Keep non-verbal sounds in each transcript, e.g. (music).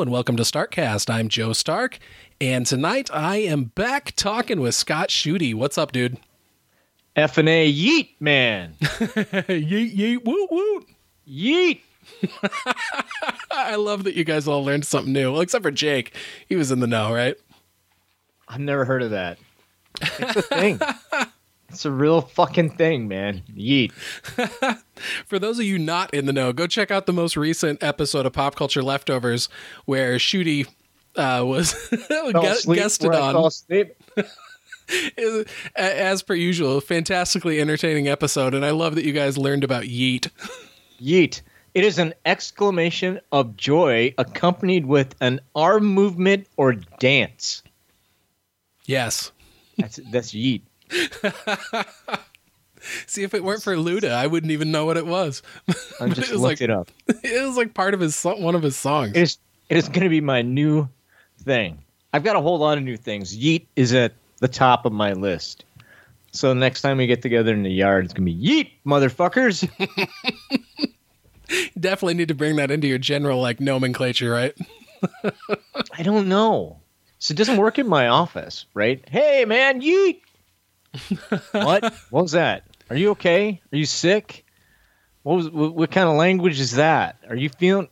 Hello and welcome to Starkcast. I'm Joe Stark, and tonight I am back talking with Scott Shooty. What's up, dude? F and A yeet man. (laughs) yeet yeet woot woot. Yeet. (laughs) I love that you guys all learned something new. Well, except for Jake. He was in the know, right? I've never heard of that. It's a thing. (laughs) it's a real fucking thing, man. Yeet. (laughs) For those of you not in the know, go check out the most recent episode of Pop Culture Leftovers where Shooty uh, was (laughs) gu- guested on. (laughs) As per usual, fantastically entertaining episode, and I love that you guys learned about yeet. Yeet. It is an exclamation of joy accompanied with an arm movement or dance. Yes. That's that's yeet. (laughs) See, if it weren't for Luda, I wouldn't even know what it was. (laughs) I just it looked like, it up. (laughs) It was like part of his one of his songs. It is it is going to be my new thing. I've got a whole lot of new things. Yeet is at the top of my list. So next time we get together in the yard, it's gonna be yeet, motherfuckers. Definitely need to bring that into your general like nomenclature, right? I don't know. So it doesn't work in my office, right? Hey, man, yeet. (laughs) what? What was that? Are you okay? Are you sick? What was what, what kind of language is that? Are you feeling?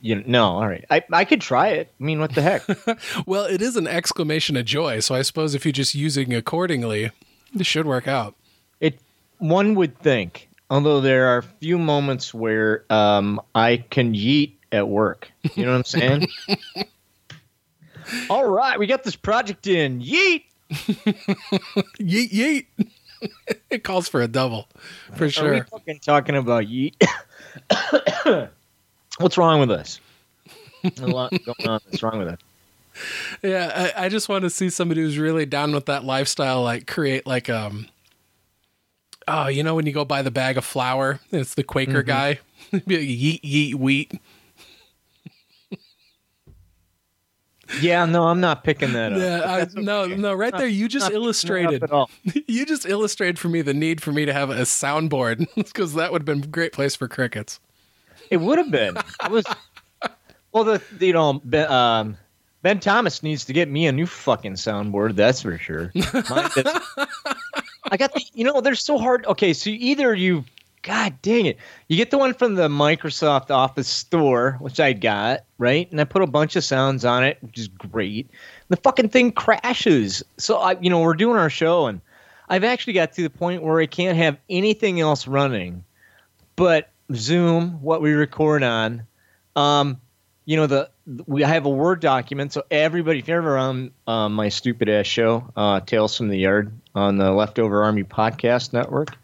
You know, no, all right. I I could try it. I mean, what the heck? (laughs) Well, it is an exclamation of joy, so I suppose if you're just using accordingly, this should work out. it one would think, although there are a few moments where um I can yeet at work. You know what I'm saying? (laughs) all right, we got this project in. Yeet. (laughs) Yeet yeet. (laughs) it calls for a double, for Are we sure. fucking talking about yeet? (coughs) What's wrong with us? A lot going on. What's wrong with us? Yeah, I, I just want to see somebody who's really down with that lifestyle, like create like um. Oh, you know when you go buy the bag of flour, it's the Quaker guy. (laughs) Be like, yeet yeet wheat. Yeah, no, I'm not picking that up. Yeah, I, (laughs) That's no, okay. no, right there. You just Not illustrated. (laughs) You just illustrated for me the need for me to have a soundboard (laughs) because that would have been a great place for crickets. It would have been. I was. Well, the you know Ben, um, Ben Thomas needs to get me a new fucking soundboard. That's for sure. Mine I got the. You know, they're so hard. Okay, so either you, God dang it, you get the one from the Microsoft Office store, which I got right, and I put a bunch of sounds on it, which is great. The fucking thing crashes. So I, you know, we're doing our show, and I've actually got to the point where I can't have anything else running but Zoom, what we record on, um, you know, the we have a Word document, so everybody, if you're ever on um, my stupid ass show, uh, Tales from the Yard on the Leftover Army Podcast Network,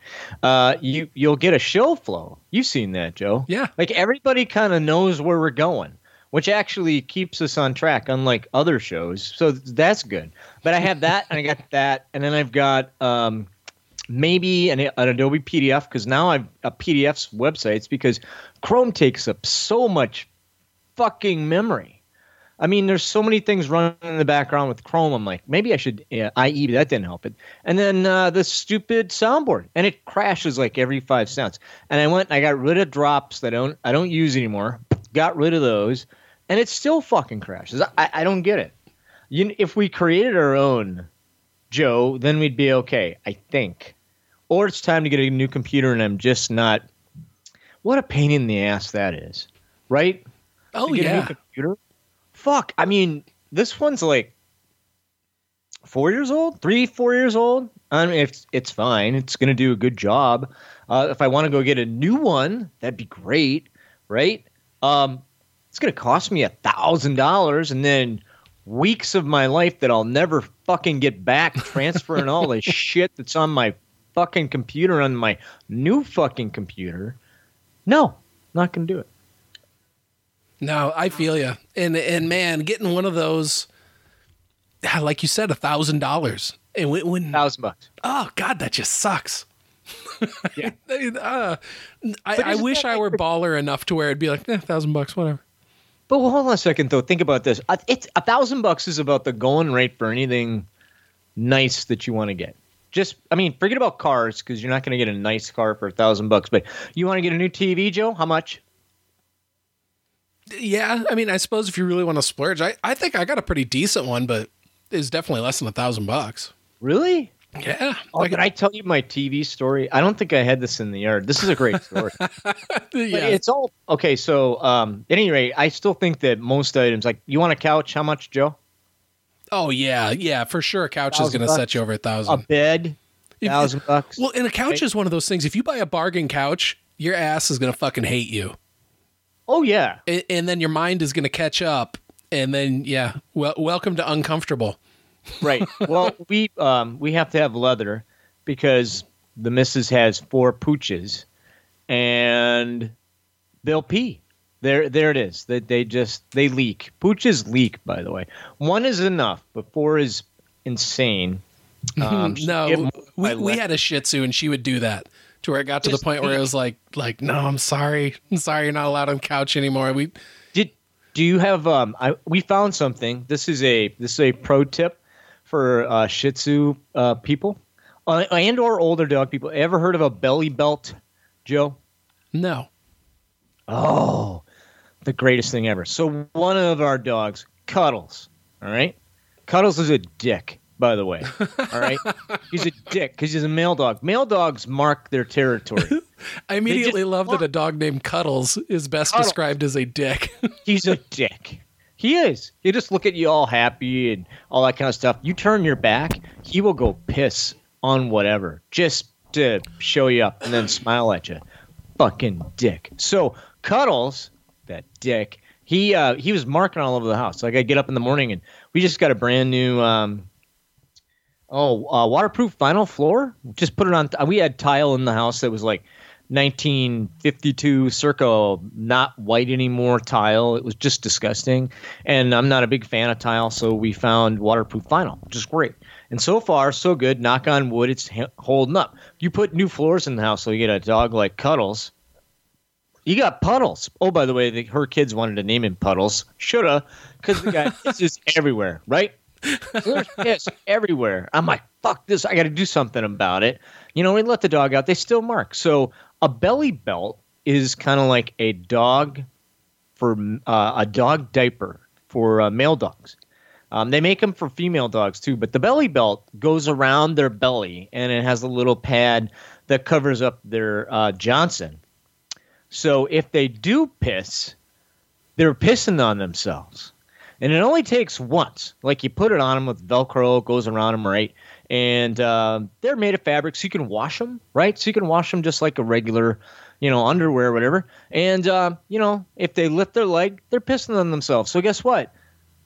uh, you you'll get a show flow. You've seen that, Joe? Yeah. Like everybody kind of knows where we're going, which actually keeps us on track, unlike other shows. So that's good. But I have that, and I got that, and then I've got um, maybe an, an Adobe PDF because now I've a PDF's websites because Chrome takes up so much fucking memory. I mean, there's so many things running in the background with Chrome. I'm like, maybe I should uh, IE, that didn't help it. And then uh, the stupid soundboard, and it crashes like every five seconds. And I went, and I got rid of drops that I don't I don't use anymore. Got rid of those, and it still fucking crashes. I, I don't get it. You, if we created our own, Joe, then we'd be okay. I think. Or it's time to get a new computer, and I'm just not. What a pain in the ass that is, right? Oh to get a new yeah, computer. Fuck. I mean, this one's like four years old, three, four years old. I mean, it's it's fine. It's gonna do a good job. Uh, if I want to go get a new one, that'd be great, right? Um, it's gonna cost me a thousand dollars, and then weeks of my life that I'll never fucking get back, transferring all the (laughs) shit that's on my fucking computer on my new fucking computer. No, not gonna do it. No, I feel you. And and man, getting one of those, ah, like you said, a thousand dollars, and when, when Thousand bucks. oh god, that just sucks. (laughs) Yeah. (laughs) uh, I, I wish I were baller enough to where it'd be like, eh, thousand bucks, whatever. But well, hold on a second, though. Think about this. Uh, It's a thousand bucks is about the going rate for anything nice that you want to get. Just, I mean, forget about cars because you're not going to get a nice car for a thousand bucks. But you want to get a new TV, Joe? How much? Yeah, I mean, I suppose if you really want to splurge, I, I think I got a pretty decent one, but it's definitely less than a thousand bucks. Really? Yeah. Oh, like, can I tell you my TV story? I don't think I had this in the yard. This is a great story. (laughs) Yeah. it's all okay. So, um, at any rate, I still think that most items, like you want a couch, how much, Joe? Oh yeah, yeah, for sure. A couch is going to set you over a thousand. A bed, If- thousand bucks. Well, and a couch is one of those things. If you buy a bargain couch, your ass is going to fucking hate you, oh yeah, and, and then your mind is going to catch up, and then yeah, well, welcome to uncomfortable. right. (laughs) Well, we um we have to have leather because the missus has four pooches, and they'll pee. There, there it is. That they just they leak. Pooches leak, by the way. One is enough, but four is insane. (laughs) Um, no, we, we had a Shih Tzu, and she would do that to where it got to the point where it was like, like, no, I'm sorry, I'm sorry, you're not allowed on couch anymore. We Did do you have um? I we found something. This is a this is a pro tip for uh, Shih Tzu uh, people, uh, and or older dog people. Ever heard of a belly belt, Joe? no, Oh, the greatest thing ever. So one of our dogs, Cuddles. All right, Cuddles is a dick, by the way. All right, (laughs) he's a dick because he's a male dog. Male dogs mark their territory. (laughs) I immediately love that a dog named Cuddles is best Cuddles. described as a dick. (laughs) He's a dick. He is. He just look at you all happy and all that kind of stuff. You turn your back, he will go piss on whatever just to show you up and then smile at you. Fucking dick. So Cuddles, that dick, he uh, he was marking all over the house. Like I get up in the morning and we just got a brand new um, oh uh, waterproof vinyl floor. Just put it on. we had tile in the house that was like 1952 circa not white anymore tile. It was just disgusting. And i'm not a big fan of tile so we found waterproof vinyl which is great. And so far so good. Knock on wood it's h- holding up. You put new floors in the house so you get a dog like cuddles. You got puddles. Oh by the way the, her kids wanted to name him puddles. Shoulda because the guy (laughs) pisses everywhere right there's piss everywhere. I'm like, fuck this. I got to do something about it. You know, we let the dog out. They still mark. So a belly belt is kind of like a dog for uh, a dog diaper for uh, male dogs. Um, they make them for female dogs too, but the belly belt goes around their belly and it has a little pad that covers up their uh, Johnson. So if they do piss, they're pissing on themselves and it only takes once. Like you put it on them with Velcro, goes around them, right? And uh, they're made of fabric, so you can wash them, right? So you can wash them just like a regular, you know, underwear, whatever. And uh, you know, if they lift their leg, they're pissing on themselves. So guess what?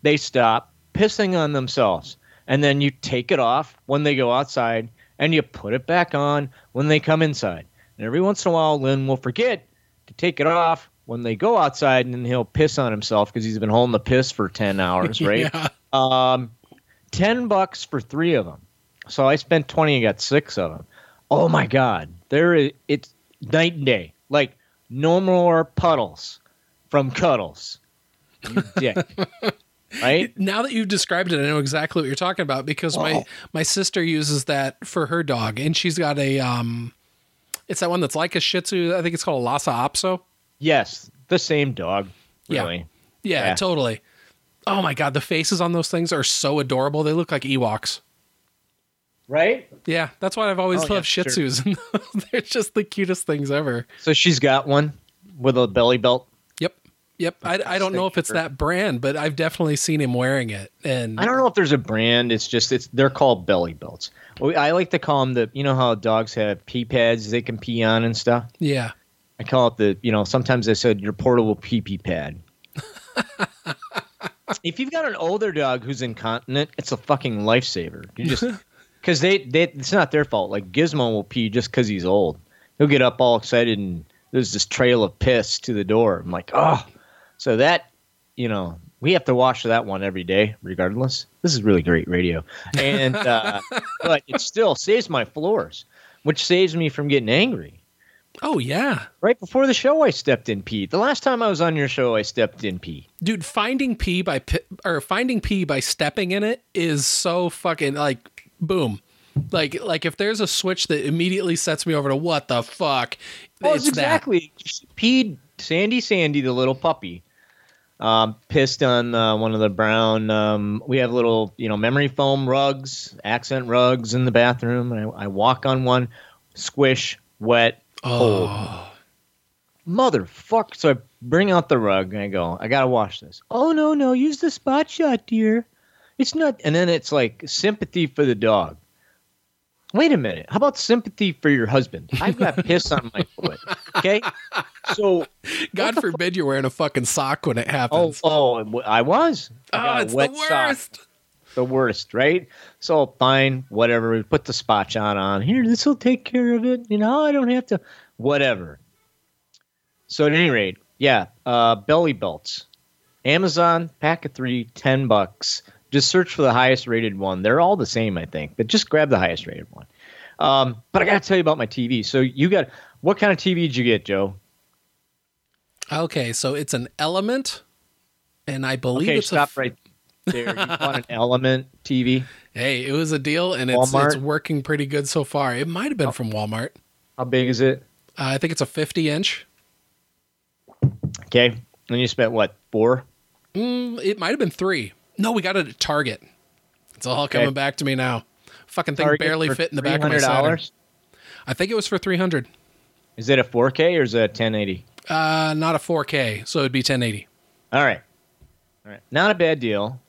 They stop pissing on themselves, and then you take it off when they go outside, and you put it back on when they come inside. And every once in a while, Lynn will forget to take it off when they go outside and he'll piss on himself because he's been holding the piss for 10 (laughs) hours, right? Yeah. Um, 10 bucks for three of them. So I spent 20 and got six of them. Oh my God. There is, it's night and day. Like no more puddles from Cuddles. You (laughs) dick. right? Now that you've described it, I know exactly what you're talking about because my Oh. my sister uses that for her dog, and she's got a um, it's that one that's like a Shih Tzu. I think it's called a Lhasa Apso. Yes. The same dog. Yeah. Really. Yeah, Yeah. totally. Oh my god, the faces on those things are so adorable. They look like Ewoks. Right? Yeah, that's why I've always Oh, yeah, loved Shih sure. Tzus. (laughs) They're just the cutest things ever. So she's got one with a belly belt. Yep. Yep. I, I don't know if it's that brand, but I've definitely seen him wearing it. And I don't know if there's a brand. It's just it's they're called belly belts. I like to call them the you know how dogs have pee pads they can pee on and stuff. yeah. I call it the you know sometimes I said your portable pee pee pad. (laughs) if you've got an older dog who's incontinent, it's a fucking lifesaver. You just (laughs) because they, they it's not their fault. Like Gizmo will pee just because he's old. He'll get up all excited and there's this trail of piss to the door. I'm like, oh, so that you know we have to wash that one every day, regardless. This is really great radio, and uh, (laughs) but it still saves my floors, which saves me from getting angry. Oh yeah. Right before the show, I stepped in pee. The last time I was on your show, I stepped in pee. Dude, finding pee by or finding pee by stepping in it is so fucking like boom. Like like if there's a switch that immediately sets me over to what the fuck, Oh, it's exactly. Peed Sandy Sandy, the little puppy. Um, pissed on uh, one of the brown. Um, we have little, you know, memory foam rugs, accent rugs in the bathroom. And I, I walk on one, squish, wet. Oh, Motherfucker. So I bring out the rug and I go, I gotta wash this. Oh no, no, use the spot shot, dear. It's not and then it's like sympathy for the dog. Wait a minute. How about sympathy for your husband? I've got piss on my foot. Okay. So God forbid you're wearing a fucking sock when it oh happens. oh I was. I Oh, it's the wet sock. The worst, right? So fine, whatever. We put the spot shot on. Here, this will take care of it. You know, I don't have to. Whatever. So at any rate, yeah, uh, belly belts. Amazon pack of three, 10 bucks. Just search for the highest rated one. They're all the same, I think, but just grab the highest rated one. Um, but I got to tell you about my TV. So you got what kind of TV did you get, Joe? Okay, so it's an element, and I believe Okay, it's stop a. right there. You bought an (laughs) Element TV. Hey, it was a deal, and it's Walmart? it's working pretty good so far. It might have been from Walmart. How big is it? Uh, I think it's a 50 inch. Okay, and you spent what four? Mm, it might have been three. No, we got it at Target. It's all Okay. coming back to me now. Fucking thing Target barely fit in the back of my $300? Saturn. I think it was for 300. Is it a 4K or is it a 1080? Uh, not a 4K, so it'd be 1080. All right. All right. Not a bad deal.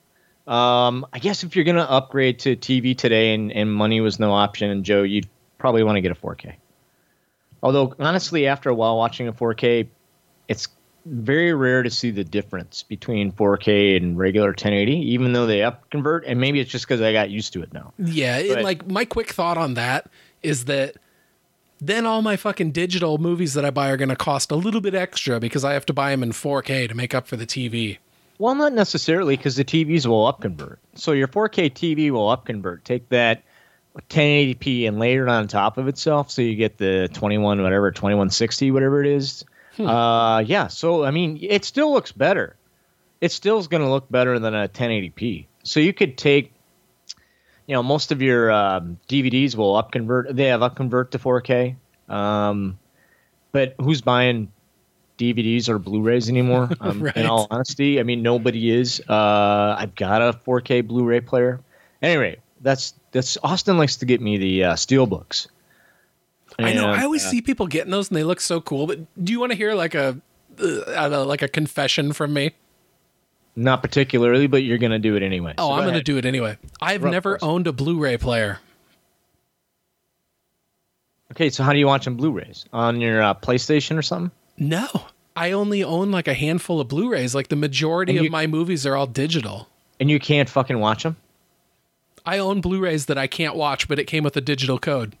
Um, I guess if you're going to upgrade to TV today and, and money was no option, Joe, you'd probably want to get a 4K. Although, honestly, after a while watching a 4K, it's very rare to see the difference between 4K and regular 1080, even though they up convert. And maybe it's just because I got used to it now. Yeah, But- like my quick thought on that is that then all my fucking digital movies that I buy are going to cost a little bit extra because I have to buy them in 4K to make up for the TV. Well, not necessarily because the TVs will upconvert. So your 4K TV will upconvert. Take that 1080p and layer it on top of itself, so you get the 21 whatever 2160 whatever it is. Uh, yeah. So I mean, it still looks better. It still is going to look better than a 1080p. So you could take, you know, most of your um, DVDs will upconvert. They have upconvert to 4K. Um, but who's buying DVDs or Blu-rays anymore? (laughs) Um, Right. In all honesty, I mean nobody is. Uh, I've got a 4K Blu-ray player. Anyway, that's that's Austin likes to get me the uh, steelbooks. I know. I always uh, see people getting those and they look so cool. But do you want to hear like a, uh, know, like a confession from me? not particularly, but you're gonna do it anyway. Oh, So I'm go going to do it anyway. I've Rough never person. owned a Blu-ray player. Okay, so how do you watch on Blu-rays on your uh, PlayStation or something? No, I only own like a handful of Blu-rays. Like the majority And of my movies are all digital. And you can't fucking watch them. I own Blu-rays that I can't watch, but it came with a digital code.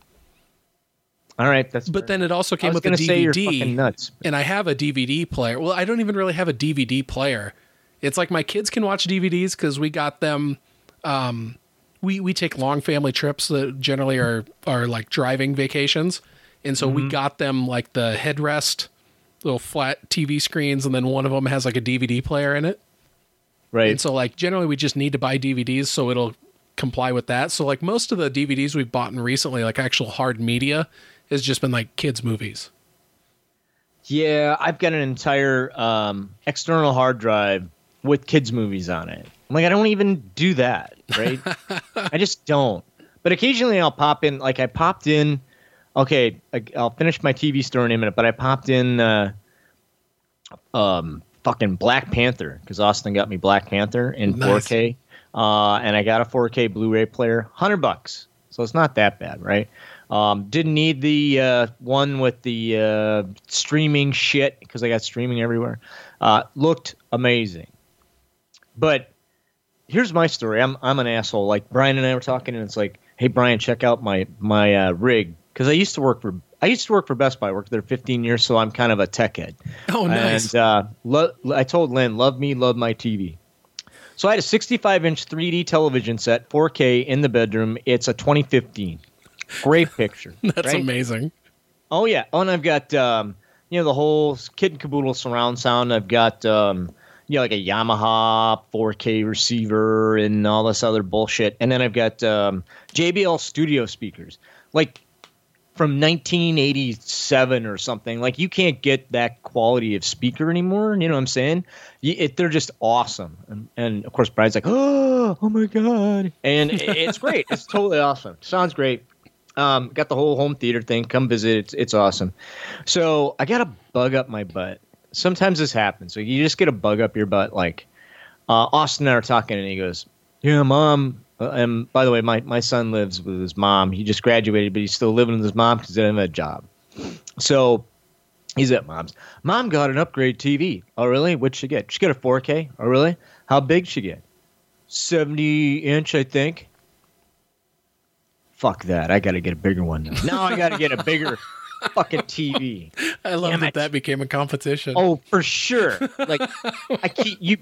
All right, that's. But fair. then it also came with a gonna say you're DVD. fucking nuts. and I have a DVD player. Well, I don't even really have a DVD player. It's like my kids can watch DVDs because we got them. Um, we we take long family trips that generally are are like driving vacations, and so Mm-hmm. we got them like the headrest, little flat TV screens, and then one of them has like a DVD player in it. Right. And so like generally we just need to buy DVDs so it'll comply with that. So like most of the DVDs we've bought in recently, like actual hard media, has just been like kids movies. Yeah, I've got an entire um, external hard drive with kids' movies on it. I'm like, I don't even do that, right? (laughs) I just don't. But occasionally I'll pop in, like I popped in. Okay, I- I'll finish my TV story in a minute, but I popped in uh, um, fucking Black Panther because Austin got me Black Panther in Nice. 4K, uh, and I got a 4K Blu-ray player, hundred bucks, so it's not that bad, right? Um, didn't need the uh, one with the uh, streaming shit because I got streaming everywhere. Uh, looked amazing, but here's my story. I'm I'm an asshole. Like Brian and I were talking, and it's like, hey Brian, check out my my uh, rig because I used to work for I used to work for Best Buy. I worked there 15 years, so I'm kind of a tech head. Oh, nice. And uh, lo- I told Lynn, love me, love my TV. So I had a 65 inch 3D television set, 4K in the bedroom. It's a 2015. Great (laughs) picture. That's right? amazing. Oh yeah. Oh, and I've got um, you know the whole kit and caboodle surround sound. I've got um, you know like a Yamaha 4K receiver and all this other bullshit. And then I've got um, JBL studio speakers. Like from 1987 or something. Like you can't get that quality of speaker anymore. You know what I'm saying? It, they're just awesome. And, and of course, Brian's like, oh, oh my god, and it, it's great. It's totally awesome. Sounds great. Um, got the whole home theater thing. Come visit. It's it's awesome. So I got a bug up my butt. Sometimes this happens. So you just get a bug up your butt. Like uh, Austin and I are talking, and he goes, "Yeah, mom, Uh, and by the way, my, my son lives with his mom. He just graduated, but he's still living with his mom because he doesn't have a job. So he's at mom's. Mom got an upgrade TV. Oh, really? What'd she get? She got a 4K. Oh, really? How big she get? 70 inch, I think. Fuck that. I got to get a bigger one now. Now I got to get a bigger (laughs) fucking TV. I love Damn that it. that became a competition. Oh, for sure. Like I keep you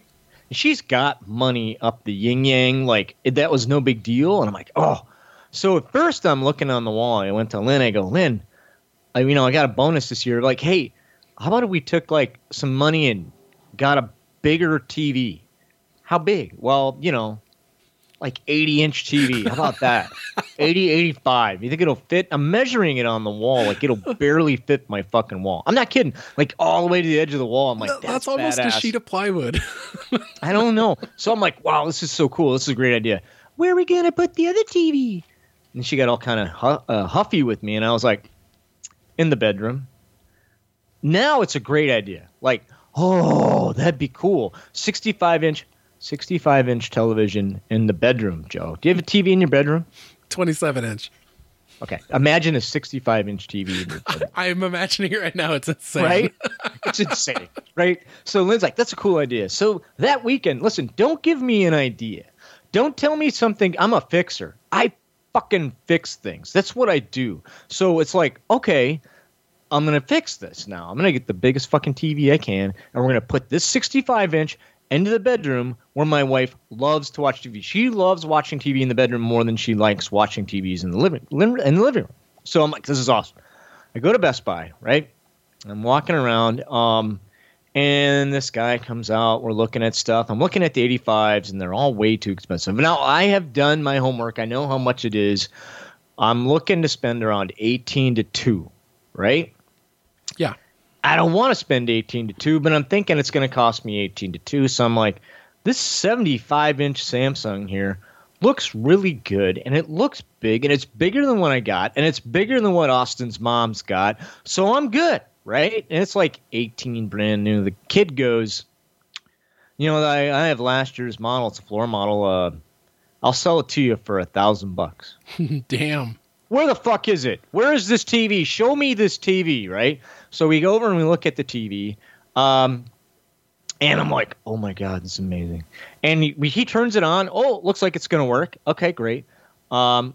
she's got money up the yin yang. Like that was no big deal. And I'm like, oh. So at first I'm looking on the wall. I went to Lynn. I go, Lynn, I, you know, I got a bonus this year. Like, hey, how about if we took like some money and got a bigger TV? How big? Well, you know, like 80 inch TV. How about that? (laughs) 80, 85. You think it'll fit? I'm measuring it on the wall. Like it'll (laughs) barely fit my fucking wall. I'm not kidding. Like all the way to the edge of the wall. I'm like, that's, that's almost badass. a sheet of plywood. (laughs) I don't know. So I'm like, wow, this is so cool. This is a great idea. Where are we going to put the other TV? And she got all kind of hu- uh, huffy with me. And I was like, in the bedroom. Now it's a great idea. Like, oh, that'd be cool. 65 inch 65 inch television in the bedroom, Joe. Do you have a TV in your bedroom? 27 inch. Okay. Imagine a 65 inch TV. (laughs) I'm imagining it right now. It's insane. Right? (laughs) It's insane. Right? So Lynn's like, that's a cool idea. So that weekend, listen, don't give me an idea. Don't tell me something. I'm a fixer. I fucking fix things. That's what I do. So it's like, okay, I'm going to fix this now. I'm going to get the biggest fucking TV I can, and we're going to put this 65 inch into the bedroom where my wife loves to watch TV. She loves watching TV in the bedroom more than she likes watching TVs in the living in the living room. So I'm like, this is awesome. I go to Best Buy, right? I'm walking around, um, and this guy comes out. We're looking at stuff. I'm looking at the 85s, and they're all way too expensive. Now I have done my homework. I know how much it is. I'm looking to spend around 18 to two, right? I don't want to spend 18 to 2, but I'm thinking it's going to cost me 18 to 2. So I'm like, this 75 inch Samsung here looks really good and it looks big and it's bigger than what I got and it's bigger than what Austin's mom's got. So I'm good, right? And it's like 18 brand new. The kid goes, you know, I, I have last year's model. It's a floor model. Uh, I'll sell it to you for a thousand bucks. (laughs) Damn. Where the fuck is it? Where is this TV? Show me this TV, right? So we go over and we look at the TV. Um, and I'm like, oh my God, this is amazing. And he, he turns it on. Oh, it looks like it's going to work. Okay, great. Um,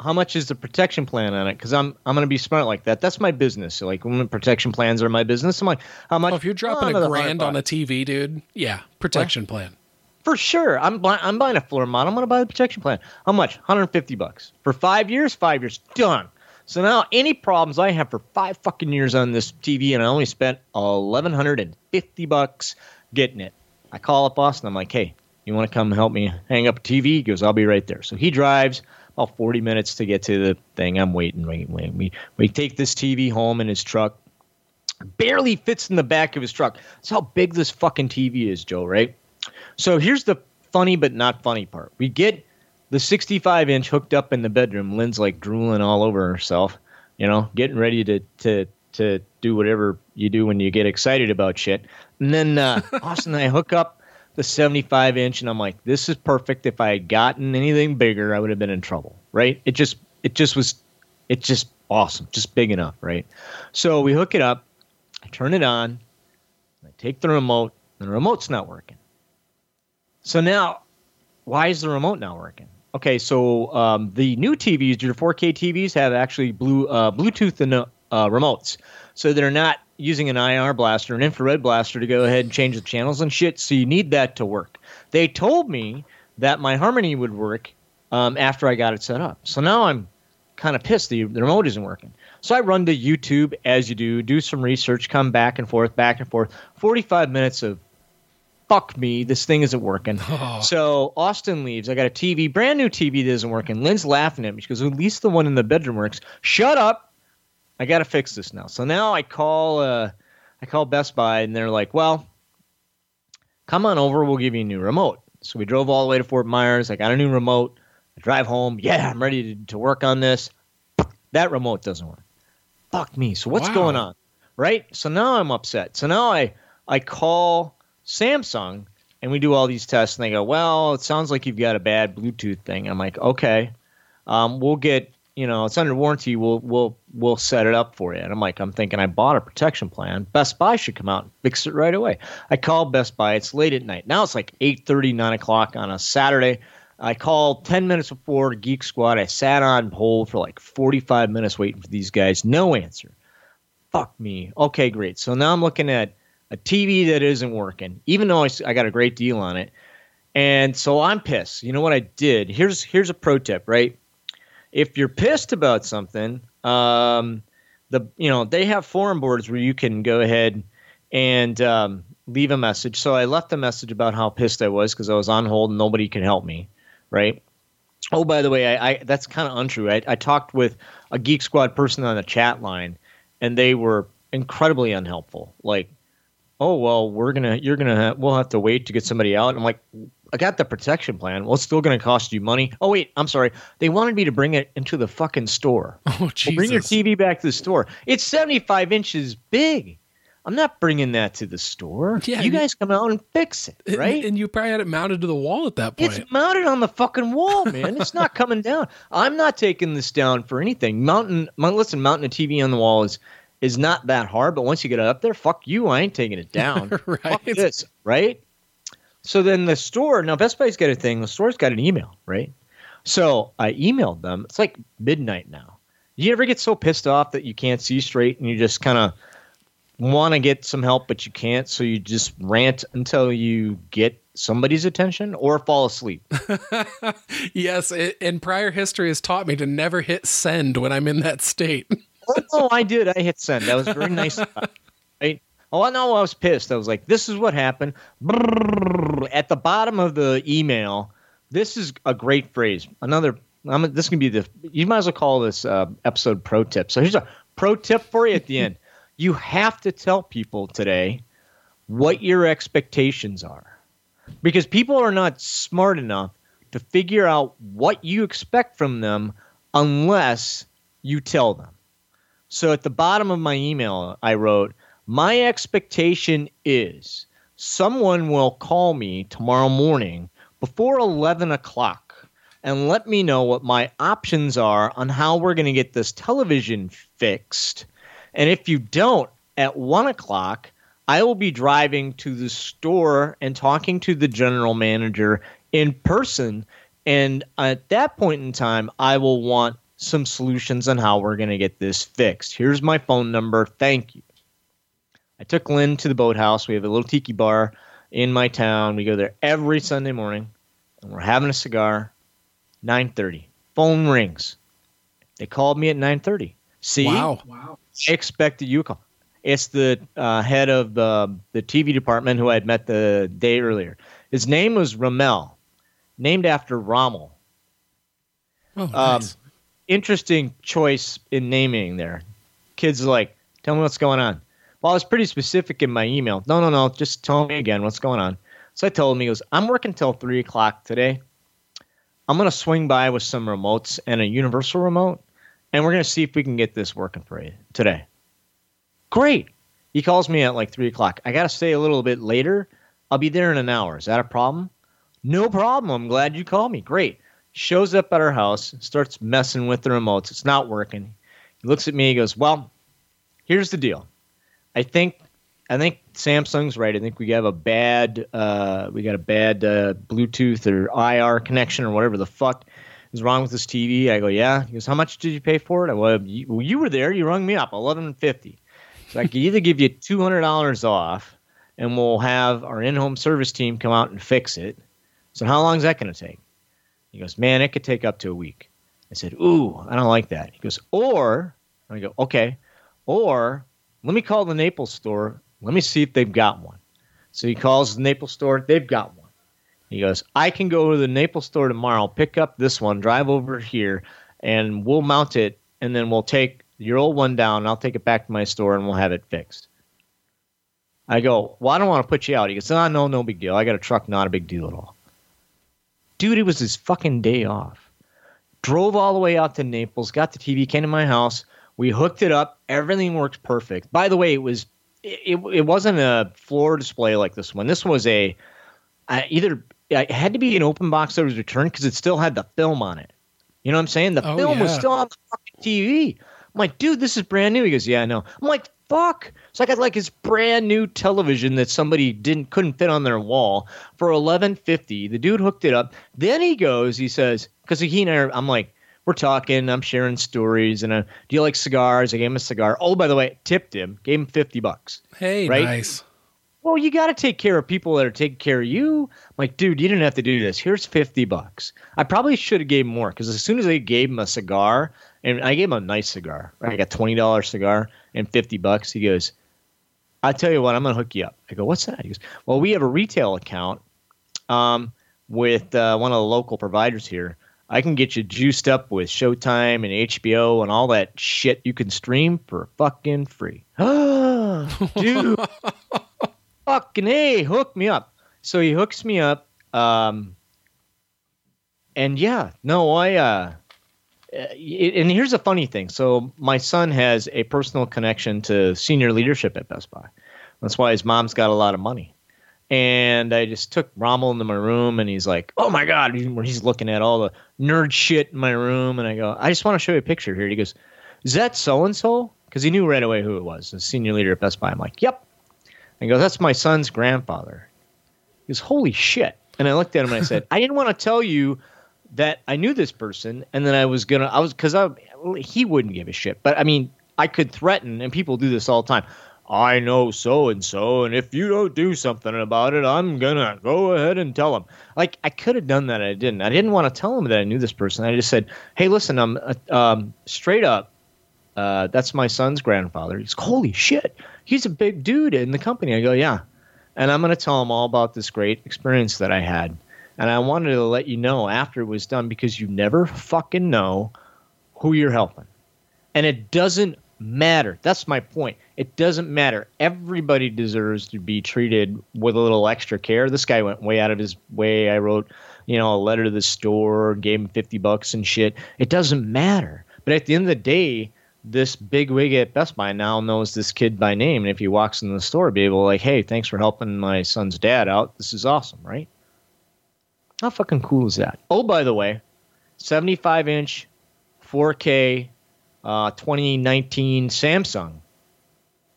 how much is the protection plan on it? Because I'm I'm going to be smart like that. That's my business. So like when protection plans are my business, I'm like, how much? if you're dropping oh, a grand on a TV, dude, yeah, protection what? plan. For sure, I'm I'm buying a floor model. I'm going to buy the protection plan. How much? 150 bucks for five years. Five years, done. So now any problems I have for five fucking years on this TV, and I only spent eleven hundred and fifty bucks getting it. I call up Austin. I'm like, hey, you want to come help me hang up a TV? He goes, I'll be right there. So he drives about 40 minutes to get to the thing. I'm waiting, waiting, waiting. We we take this TV home in his truck. Barely fits in the back of his truck. That's how big this fucking TV is, Joe. Right? So here's the funny but not funny part. We get the 65 inch hooked up in the bedroom. Lynn's like drooling all over herself, you know, getting ready to to to do whatever you do when you get excited about shit. And then uh, (laughs) Austin and I hook up the 75 inch, and I'm like, this is perfect. If I had gotten anything bigger, I would have been in trouble, right? It just it just was, it's just awesome, just big enough, right? So we hook it up, I turn it on, I take the remote, and the remote's not working. So now, why is the remote not working? Okay, so um, the new TVs, your 4K TVs, have actually blue uh, Bluetooth and, uh, remotes, so they're not using an IR blaster, an infrared blaster to go ahead and change the channels and shit. So you need that to work. They told me that my Harmony would work um, after I got it set up. So now I'm kind of pissed the, the remote isn't working. So I run to YouTube as you do, do some research, come back and forth, back and forth. 45 minutes of fuck me, this thing isn't working. (laughs) Oh. So Austin leaves. I got a TV, brand new TV that isn't working. Lynn's laughing at me. She goes, at least the one in the bedroom works. Shut up. I got to fix this now. So now I call uh, I call Best Buy and they're like, well, come on over. We'll give you a new remote. So we drove all the way to Fort Myers. I got a new remote. I drive home. Yeah, I'm ready to, to work on this. That remote doesn't work. Fuck me. So what's Wow. going on? Right? So now I'm upset. So now I I call Samsung and we do all these tests and they go, well, it sounds like you've got a bad Bluetooth thing. I'm like, okay, um, we'll get, you know, it's under warranty. We'll we'll we'll set it up for you. And I'm like, I'm thinking I bought a protection plan. Best Buy should come out and fix it right away. I call Best Buy. It's late at night. Now it's like 8:30, 9 o'clock on a Saturday. I called 10 minutes before Geek Squad. I sat on hold for like 45 minutes waiting for these guys. No answer. Fuck me. Okay, great. So now I'm looking at a TV that isn't working, even though I got a great deal on it. And so I'm pissed. You know what I did? Here's here's a pro tip, right? If you're pissed about something, um, the you know they have forum boards where you can go ahead and um, leave a message. So I left a message about how pissed I was because I was on hold and nobody could help me, right? Oh, by the way, I, I that's kind of untrue. I, I talked with a Geek Squad person on the chat line, and they were incredibly unhelpful. Like, oh well, we're gonna you're gonna ha- we'll have to wait to get somebody out. I'm like, I got the protection plan. Well, it's still gonna cost you money. Oh wait, I'm sorry. They wanted me to bring it into the fucking store. (laughs) Oh Well, Jesus! bring your TV back to the store. It's 75 inches big. I'm not bringing that to the store. Yeah, you guys come out and fix it, right? And, you probably had it mounted to the wall at that point. It's mounted on the fucking wall, man. It's not (laughs) coming down. I'm not taking this down for anything. Mountain, mount, listen, mounting a TV on the wall is is not that hard. But once you get it up there, fuck you. I ain't taking it down. (laughs) Right. Fuck this, right? So then the store now Best Buy's got a thing. The store's got an email, right? So I emailed them. It's like midnight now. You ever get so pissed off that you can't see straight and you just kind of want to get some help but you can't, so you just rant until you get somebody's attention or fall asleep. (laughs) yes, it, and prior history has taught me to never hit send when I'm in that state. (laughs) oh, no, I did. I hit send. That was very nice. (laughs) right? Oh, I know. I was pissed. I was like, "This is what happened." At the bottom of the email, this is a great phrase. Another. I'm, this can be the. You might as well call this uh, episode pro tip. So here's a pro tip for you at the end. (laughs) You have to tell people today what your expectations are, because people are not smart enough to figure out what you expect from them unless you tell them. So at the bottom of my email, I wrote, My expectation is someone will call me tomorrow morning before 11 o'clock and let me know what my options are on how we're going to get this television fixed. And if you don't, at 1 o'clock, I will be driving to the store and talking to the general manager in person. And at that point in time, I will want some solutions on how we're going to get this fixed. Here's my phone number. Thank you. I took Lynn to the boathouse. We have a little tiki bar in my town. We go there every Sunday morning, and we're having a cigar. 9:30. Phone rings. They called me at 9:30. See, Wow. wow. I expected you to call. It's the uh, head of the the TV department who I had met the day earlier. His name was Ramel, named after Rommel. Oh, Um, nice. Interesting choice in naming there. Kids like, tell me what's going on. Well, I was pretty specific in my email. No, no, no, just tell me again what's going on. So I told him, he goes, I'm working till three o'clock today. I'm gonna swing by with some remotes and a universal remote, and we're gonna see if we can get this working for you today. Great. He calls me at like three o'clock. I gotta stay a little bit later. I'll be there in an hour. Is that a problem? No problem. I'm glad you called me. Great shows up at our house, starts messing with the remotes. It's not working. He looks at me. He goes, "Well, here's the deal. I think, I think Samsung's right. I think we have a bad, uh, we got a bad uh, Bluetooth or IR connection or whatever the fuck is wrong with this TV." I go, "Yeah." He goes, "How much did you pay for it?" I well, you, well, you were there. You rung me up, eleven fifty. So I could either give you two hundred dollars off, and we'll have our in-home service team come out and fix it. So how long is that going to take? He goes, man, it could take up to a week. I said, ooh, I don't like that. He goes, or, and I go, okay, or let me call the Naples store. Let me see if they've got one. So he calls the Naples store. They've got one. He goes, I can go to the Naples store tomorrow, pick up this one, drive over here, and we'll mount it, and then we'll take your old one down. I'll take it back to my store and we'll have it fixed. I go, well, I don't want to put you out. He goes, oh, no, no big deal. I got a truck, not a big deal at all. Dude, it was his fucking day off. Drove all the way out to Naples, got the TV, came to my house. We hooked it up. Everything works perfect. By the way, it was it, it wasn't a floor display like this one. This was a I, either it had to be an open box that was returned because it still had the film on it. You know what I'm saying? The Oh, film was still on the fucking TV. I'm like, dude, this is brand new. He goes, yeah, I know. I'm like, fuck. So I got like his brand new television that somebody didn't couldn't fit on their wall for 1150. The dude hooked it up. Then he goes, he says, because he and I, are- I'm like, we're talking, I'm sharing stories, and uh, do you like cigars? I gave him a cigar. Oh, by the way, tipped him, gave him 50 bucks. Hey, Right? nice. Well, you got to take care of people that are taking care of you. I'm like, dude, you didn't have to do this. Here's 50 bucks. I probably should have gave him more because as soon as I gave him a cigar, and I gave him a nice cigar, right? I got $20 cigar and 50 bucks. He goes, I tell you what, I'm going to hook you up. I go, what's that? He goes, well, we have a retail account um, with uh, one of the local providers here. I can get you juiced up with Showtime and HBO and all that shit you can stream for fucking free. (gasps) Dude, (laughs) fucking a, hook me up. So he hooks me up. Um, and yeah, no, I. Uh, Uh, and here's a funny thing. So my son has a personal connection to senior leadership at Best Buy. That's why his mom's got a lot of money. And I just took Rommel into my room, and he's like, "Oh my god!" He's looking at all the nerd shit in my room, and I go, "I just want to show you a picture here." He goes, "Is that so and so?" Because he knew right away who it was, the senior leader at Best Buy. I'm like, "Yep." I go, "That's my son's grandfather." He goes, "Holy shit!" And I looked at him and I said, (laughs) "I didn't want to tell you that I knew this person, and then I was gonna, I was because I he wouldn't give a shit, but I mean, I could threaten, and people do this all the time. I know so and so, and if you don't do something about it, I'm gonna go ahead and tell him. Like I could have done that, I didn't. I didn't want to tell him that I knew this person. I just said, "Hey, listen, I'm uh, um, straight up. Uh, that's my son's grandfather." He's holy shit. He's a big dude in the company. I go, "Yeah," and I'm gonna tell him all about this great experience that I had. And I wanted to let you know after it was done because you never fucking know who you're helping. And it doesn't matter. That's my point. It doesn't matter. Everybody deserves to be treated with a little extra care. This guy went way out of his way. I wrote, you know, a letter to the store, gave him 50 bucks and shit. It doesn't matter. But at the end of the day, this big wig at Best Buy now knows this kid by name. And if he walks in the store, be able to like, hey, thanks for helping my son's dad out. This is awesome, right? How fucking cool is that? Oh, by the way, 75 inch, 4K, uh, 2019 Samsung.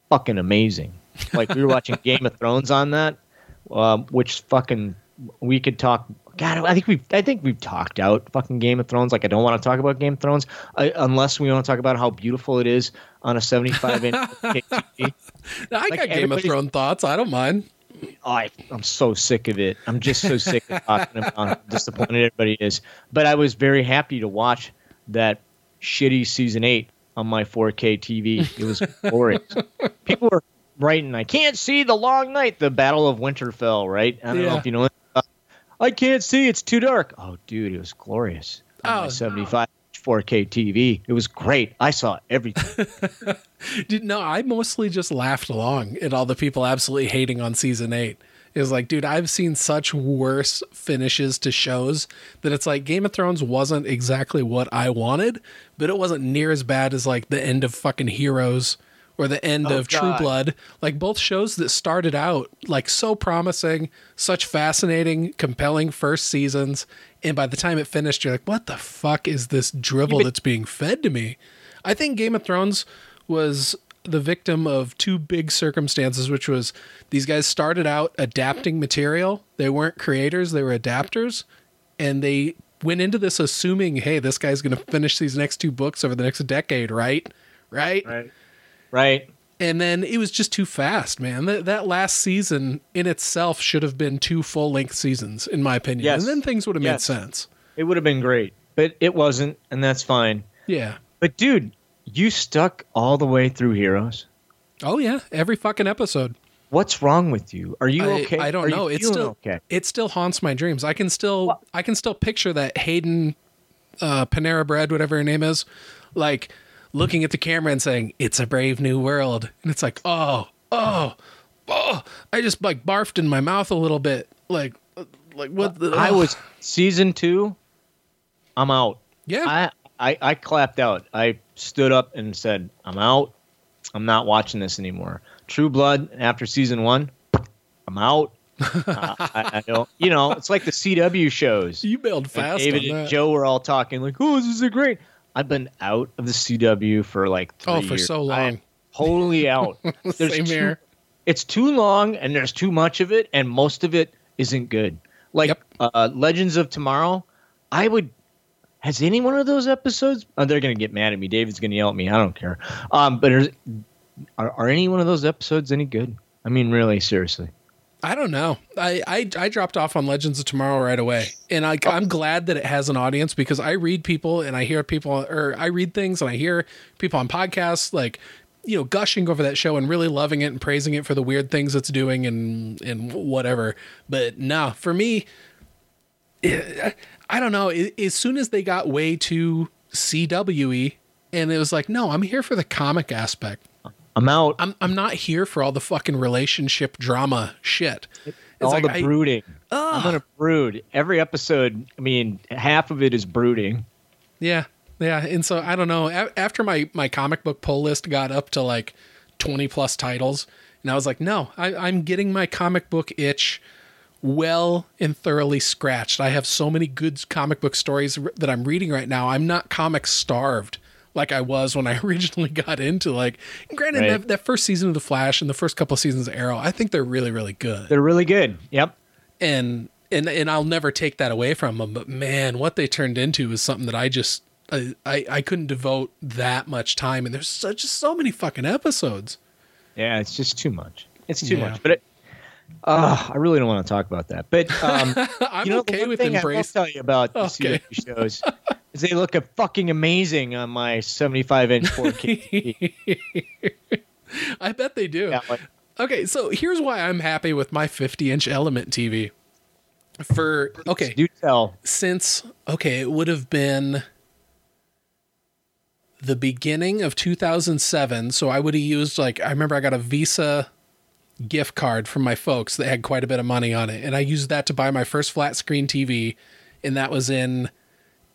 Fucking amazing. Like we were watching (laughs) Game of Thrones on that, um, which fucking we could talk. God, I think we've I think we've talked out fucking Game of Thrones. Like I don't want to talk about Game of Thrones uh, unless we want to talk about how beautiful it is on a 75 inch (laughs) TV. I Like got Game of Thrones thoughts. I don't mind. Oh, I, I'm so sick of it. I'm just so sick of talking about how (laughs) disappointed everybody is. But I was very happy to watch that shitty season eight on my 4K TV. It was (laughs) glorious. People were writing, I can't see the long night, the Battle of Winterfell, right? I don't know if you know. I can't see. It's too dark. Oh, dude, it was glorious. Oh, 75 4K TV. It was great. I saw everything. (laughs) Dude, no, I mostly just laughed along at all the people absolutely hating on season eight. It was like, dude, I've seen such worse finishes to shows that it's like Game of Thrones wasn't exactly what I wanted, but it wasn't near as bad as like the end of fucking Heroes or the end Oh, of True Blood. Like both shows that started out like so promising, such fascinating, compelling first seasons. And by the time it finished, you're like, what the fuck is this drivel but- that's being fed to me? I think Game of Thrones was the victim of two big circumstances, which was these guys started out adapting material. They weren't creators, they were adapters. And they went into this assuming, hey, this guy's going to finish these next two books over the next decade, right? Right? right? And then it was just too fast, man. That, that last season in itself should have been two full length seasons, in my opinion. Yes. And then things would have Yes. made sense. It would have been great, but it wasn't, and that's fine. Yeah. But dude, you stuck all the way through Heroes. Oh, yeah. Every fucking episode. What's wrong with you? Are you I- okay? I, don't Are know. It's still okay. it still haunts my dreams. I can still Well- I can still picture that Hayden uh, Panera Bread, whatever her name is, like looking at the camera and saying, "It's a brave new world," and it's like, oh, oh, oh, I just like barfed in my mouth a little bit, like, like what? The, I was (sighs) season two. I'm out. yeah, I, I I clapped out. I stood up and said, "I'm out. I'm not watching this anymore." True Blood after season one, I'm out. (laughs) Uh, I, I don't. You know, it's like the CW shows. you bailed Like fast. David and. Joe were all talking like, "Oh, this is a great." I've been out of the CW for like three Oh, for years. so long. totally out. (laughs) There's Same too- here. It's too long, and there's too much of it, and most of it isn't good. Like Yep. uh, Legends of Tomorrow, I would. Has any one of those episodes? Oh, they're gonna get mad at me. David's gonna yell at me. I don't care. Um, but are are any one of those episodes any good? I mean, really, seriously. I don't know. I, I I dropped off on Legends of Tomorrow right away, and I, I'm glad that it has an audience because I read people and I hear people, or I read things and I hear people on podcasts like, you know, gushing over that show and really loving it and praising it for the weird things it's doing and and whatever. But no, for me, eh, I don't know. As soon as they got way too CWE, and it was like, no, I'm here for the comic aspect. I'm out. I'm I'm not here for all the fucking relationship drama shit. It's all like the I- brooding. I'm gonna brood every episode. I mean, half of it is brooding. Yeah, yeah. And so I don't know. A- after my my comic book pull list got up to like twenty plus titles, and I was like, no, I, I'm getting my comic book itch well and thoroughly scratched. I have so many good comic book stories that I'm reading right now. I'm not comic starved like I was when I (laughs) originally got into like. Granted, Right. that, that first season of the Flash and the first couple seasons of Arrow, I think they're really really good. They're really good. Yep. and and and I'll never take that away from them. But man, what they turned into is something that I just I I, I couldn't devote that much time. And there's such so many fucking episodes. Yeah, it's just too much. It's too Yeah. much. But it, uh, I really don't want to talk about that. But um, (laughs) I'm you know, okay the one with thing embrace. I will tell you about the Okay. CW shows is they look a fucking amazing on my 75 inch 4K. TV. (laughs) I bet they do. Yeah, like, Okay, so here's why I'm happy with my 50 inch Element TV. For okay, do tell. since okay, it would have been the beginning of 2007. So I would have used like I remember I got a Visa gift card from my folks that had quite a bit of money on it, and I used that to buy my first flat screen TV, and that was in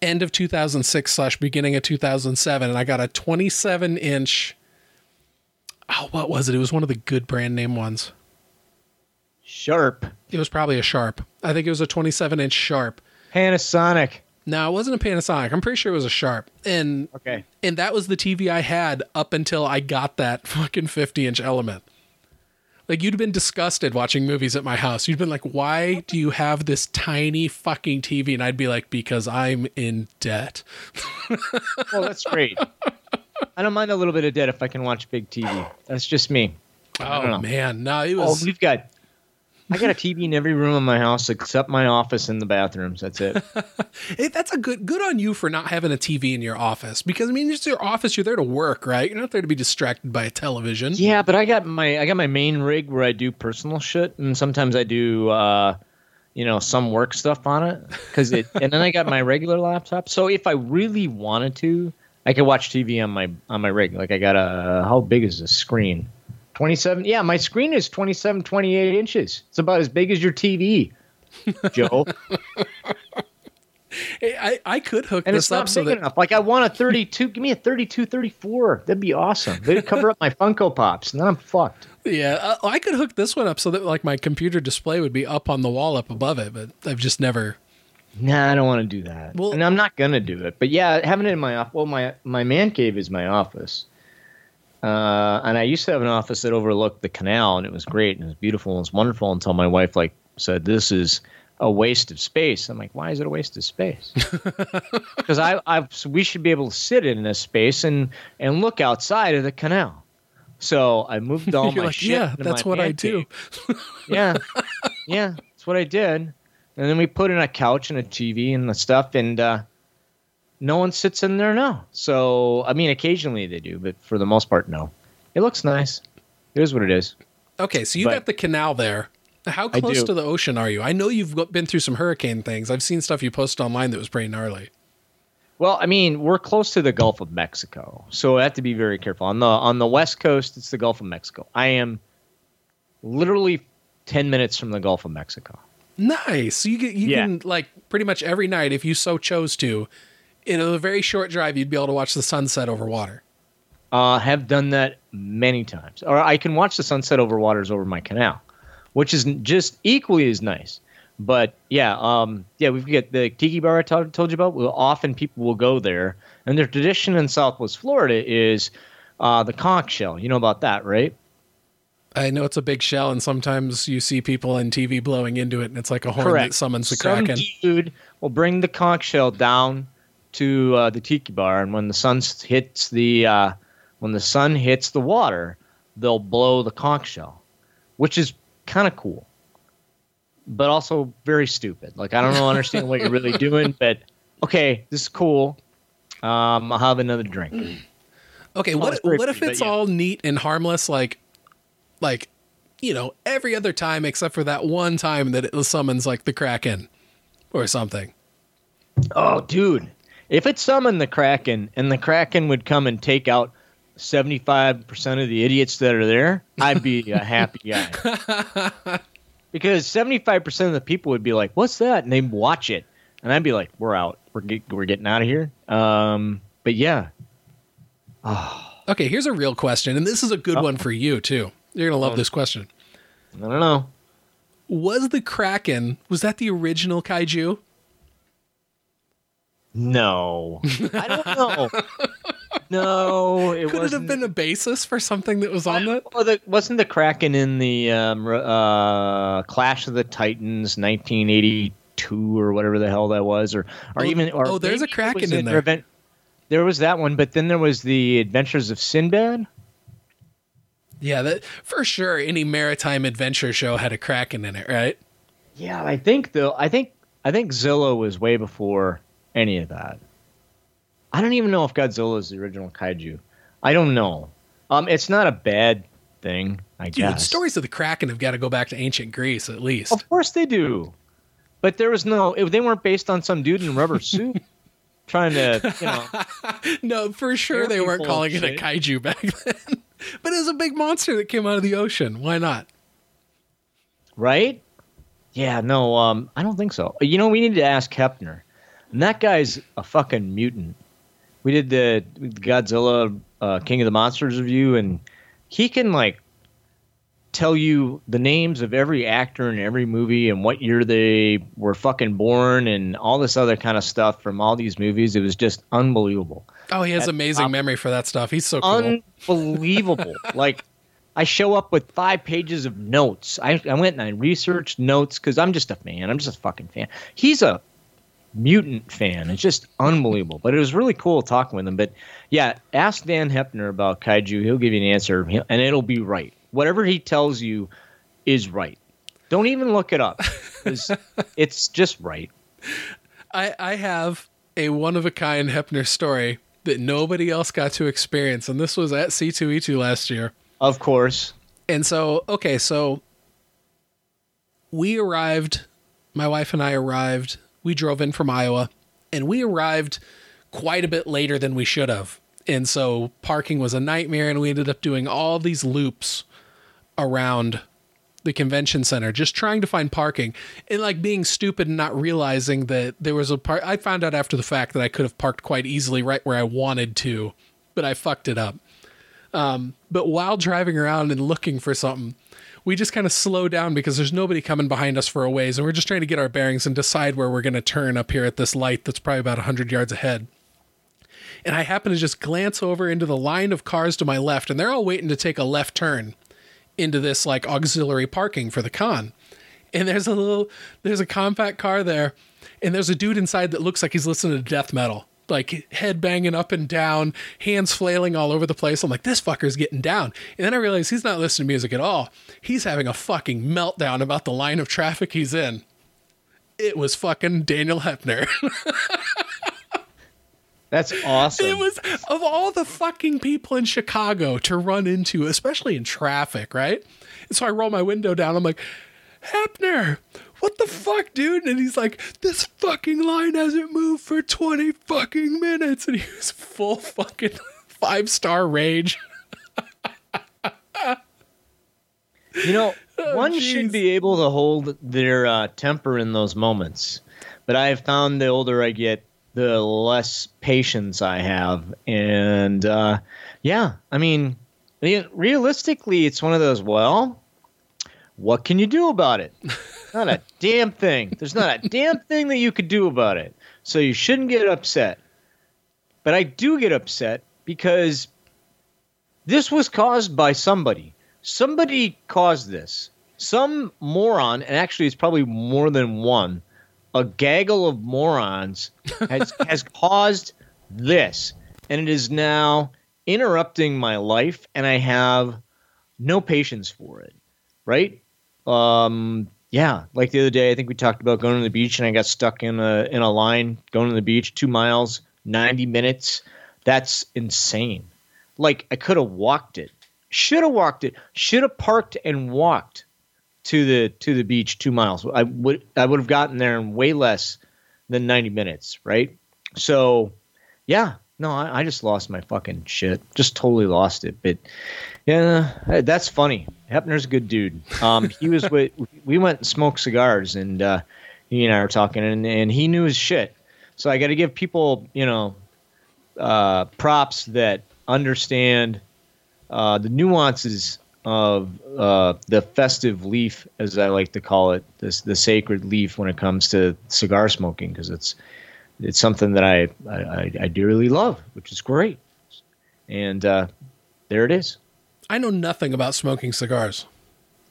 end of 2006 slash beginning of 2007, and I got a 27 inch. Oh, what was it? It was one of the good brand name ones. Sharp. It was probably a Sharp. I think it was a 27 inch Sharp. Panasonic. No, it wasn't a Panasonic. I'm pretty sure it was a Sharp. And Okay. and that was the TV I had up until I got that (laughs) fucking 50 inch element. Like you'd have been disgusted watching movies at my house. You'd been like, "Why do you have this tiny fucking TV?" And I'd be like, "Because I'm in debt." (laughs) Well, that's great. I don't mind a little bit of debt if I can watch big TV. That's just me. Oh man, no, it was. Oh, we've got. (laughs) I got a TV in every room in my house except my office and the bathrooms. That's it. (laughs) Hey, that's a good good on you for not having a TV in your office because I mean, it's your office. You're there to work, right? You're not there to be distracted by a television. Yeah, but I got my I got my main rig where I do personal shit, and sometimes I do uh, you know some work stuff on it because it. and then I got my regular laptop. So if I really wanted to, I could watch TV on my on my rig. Like I got a how big is the screen? Twenty seven. Yeah, my screen is 27, 28 inches. It's about as big as your TV, (laughs) Joe. Hey, I I could hook And this it's up not so big that enough. Like I want a 32. Give me a 32, 34. That'd be awesome. They'd cover up my Funko Pops, and then I'm fucked. yeah, uh, I could hook this one up so that like my computer display would be up on the wall up above it, but I've just never. Nah, I don't want to do that. Well- and I'm not gonna do it. But yeah, having it in my office. Well, my my man cave is my office. Uh, and I used to have an office that overlooked the canal, and it was great and it was beautiful and it was wonderful until my wife like said, "This is a waste of space." I'm like, "Why is it a waste of space?" (laughs) Because I, I, we should be able to sit in this space and and look outside of the canal. So I moved (laughs) all my like, shit. yeah, that's what I do. (laughs) yeah, yeah, that's what I did. And then we put in a couch and a TV and the stuff, and uh, no one sits in there now. So I mean, occasionally they do, but for the most part, no. It looks nice. It is what it is. Okay, so you But- got the canal there. How close to the ocean are you? I know you've been through some hurricane things. I've seen stuff you posted online that was pretty gnarly. Well, I mean, we're close to the Gulf of Mexico, so I have to be very careful. On the on the west coast, it's the Gulf of Mexico. I am literally ten minutes from the Gulf of Mexico. Nice. You get you Yeah. can like pretty much every night if you so chose to, in a very short drive, you'd be able to watch the sunset over water. Uh, have done that many times, or I can watch the sunset over waters over my canal, which is just equally as nice. But yeah, um, yeah, we've got the tiki bar I told told you about. Well, often people will go there, and their tradition in Southwest Florida is uh, the conch shell. You know about that, right? I know it's a big shell, and sometimes you see people on TV blowing into it, and it's like a horn Correct. that summons the Some kraken. dude will bring the conch shell down to uh, the tiki bar, and when the sun hits the uh, when the sun hits the water, they'll blow the conch shell, which is kind of cool, but also very stupid. Like I don't know, understand what you're really (laughs) doing, but okay, this is cool. Um, I'll have another drink. (clears throat) Okay, Oh, what what if it's yeah. all neat and harmless, like like you know every other time except for that one time that it summons like the kraken or something? Oh, dude. If it summoned the Kraken and the Kraken would come and take out 75% of the idiots that are there, I'd be a (laughs) happy guy. (laughs) because 75% of the people would be like, what's that? And they'd watch it. And I'd be like, we're out. We're, get, we're getting out of here. Um, but yeah. Okay, here's a real question, and this is a good one for you too. You're gonna love this question. I don't know. Was the kraken was that the original kaiju? No. (laughs) I don't know. no, it Could it have been a basis for something that was on that? Well, the, wasn't the Kraken in the um, uh, Clash of the Titans 1982 or whatever the hell that was, or or Oh, even or oh, there's a Kraken in there. Revent- there was that one, but then there was the Adventures of Sinbad. Yeah, that for sure. Any maritime adventure show had a kraken in it, right? Yeah, I think though. I think I think Zilla was way before any of that. I don't even know if Godzilla is the original kaiju. I don't know. Um, it's not a bad thing, I Dude, guess. stories of the kraken have got to go back to ancient Greece at least. Of course they do. But there was no. It, they weren't based on some dude in a rubber (laughs) suit trying to, you know. (laughs) No, for sure they weren't calling it a kaiju back (laughs) then. but it was a big monster that came out of the ocean. Why not? Right? Yeah. No. Um. I don't think so. You know, we need to ask Hepner, and that guy's a fucking mutant. We did the Godzilla uh, King of the Monsters review, and he can like tell you the names of every actor in every movie and what year they were fucking born and all this other kind of stuff from all these movies. It was just unbelievable. Oh, he has At- amazing um, memory for that stuff. He's so cool. unbelievable. (laughs) like I show up with five pages of notes. I, I went and I researched notes because I'm just a fan. I'm just a fucking fan. He's a mutant fan. It's just unbelievable. But it was really cool talking with him. But yeah, ask Dan Hepner about kaiju. He'll give you an answer, and it'll be right. Whatever he tells you is right. Don't even look it up. 'cause (laughs) it's just right. I, I have a one of a kind Hepner story that nobody else got to experience, and this was at C2E2 last year. Of course. And so, okay, so we arrived, my wife and I arrived, we drove in from Iowa, and we arrived quite a bit later than we should have. And so parking was a nightmare, and we ended up doing all these loops around the convention center just trying to find parking and like being stupid and not realizing that there was a part I found out after the fact that I could have parked quite easily right where I wanted to but I fucked it up um, but while driving around and looking for something we just kind of slow down because there's nobody coming behind us for a ways and we're just trying to get our bearings and decide where we're going to turn up here at this light that's probably about 100 yards ahead and I happen to just glance over into the line of cars to my left and they're all waiting to take a left turn into this like auxiliary parking for the con. And there's a little there's a compact car there and there's a dude inside that looks like he's listening to death metal. Like head banging up and down, hands flailing all over the place. I'm like, this fucker's getting down. And then I realize he's not listening to music at all. He's having a fucking meltdown about the line of traffic he's in. It was fucking Daniel Hepner. (laughs) That's awesome. It was of all the fucking people in Chicago to run into, especially in traffic, right? And so I roll my window down. I'm like, Hepner, what the fuck, dude? And he's like, this fucking line hasn't moved for 20 fucking minutes. And he was full fucking (laughs) five star rage. You know, (laughs) Oh, one jeez. should be able to hold their uh, temper in those moments. But I have found the older I get, the less patience I have. And uh, yeah, I mean, realistically, it's one of those, well, what can you do about it? (laughs) Not a damn thing. There's not a damn thing that you could do about it. So you shouldn't get upset. But I do get upset because this was caused by somebody. Somebody caused this. Some moron, and actually it's probably more than one, a gaggle of morons has, (laughs) has caused this. And it is now interrupting my life, and I have no patience for it. Right? Um, yeah, like the other day, I think we talked about going to the beach, and I got stuck in a in a line going to the beach, two miles, ninety minutes. That's insane. Like I could have walked it, should have walked it, should have parked and walked to the to the beach two miles. I would I would have gotten there in way less than ninety minutes, right? So, yeah, no, I, I just lost my fucking shit, just totally lost it. But yeah, that's funny. Hepner's a good dude. Um, he was with (laughs) we went and smoked cigars, and uh, he and I were talking, and, and he knew his shit. So I got to give people, you know, uh, props that understand uh, the nuances of uh, the festive leaf, as I like to call it, this the sacred leaf when it comes to cigar smoking, because it's it's something that I, I I dearly love, which is great. And uh, there it is. I know nothing about smoking cigars.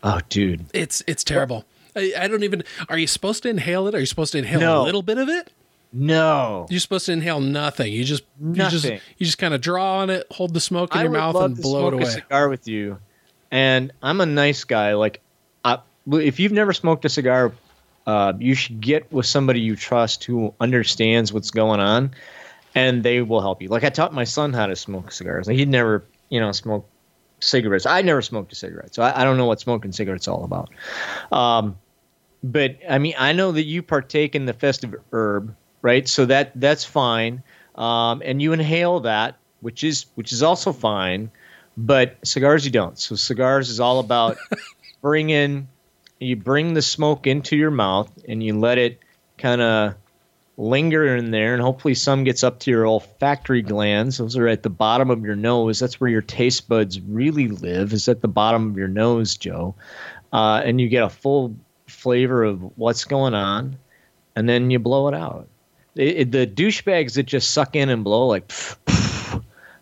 Oh, dude. It's it's terrible. I, I don't even. Are you supposed to inhale it? Are you supposed to inhale No. a little bit of it? No. You're supposed to inhale nothing. You just you just Nothing. you just kind of draw on it, hold the smoke in I your mouth, and blow it smoke a away. cigar with you, and I'm a nice guy. Like, I, if you've never smoked a cigar, uh, you should get with somebody you trust who understands what's going on, and they will help you. Like I taught my son how to smoke cigars. Like, he'd never, you know, smoked cigarettes. I never smoked a cigarette, so I, I don't know what smoking cigarettes all about. Um, but I mean, I know that you partake in the festive herb, right? So that that's fine, um, and you inhale that, which is which is also fine. But cigars, you don't. So cigars is all about (laughs) bringing you bring the smoke into your mouth and you let it kind of linger in there, and hopefully some gets up to your olfactory glands. Those are at the bottom of your nose. That's where your taste buds really live. Is at the bottom of your nose, Joe, uh, and you get a full flavor of what's going on, and then you blow it out. It, it- the douchebags that just suck in and blow like.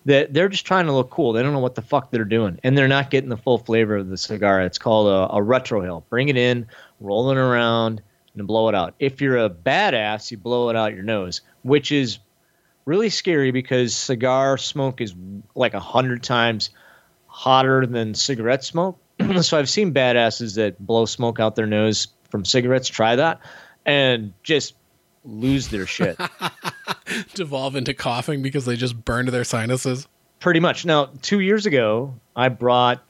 That they're just trying to look cool. They don't know what the fuck they're doing, and they're not getting the full flavor of the cigar. It's called a, a retrohale. Bring it in, rolling around, and blow it out. If you're a badass, you blow it out your nose, which is really scary because cigar smoke is like a hundred times hotter than cigarette smoke. (clears throat) so I've seen badasses that blow smoke out their nose from cigarettes. Try that, and just lose their shit. (laughs) Devolve into coughing because they just burned their sinuses. Pretty much. Now, two years ago, I brought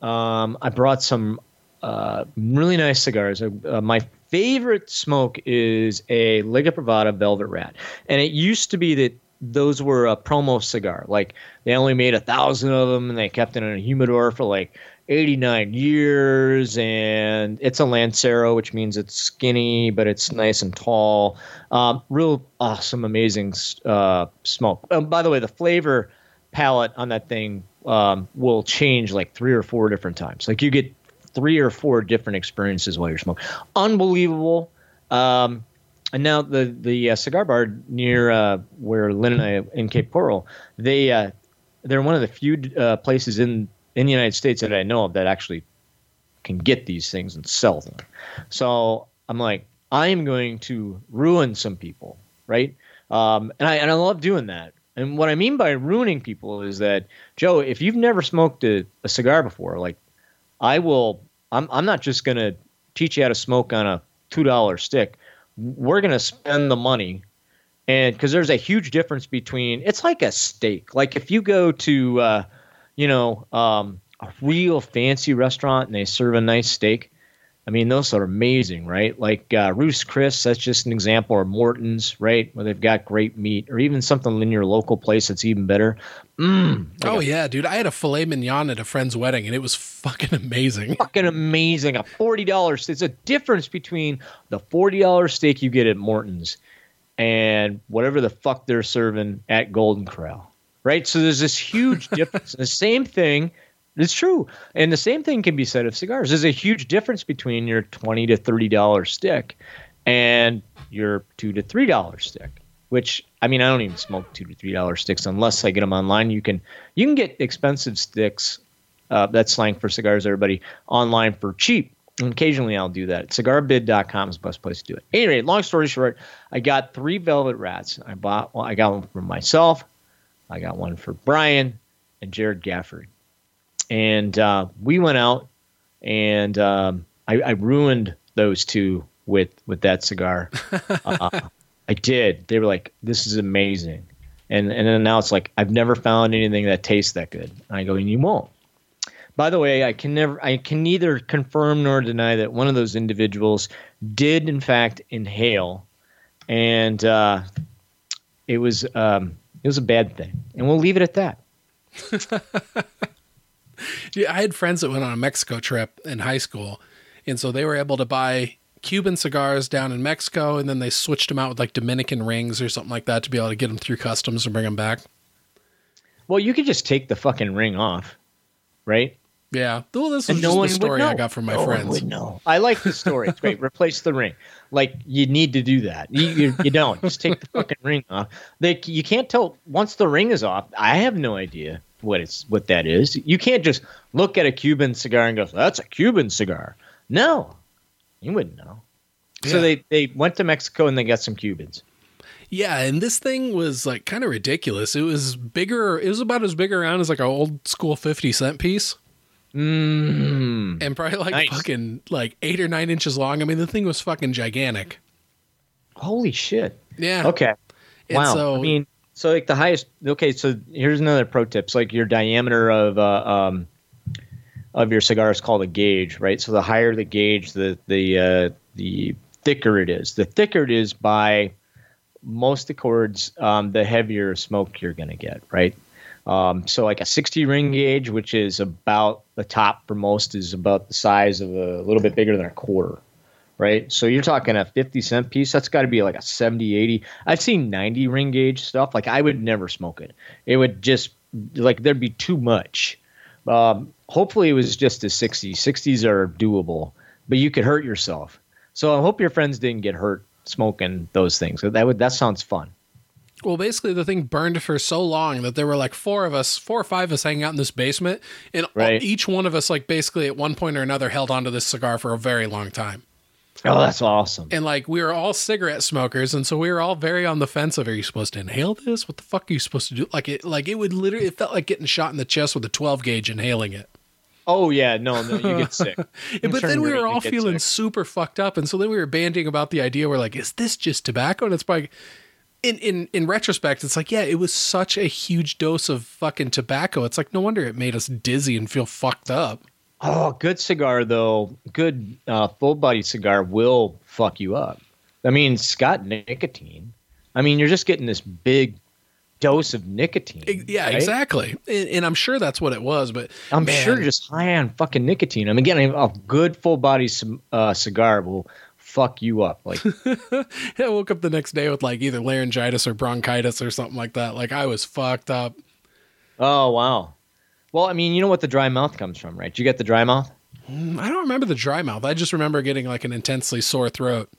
um, I brought some uh, really nice cigars. Uh, my favorite smoke is a Liga Privada Velvet Rat, and it used to be that those were a promo cigar. Like they only made a thousand of them, and they kept it in a humidor for like 89 years. And it's a Lancero, which means it's skinny, but it's nice and tall. Um, real awesome, amazing uh, smoke. Um, by the way, the flavor palette on that thing um, will change like three or four different times. Like you get three or four different experiences while you're smoking. Unbelievable. Um, and now the the uh, cigar bar near uh, where Lynn and I in Cape Coral, they uh, they're one of the few uh, places in in the United States that I know of that actually can get these things and sell them. So I'm like, I am going to ruin some people, right? Um, and I and I love doing that. And what I mean by ruining people is that Joe, if you've never smoked a, a cigar before, like I will, I'm I'm not just gonna teach you how to smoke on a two dollar stick. We're gonna spend the money, and because there's a huge difference between it's like a steak. Like if you go to, uh, you know, um, a real fancy restaurant and they serve a nice steak, I mean, those are amazing, right? Like uh, Ruth's Chris, that's just an example, or Morton's, right, where they've got great meat, or even something in your local place that's even better. Mm, oh yeah, dude! I had a filet mignon at a friend's wedding, and it was fucking (laughs) amazing. Fucking amazing! A forty dollars. It's a difference between the forty dollars steak you get at Morton's and whatever the fuck they're serving at Golden Corral, right? So there's this huge (laughs) difference. the same thing it's true. And the same thing can be said of cigars. There's a huge difference between your 20 to $30 stick and your 2 to $3 stick, which I mean, I don't even smoke 2 to $3 sticks unless I get them online. You can you can get expensive sticks uh, that's slang for cigars everybody online for cheap. And occasionally I'll do that. Cigarbid.com is the best place to do it. Anyway, long story short, I got three velvet rats. I bought well, I got one for myself, I got one for Brian and Jared Gafford and uh, we went out and um, I, I, ruined those two with with that cigar. (laughs) uh, I did. They were like, "This is amazing," and and then now it's like I've never found anything that tastes that good. And I go, and you won't. By the way, I can never, I can neither confirm nor deny that one of those individuals did in fact inhale, and uh, it was um, it was a bad thing, and we'll leave it at that. (laughs) (laughs) yeah, I had friends that went on a Mexico trip in high school, and so they were able to buy Cuban cigars down in Mexico, and then they switched them out with like Dominican rings or something like that to be able to get them through customs and bring them back. Well, you could just take the fucking ring off, right? Yeah. Well, this is no just the story I got from my no friends. No, I like the story. It's great. (laughs) Replace the ring. Like you need to do that. You, you, you don't just take the fucking ring off. They, you can't tell once the ring is off. I have no idea what it's what that is. You can't just look at a Cuban cigar and go, "That's a Cuban cigar." No, you wouldn't know. Yeah. So they they went to Mexico and they got some Cubans. Yeah, and this thing was like kind of ridiculous. It was bigger. It was about as big around as like an old school fifty cent piece. Mm. And probably like nice. fucking like eight or nine inches long. I mean, the thing was fucking gigantic. Holy shit! Yeah. Okay. And wow. So, I mean, so like the highest. Okay, so here's another pro tip. So like your diameter of uh, um, of your cigar is called a gauge, right? So the higher the gauge, the the uh, the thicker it is. The thicker it is by most accords, um, the heavier smoke you're going to get, right? Um, so like a 60 ring gauge, which is about the top for most, is about the size of a, a little bit bigger than a quarter right? So you're talking a 50 cent piece. That's got to be like a 70, 80. I've seen 90 ring gauge stuff. Like I would never smoke it. It would just like there'd be too much. Um, hopefully it was just a 60. 60s are doable, but you could hurt yourself. So I hope your friends didn't get hurt smoking those things. That would that sounds fun. Well, basically, the thing burned for so long that there were like four of us, four or five of us hanging out in this basement, and right. each one of us, like basically at one point or another, held onto this cigar for a very long time. Oh, that's awesome. And like we were all cigarette smokers, and so we were all very on the fence of are you supposed to inhale this? What the fuck are you supposed to do? Like it like it would literally it felt like getting shot in the chest with a twelve gauge inhaling it. Oh yeah, no, no, you get sick. (laughs) but then we were all feeling sick. super fucked up, and so then we were banding about the idea. We're like, is this just tobacco? And it's like, in in in retrospect, it's like, yeah, it was such a huge dose of fucking tobacco. It's like no wonder it made us dizzy and feel fucked up. Oh, good cigar though. Good uh, full body cigar will fuck you up. I mean, it's got nicotine. I mean, you're just getting this big dose of nicotine. Yeah, right? exactly. And, and, I'm sure that's what it was, but I'm man. sure just high on fucking nicotine. I mean, again, a good full body uh, cigar will fuck you up. Like, (laughs) I woke up the next day with like either laryngitis or bronchitis or something like that. Like, I was fucked up. Oh wow. Well, I mean, you know what the dry mouth comes from, right? you get the dry mouth? Mm, I don't remember the dry mouth. I just remember getting like an intensely sore throat.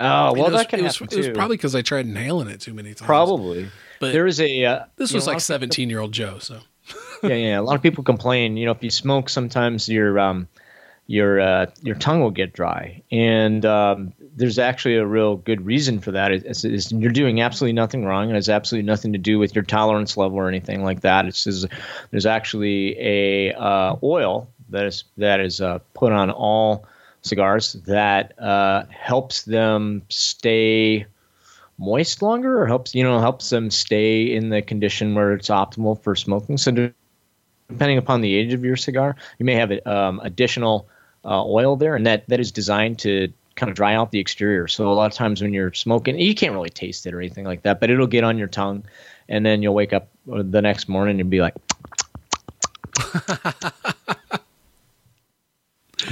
Oh well, was, that can it was, happen it was probably because I tried inhaling it too many times. Probably, but there is a. Uh, this was know, like seventeen year old Joe. So. (laughs) yeah, yeah. A lot of people complain. You know, if you smoke, sometimes your um, your uh, your tongue will get dry, and um, there's actually a real good reason for that. It's, it's, you're doing absolutely nothing wrong. It has absolutely nothing to do with your tolerance level or anything like that. It's there's actually a uh, oil that is that is uh, put on all cigars that uh, helps them stay moist longer, or helps you know helps them stay in the condition where it's optimal for smoking. So depending upon the age of your cigar, you may have um, additional uh, oil there, and that that is designed to kind of dry out the exterior. So a lot of times when you're smoking, you can't really taste it or anything like that, but it'll get on your tongue, and then you'll wake up the next morning and be like. (laughs)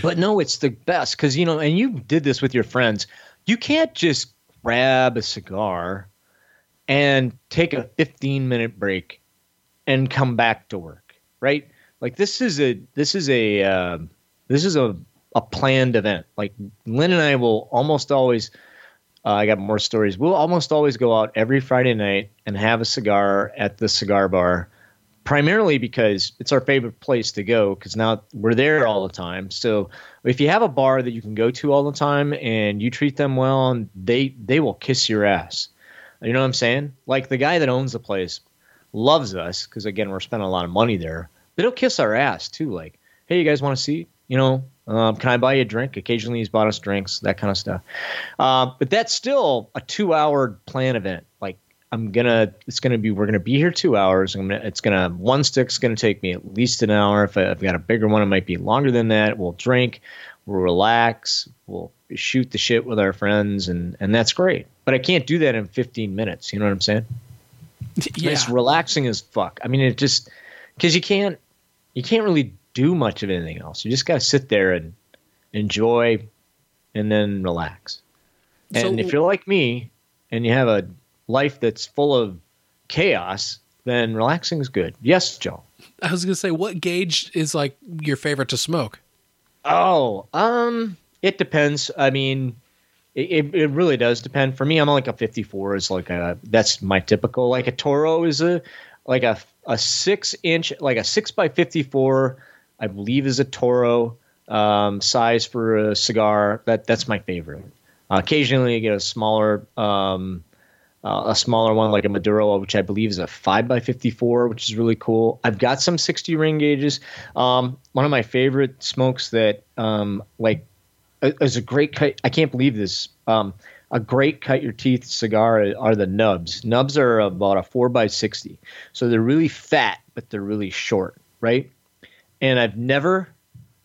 but no, it's the best because you know, and you did this with your friends. You can't just grab a cigar and take a 15 minute break and come back to work, right? Like this is a this is a uh, this is a a planned event. Like Lynn and I will almost always. Uh, I got more stories. We'll almost always go out every Friday night and have a cigar at the cigar bar, primarily because it's our favorite place to go. Because now we're there all the time. So if you have a bar that you can go to all the time and you treat them well, and they they will kiss your ass. You know what I'm saying? Like the guy that owns the place loves us because again we're spending a lot of money there. But he'll kiss our ass too. Like, hey, you guys want to see? You know, um, can I buy you a drink? Occasionally he's bought us drinks, that kind of stuff. Uh, but that's still a two-hour plan event. Like I'm gonna, it's gonna be, we're gonna be here two hours. I'm gonna, it's gonna, one stick's gonna take me at least an hour. If I, have got a bigger one, it might be longer than that. We'll drink, we'll relax, we'll shoot the shit with our friends, and and that's great. But I can't do that in 15 minutes. You know what I'm saying? (laughs) Yeah. It's relaxing as fuck. I mean, it just because you can't you can't really do much of anything else. You just got to sit there and enjoy, and then relax. And so, if you're like me, and you have a life that's full of chaos, then relaxing is good. Yes, Joe. I was gonna say, what gauge is like your favorite to smoke? Oh, um, it depends. I mean, it, it really does depend. For me, I'm like a 54 is like a that's my typical. Like a Toro is a like a a six inch like a six by 54. I believe is a Toro um, size for a cigar. That that's my favorite. Uh, occasionally, you get a smaller um, uh, a smaller one like a Maduro, which I believe is a 5 by 54 which is really cool. I've got some 60 ring gauges. Um, one of my favorite smokes that um, like is a great cut. I can't believe this. Um, a great cut your teeth cigar are the nubs. Nubs are about a 4 by 60 So they're really fat, but they're really short, right? And I've never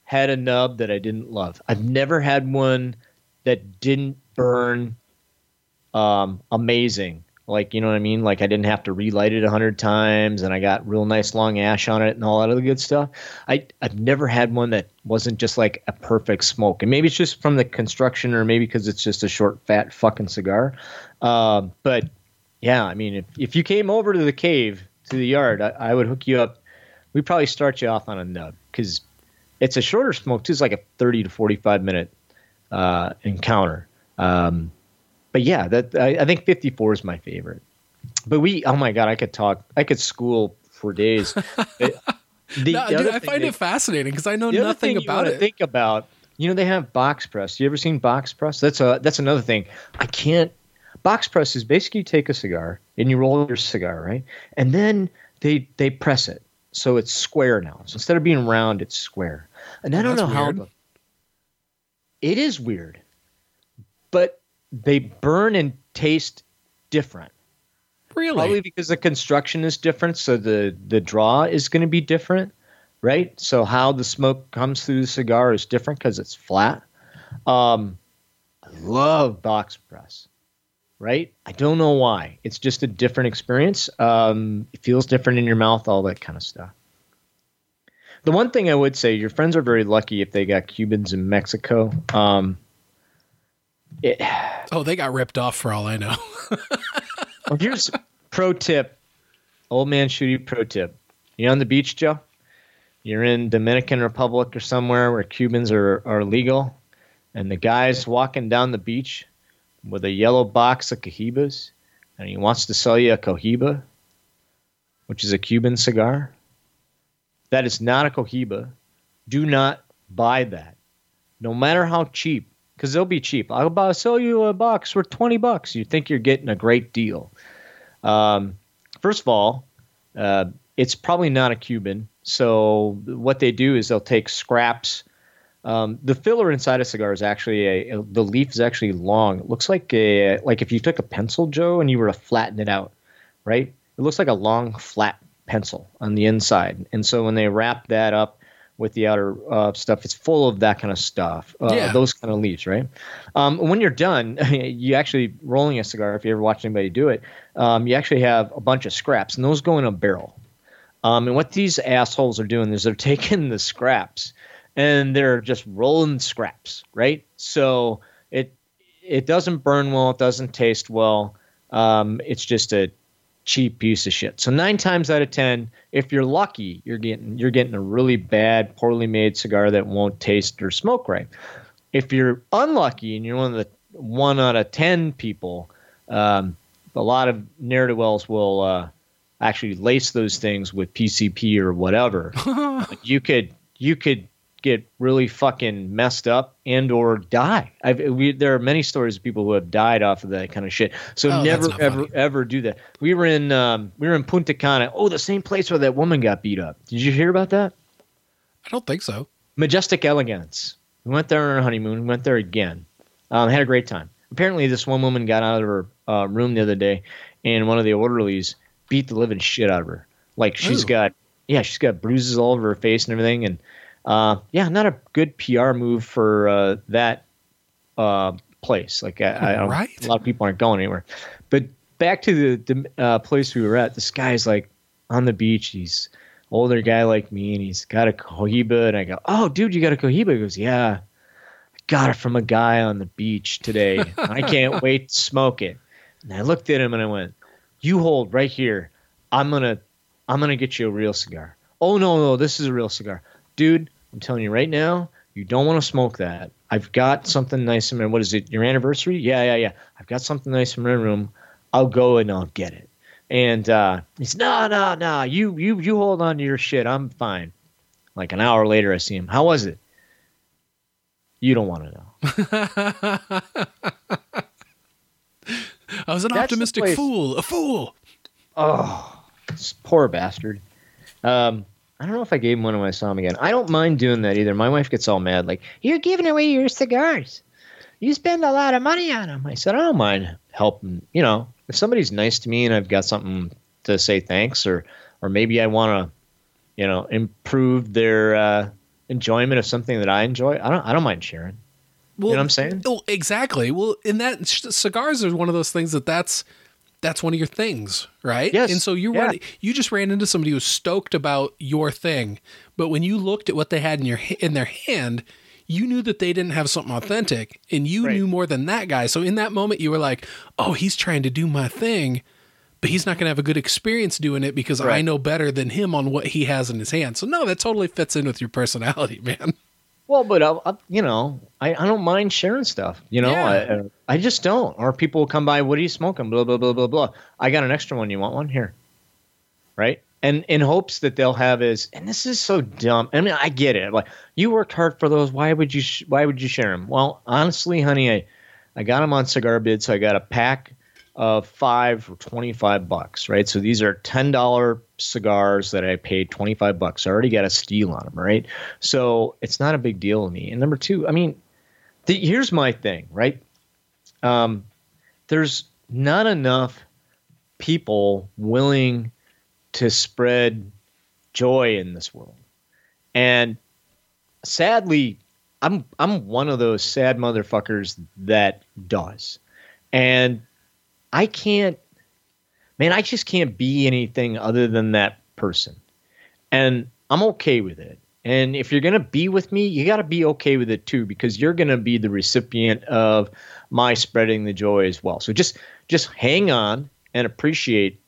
had a nub that I didn't love. I've never had one that didn't burn um, amazing. Like, you know what I mean? Like, I didn't have to relight it a hundred times and I got real nice long ash on it and all that other good stuff. I, I've never had one that wasn't just like a perfect smoke. And maybe it's just from the construction or maybe because it's just a short, fat fucking cigar. Uh, but yeah, I mean, if, if you came over to the cave, to the yard, I, I would hook you up. We'd probably start you off on a nub because it's a shorter smoke too. It's like a 30 to 45 minute uh, encounter. Um, but yeah, that I, I think 54 is my favorite. But we, oh my god, I could talk, I could school for days. (laughs) the, no, dude, I find it fascinating because I know nothing about it. Think about, you know, they have box press. You ever seen box press? That's a that's another thing. I can't. Box press is basically you take a cigar and you roll your cigar right, and then they they press it so it's square now. So instead of being round, it's square. And I don't know weird. how. It is weird, but they burn and taste different. Really? Probably because the construction is different, so the the draw is going to be different, right? So how the smoke comes through the cigar is different because it's flat. Um, I love box press, right? I don't know why. It's just a different experience. Um, it feels different in your mouth, all that kind of stuff. The one thing I would say, your friends are very lucky if they got Cubans in Mexico. Um, it, (sighs) oh, they got ripped off for all I know. (laughs) well, here's pro tip, old man shooty pro tip. You on the beach, Joe? You're in Dominican Republic or somewhere where Cubans are, are legal, and the guy's walking down the beach with a yellow box of Cohibas, and he wants to sell you a Cohiba, which is a Cuban cigar. That is not a Cohiba. Do not buy that. No matter how cheap because they'll be cheap. I'll buy, sell you a box for 20 bucks. You think you're getting a great deal. Um, first of all, uh, it's probably not a Cuban. So what they do is they'll take scraps. Um, the filler inside a cigar is actually a, a, the leaf is actually long. It looks like a like if you took a pencil, Joe, and you were to flatten it out, right? It looks like a long flat pencil on the inside. And so when they wrap that up with the outer uh, stuff. It's full of that kind of stuff, uh, Yeah. those kind of leaves, right? Um, when you're done, (laughs) you actually rolling a cigar. If you ever watch anybody do it, um, you actually have a bunch of scraps, and those go in a barrel. Um, and what these assholes are doing is they're (laughs) taking the scraps and they're just rolling scraps, right? So it it doesn't burn well, it doesn't taste well. Um, it's just a cheap piece of shit. So nine times out of ten, if you're lucky, you're getting you're getting a really bad, poorly made cigar that won't taste or smoke right. If you're unlucky and you're one of the one out of ten people, um, a lot of ne'er do wells will uh, actually lace those things with PCP or whatever. (laughs) you could you could get really fucking messed up and or die. I've, we, there are many stories of people who have died off of that kind of shit. So Oh, never ever funny. ever do that. We were in um, we were in Punta Cana. Oh, the same place where that woman got beat up. Did you hear about that? I don't think so. Majestic Elegance. We went there on our honeymoon. We went there again. Um, had a great time. Apparently, this one woman got out of her uh, room the other day, and one of the orderlies beat the living shit out of her. Like she's Ooh. got, yeah, she's got bruises all over her face and everything. And uh, yeah, not a good PR move for uh, that uh, place. Like I, I don't, Right. a lot of people aren't going anywhere. But back to the, the uh, place we were at, this guy's like on the beach. He's older guy like me, and he's got a cohiba. And I go, "Oh, dude, you got a cohiba?" He goes, "Yeah, I got it from a guy on the beach today. I can't (laughs) wait to smoke it." And I looked at him and I went, "You hold right here. I'm gonna, I'm gonna get you a real cigar." Oh no, no, this is a real cigar, dude. I'm telling you right now, you don't want to smoke that. I've got something nice in my. What is it? Your anniversary? Yeah, yeah, yeah. I've got something nice in my room. I'll go and I'll get it. And uh, he's no, no, no. You, you, you hold on to your shit. I'm fine. Like an hour later, I see him. How was it? You don't want to know. (laughs) I was an That's optimistic fool. A fool. Oh, this poor bastard. Um, I don't know if I gave him one when I saw him again. I don't mind doing that either. My wife gets all mad, like, You're giving away your cigars. You spend a lot of money on them. I said, I don't mind helping. You know, if somebody's nice to me and I've got something to say thanks, or or maybe I want to, you know, improve their uh, enjoyment of something that I enjoy. I don't I don't mind sharing. Well, you know what I'm saying? Oh, exactly. Well, in that cigars are one of those things that that's that's one of your things, right? Yes. And so you Yeah. run, you just ran into somebody who was stoked about your thing, but when you looked at what they had in your in their hand, you knew that they didn't have something authentic, and you Right. knew more than that guy. So in that moment, you were like, "Oh, he's trying to do my thing." But he's not going to have a good experience doing it because I know better than him on what he has in his hand. So no, that totally fits in with your personality, (laughs) man. Well, but I, I, you know, I, I don't mind sharing stuff. You know, Yeah. I, I just don't. Or people will come by, what are you smoking? Blah blah blah blah blah. I got an extra one. You want one here? Right? And in hopes that they'll have is, and this is so dumb. I mean, I get it. Like you worked hard for those. Why would you? Sh- why would you share them? Well, honestly, honey, I, I got them on Cigar Bid, so I got a pack of five twenty five bucks. Right? So these are ten dollar cigars that I paid twenty five bucks. I already got a steal on them. Right? So it's not a big deal to me. And number two, I mean, the, here's my thing. Right? Um, there's not enough people willing to spread joy in this world. And sadly, I'm I'm one of those sad motherfuckers that does. And I can't man, I just can't be anything other than that person. And I'm okay with it. And if you're going to be with me, you got to be okay with it too because you're going to be the recipient of my spreading the joy as well. So just just hang on and appreciate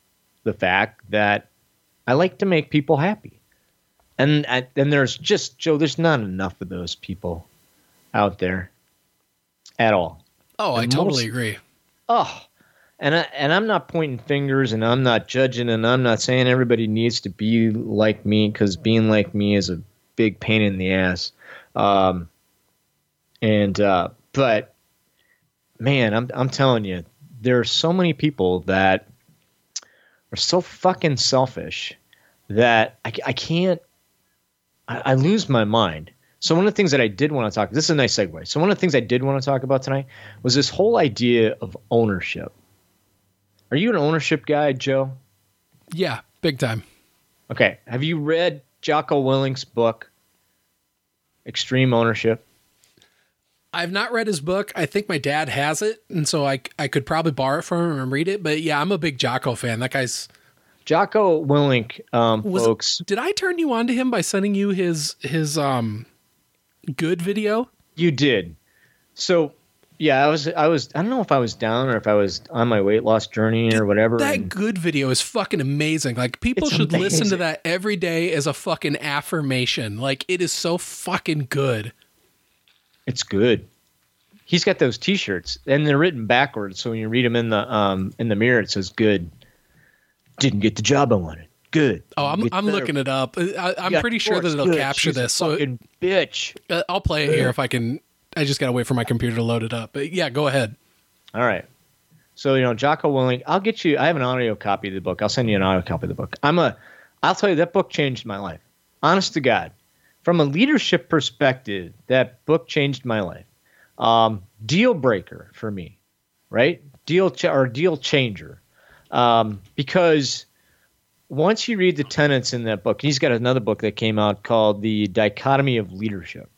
the fact that I like to make people happy. And and there's just Joe, there's not enough of those people out there at all. Oh, I And totally most- agree. Oh, and I, and I'm not pointing fingers, and I'm not judging, and I'm not saying everybody needs to be like me because being like me is a big pain in the ass. Um, and uh, but man, I'm I'm telling you, there are so many people that are so fucking selfish that I, I can't. I, I lose my mind. So one of the things that I did want to talk. This is a nice segue. So one of the things I did want to talk about tonight was this whole idea of ownership. Are you an ownership guy, Joe? Yeah, big time. Okay. Have you read Jocko Willink's book? extreme ownership. I've not read his book. I think my dad has it, and so I I could probably borrow it from him and read it. But yeah, I'm a big Jocko fan. That guy's Jocko Willink, um, was. folks. Did I turn you on to him by sending you his his um good video? You did. So yeah, I was I was I don't know if I was down or if I was on my weight loss journey or whatever. That and- good video is fucking amazing. Like people should listen to that every day as a fucking affirmation. Like it is so fucking good. It's good. He's got those T-shirts, and they're written backwards. So when you read them in the um in the mirror, it says "Good." Didn't get the job I wanted. Good. Oh, I'm I'm better. looking it up. I, I'm Yeah, pretty sure that it'll good. capture She's this. So bitch. uh, I'll play it here if I can. I just gotta wait for my computer to load it up. But yeah, go ahead. All right. So you know, Jocko Willink. I'll get you. I have an audio copy of the book. I'll send you an audio copy of the book. I'm a. I'll tell you that book changed my life. Honest to God, from a leadership perspective, that book changed my life. Um, deal breaker for me, right? Deal ch- or deal changer, um, because once you read the tenets in that book, he's got another book that came out called The Dichotomy of Leadership.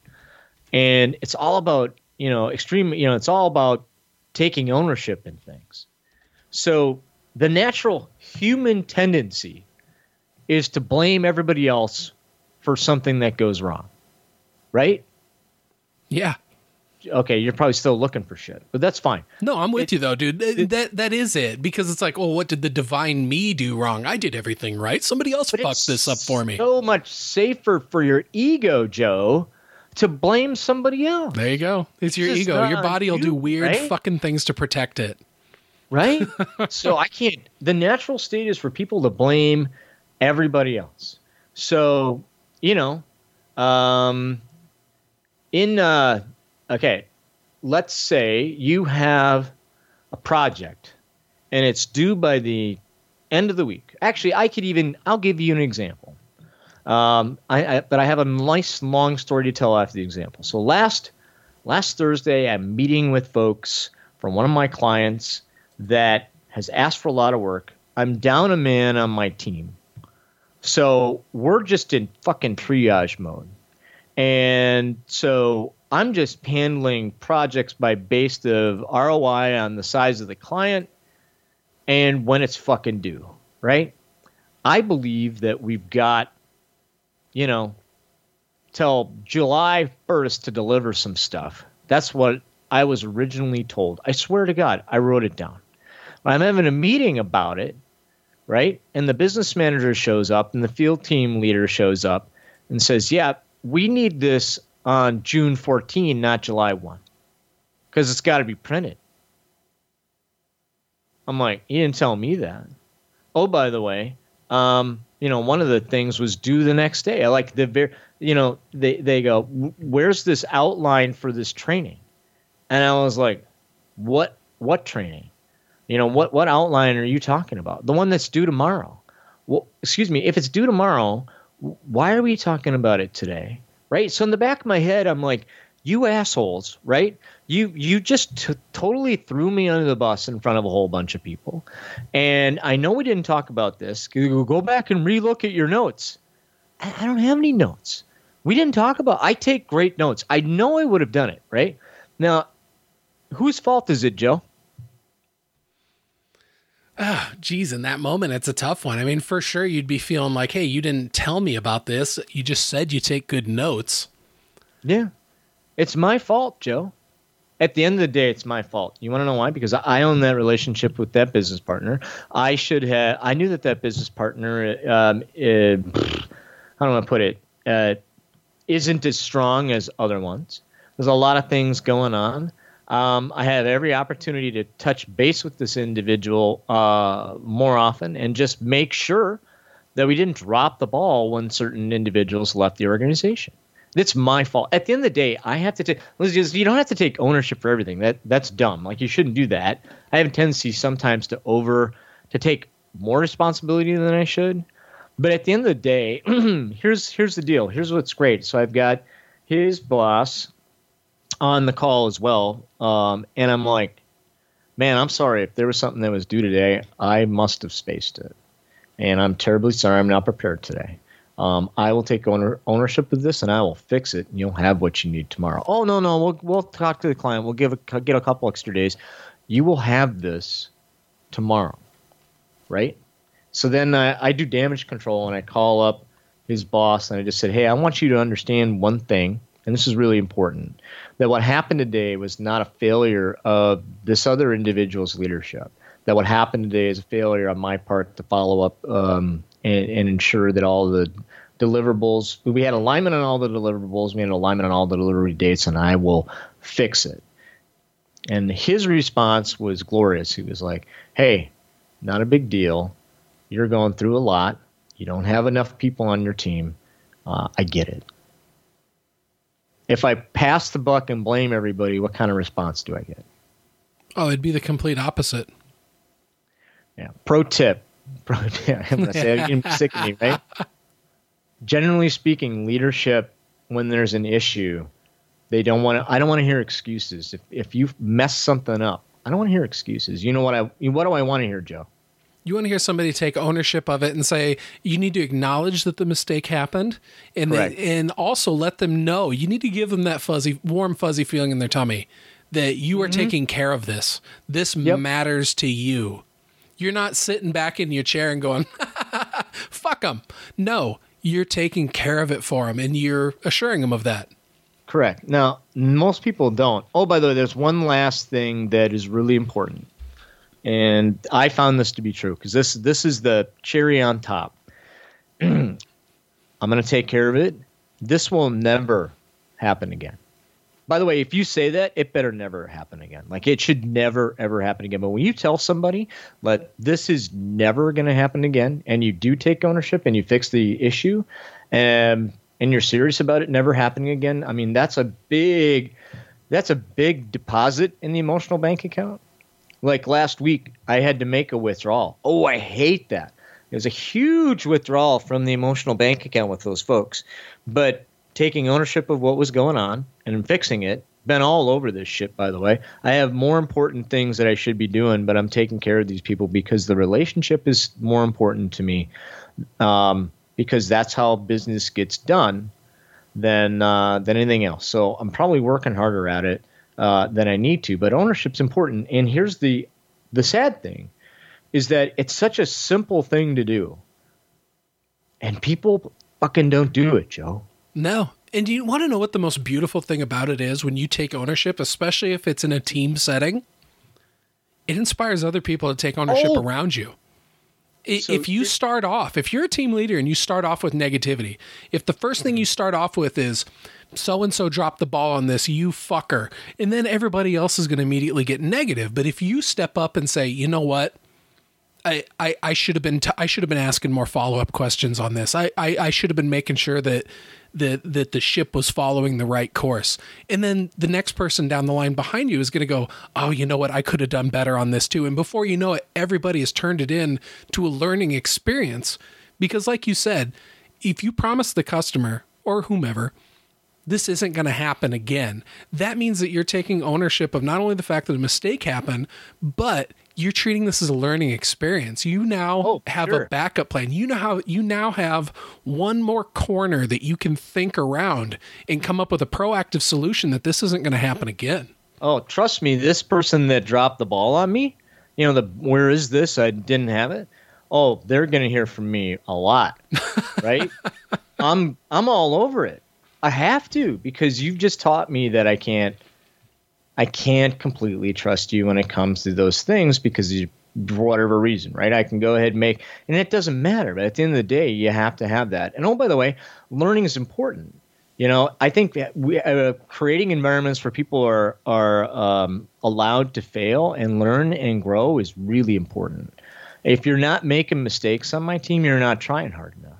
And it's all about, you know, extreme, you know, it's all about taking ownership in things. So the natural human tendency is to blame everybody else for something that goes wrong. Right? Yeah. Okay, you're probably still looking for shit, but that's fine. No, I'm with It- you though, dude. Th- that that is it because it's like, oh, what did the divine me do wrong? I did everything right. Somebody else fucked this up for me. So much safer for your ego, Joe, to blame somebody else. There you go. It's your ego. Your body will you, do weird right? fucking things to protect it. right? (laughs) so I can't. The natural state is for people to blame everybody else. So you know, um, in uh, okay, let's say you have a project and it's due by the end of the week. Actually, I could even. I'll give you an example. Um, I, I but I have a nice long story to tell after the example. So last last Thursday, I'm meeting with folks from one of my clients that has asked for a lot of work. I'm down a man on my team. So we're just in fucking triage mode. And so I'm just handling projects by based of ROI on the size of the client and when it's fucking due, right? I believe that we've got, you know, till July 1st to deliver some stuff. That's what I was originally told. I swear to God, I wrote it down. I'm having a meeting about it, right? And the business manager shows up and the field team leader shows up and says, Yeah, we need this on June 14, not July 1, because it's got to be printed. I'm like, You didn't tell me that. Oh, by the way, um, you know, one of the things was due the next day. I like the very, you know, they, they go, Where's this outline for this training? And I was like, What, what training? You know, what what outline are you talking about? The one that's due tomorrow. Well, excuse me, if it's due tomorrow, why are we talking about it today? Right? So in the back of my head, I'm like, you assholes, right? You you just t- totally threw me under the bus in front of a whole bunch of people. And I know we didn't talk about this. Go back and relook at your notes. I I don't have any notes. We didn't talk about. I take great notes. I know I would have done it, right? Now, whose fault is it, Joe? Oh, geez, in that moment, it's a tough one. I mean, for sure, you'd be feeling like, hey, you didn't tell me about this. You just said you take good notes. Yeah. It's my fault, Joe. At the end of the day, it's my fault. You want to know why? Because I own that relationship with that business partner. I should have, I knew that that business partner, um, uh, how do I put it, uh, isn't as strong as other ones. There's a lot of things going on. Um, I had every opportunity to touch base with this individual uh, more often and just make sure that we didn't drop the ball when certain individuals left the organization. It's my fault. At the end of the day, I have to take. You don't have to take ownership for everything. That that's dumb. Like you shouldn't do that. I have a tendency sometimes to over to take more responsibility than I should. But at the end of the day, (clears throat) here's here's the deal. Here's what's great. So I've got his boss on the call as well, um, and I'm like, man, I'm sorry if there was something that was due today. I must have spaced it, and I'm terribly sorry. I'm not prepared today. Um, I will take owner, ownership of this and I will fix it, and you'll have what you need tomorrow. Oh no, no, we'll we'll talk to the client. We'll give a, get a couple extra days. You will have this tomorrow, right? So then I, I do damage control and I call up his boss and I just said, hey, I want you to understand one thing, and this is really important, that what happened today was not a failure of this other individual's leadership. That what happened today is a failure on my part to follow up um, and, and ensure that all the deliverables. We had alignment on all the deliverables. We had alignment on all the delivery dates, and I will fix it. And his response was glorious. He was like, "Hey, not a big deal. You're going through a lot. You don't have enough people on your team. Uh, I get it." If I pass the buck and blame everybody, what kind of response do I get? Oh, it'd be the complete opposite. Yeah. Pro tip. (laughs) Pro tip. (laughs) I'm gonna say it again, sick of me, right? (laughs) generally speaking, leadership when there's an issue, they don't want to. I don't want to hear excuses. If if you mess something up, I don't want to hear excuses. You know what I? What do I want to hear, Joe? You want to hear somebody take ownership of it and say you need to acknowledge that the mistake happened, and they, and also let them know. You need to give them that fuzzy, warm, fuzzy feeling in their tummy that you are mm-hmm. taking care of this. This yep. matters to you. You're not sitting back in your chair and going, (laughs) "Fuck them." No, you're taking care of it for them and you're assuring them of that. Correct. Now, most people don't. Oh, by the way, there's one last thing that is really important. And I found this to be true because this this is the cherry on top. (clears throat) I'm going to take care of it. This will never happen again. By the way, if you say that, it better never happen again. Like it should never ever happen again. But when you tell somebody that this is never going to happen again, and you do take ownership and you fix the issue, and and you're serious about it never happening again, I mean that's a big that's a big deposit in the emotional bank account. Like last week, I had to make a withdrawal. Oh, I hate that. It was a huge withdrawal from the emotional bank account with those folks. But taking ownership of what was going on and fixing it. Been all over this shit, by the way. I have more important things that I should be doing, but I'm taking care of these people because the relationship is more important to me. Um, because that's how business gets done than uh, than anything else. So I'm probably working harder at it uh, than I need to. But ownership's important. And here's the the sad thing is that it's such a simple thing to do, and people fucking don't do it, Joe. No. And do you want to know what the most beautiful thing about it is when you take ownership, especially if it's in a team setting? It inspires other people to take ownership oh. around you. So if you start off, if you're a team leader and you start off with negativity, if the first thing you mm-hmm. start off with is so and so dropped the ball on this, you fucker, and then everybody else is going to immediately get negative. But if you step up and say, you know what, I, I, I should have been t- I should have been asking more follow up questions on this. I, I, I should have been making sure that that that the ship was following the right course. And then the next person down the line behind you is going to go, "Oh, you know what? I could have done better on this too." And before you know it, everybody has turned it in to a learning experience because like you said, if you promise the customer or whomever this isn't going to happen again. That means that you're taking ownership of not only the fact that a mistake happened, but you're treating this as a learning experience. You now oh, have sure. a backup plan. You know how you now have one more corner that you can think around and come up with a proactive solution that this isn't going to happen again. Oh, trust me, this person that dropped the ball on me, you know, the where is this? I didn't have it. Oh, they're going to hear from me a lot, (laughs) right? I'm I'm all over it. I have to because you've just taught me that I can't I can't completely trust you when it comes to those things because you, for whatever reason, right? I can go ahead and make, and it doesn't matter. But at the end of the day, you have to have that. And oh, by the way, learning is important. You know, I think that we, uh, creating environments where people are are um, allowed to fail and learn and grow is really important. If you're not making mistakes on my team, you're not trying hard enough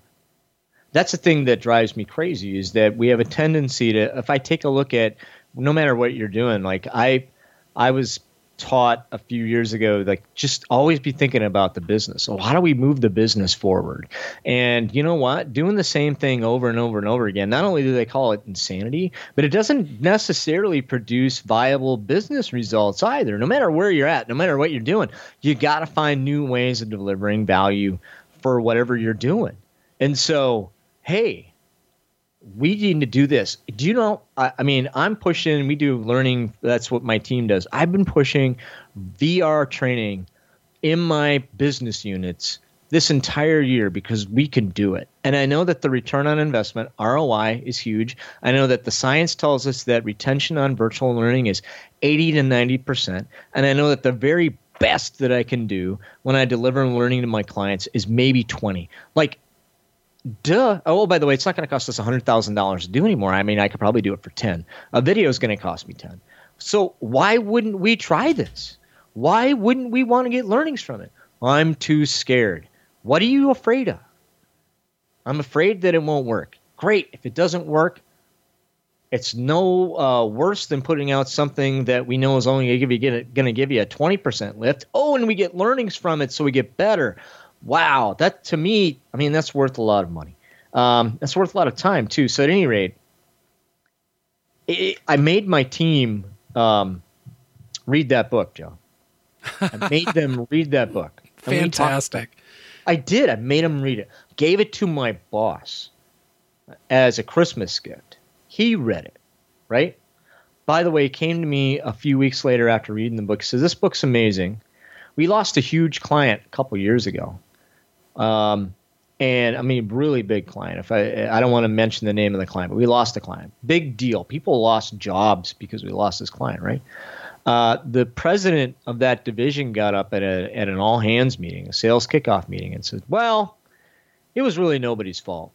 that's the thing that drives me crazy is that we have a tendency to if i take a look at no matter what you're doing. Like I, I was taught a few years ago, like just always be thinking about the business. So how do we move the business forward? And you know what? Doing the same thing over and over and over again. Not only do they call it insanity, but it doesn't necessarily produce viable business results either. No matter where you're at, no matter what you're doing, you got to find new ways of delivering value for whatever you're doing. And so hey, we need to do this. Do you know? I, I, mean, I'm pushing, we do learning. That's what my team does. I've been pushing VR training in my business units this entire year because we can do it. And I know that the return on investment, ROI, is huge. I know that the science tells us that retention on virtual learning is 80 to 90%. And I know that the very best that I can do when I deliver learning to my clients is maybe 20. Like, duh. Oh, by the way, it's not going to cost us $100,000 to do anymore. I mean, I could probably do it for 10. A video is going to cost me 10. So why wouldn't we try this? Why wouldn't we want to get learnings from it? I'm too scared. What are you afraid of? I'm afraid that it won't work. Great. If it doesn't work, it's no uh, worse than putting out something that we know is only going to give you a 20% lift. Oh, and we get learnings from it, so we get better. Wow, that to me, I mean, that's worth a lot of money. Um, that's worth a lot of time too. So at any rate, it, I made my team um, read that book, Joe. I (laughs) made them read that book. Fantastic. I did. I made them read it. Gave it to my boss as a Christmas gift. He read it, right? By the way, he came to me a few weeks later after reading the book. He says, This book's amazing. We lost a huge client a couple years ago. Um, and I mean, really big client. If I, I don't want to mention the name of the client, but we lost a client. Big deal. People lost jobs because we lost this client, right? Uh, the president of that division got up at, a, at an all hands meeting, a sales kickoff meeting, and said, Well, it was really nobody's fault.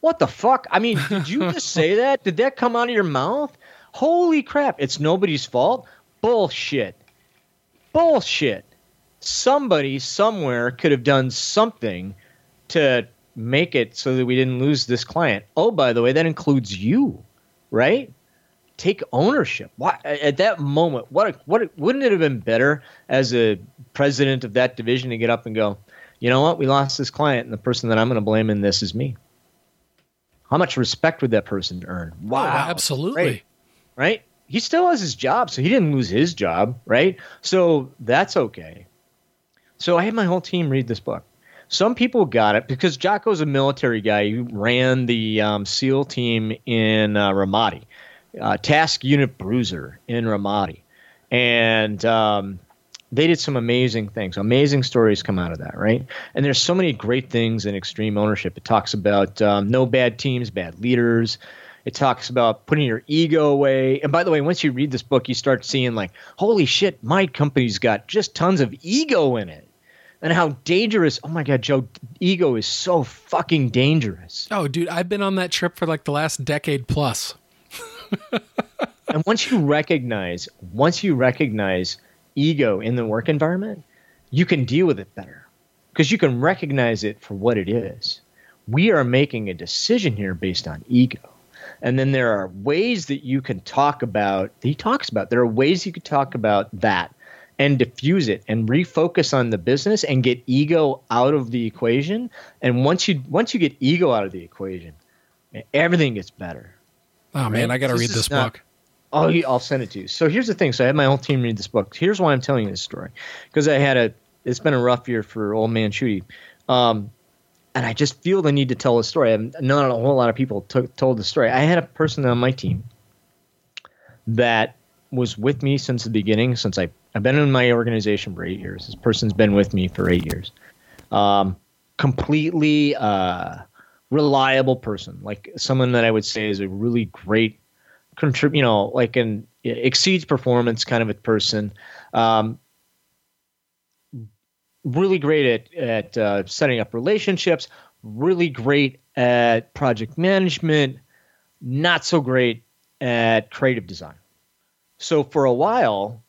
What the fuck? I mean, did you just (laughs) say that? Did that come out of your mouth? Holy crap, it's nobody's fault? Bullshit. Bullshit. Somebody somewhere could have done something to make it so that we didn't lose this client. Oh, by the way, that includes you, right? take ownership. Why at that moment? What what wouldn't it have been better as a president of that division to get up and go, you know what? We lost this client, and the person that I'm going to blame in this is me. How much respect would that person earn? Oh, wow, oh, absolutely. Right? right? He still has his job, so he didn't lose his job, right? So that's okay. So I had my whole team read this book. Some people got it because Jocko's a military guy He ran the um, SEAL team in uh, Ramadi uh, Task Unit Bruiser in Ramadi, and um, they did some amazing things. Amazing stories come out of that, right? And there's so many great things in extreme ownership. It talks about um, no bad teams, bad leaders. It talks about putting your ego away. And by the way, once you read this book, you start seeing like, holy shit, my company's got just tons of ego in it. And how dangerous. Oh my God, Joe, ego is so fucking dangerous. Oh, dude, I've been on that trip for like the last decade plus. (laughs) and once you recognize, once you recognize ego in the work environment, you can deal with it better because you can recognize it for what it is. We are making a decision here based on ego. And then there are ways that you can talk about, he talks about, there are ways you could talk about that and diffuse it and refocus on the business and get ego out of the equation. And once you once you get ego out of the equation, everything gets better. Oh right? man, I got to read this not, book. Oh, I'll send it to you. So here's the thing. So I had my whole team read this book. Here's why I'm telling you this story, because I had a. It's been a rough year for old man Shooty, um, and I just feel the need to tell the story. I'm, not a whole lot of people t- told the story. I had a person on my team that was with me since the beginning. Since I I've been in my organization for eight years. This person's been with me for eight years. Um, completely. Uh, reliable person, like someone that I would say is a really great contrib- you know, like an exceeds performance kind of a person. Um, really great at at uh, setting up relationships. Really great at project management. Not so great at creative design. So for a while,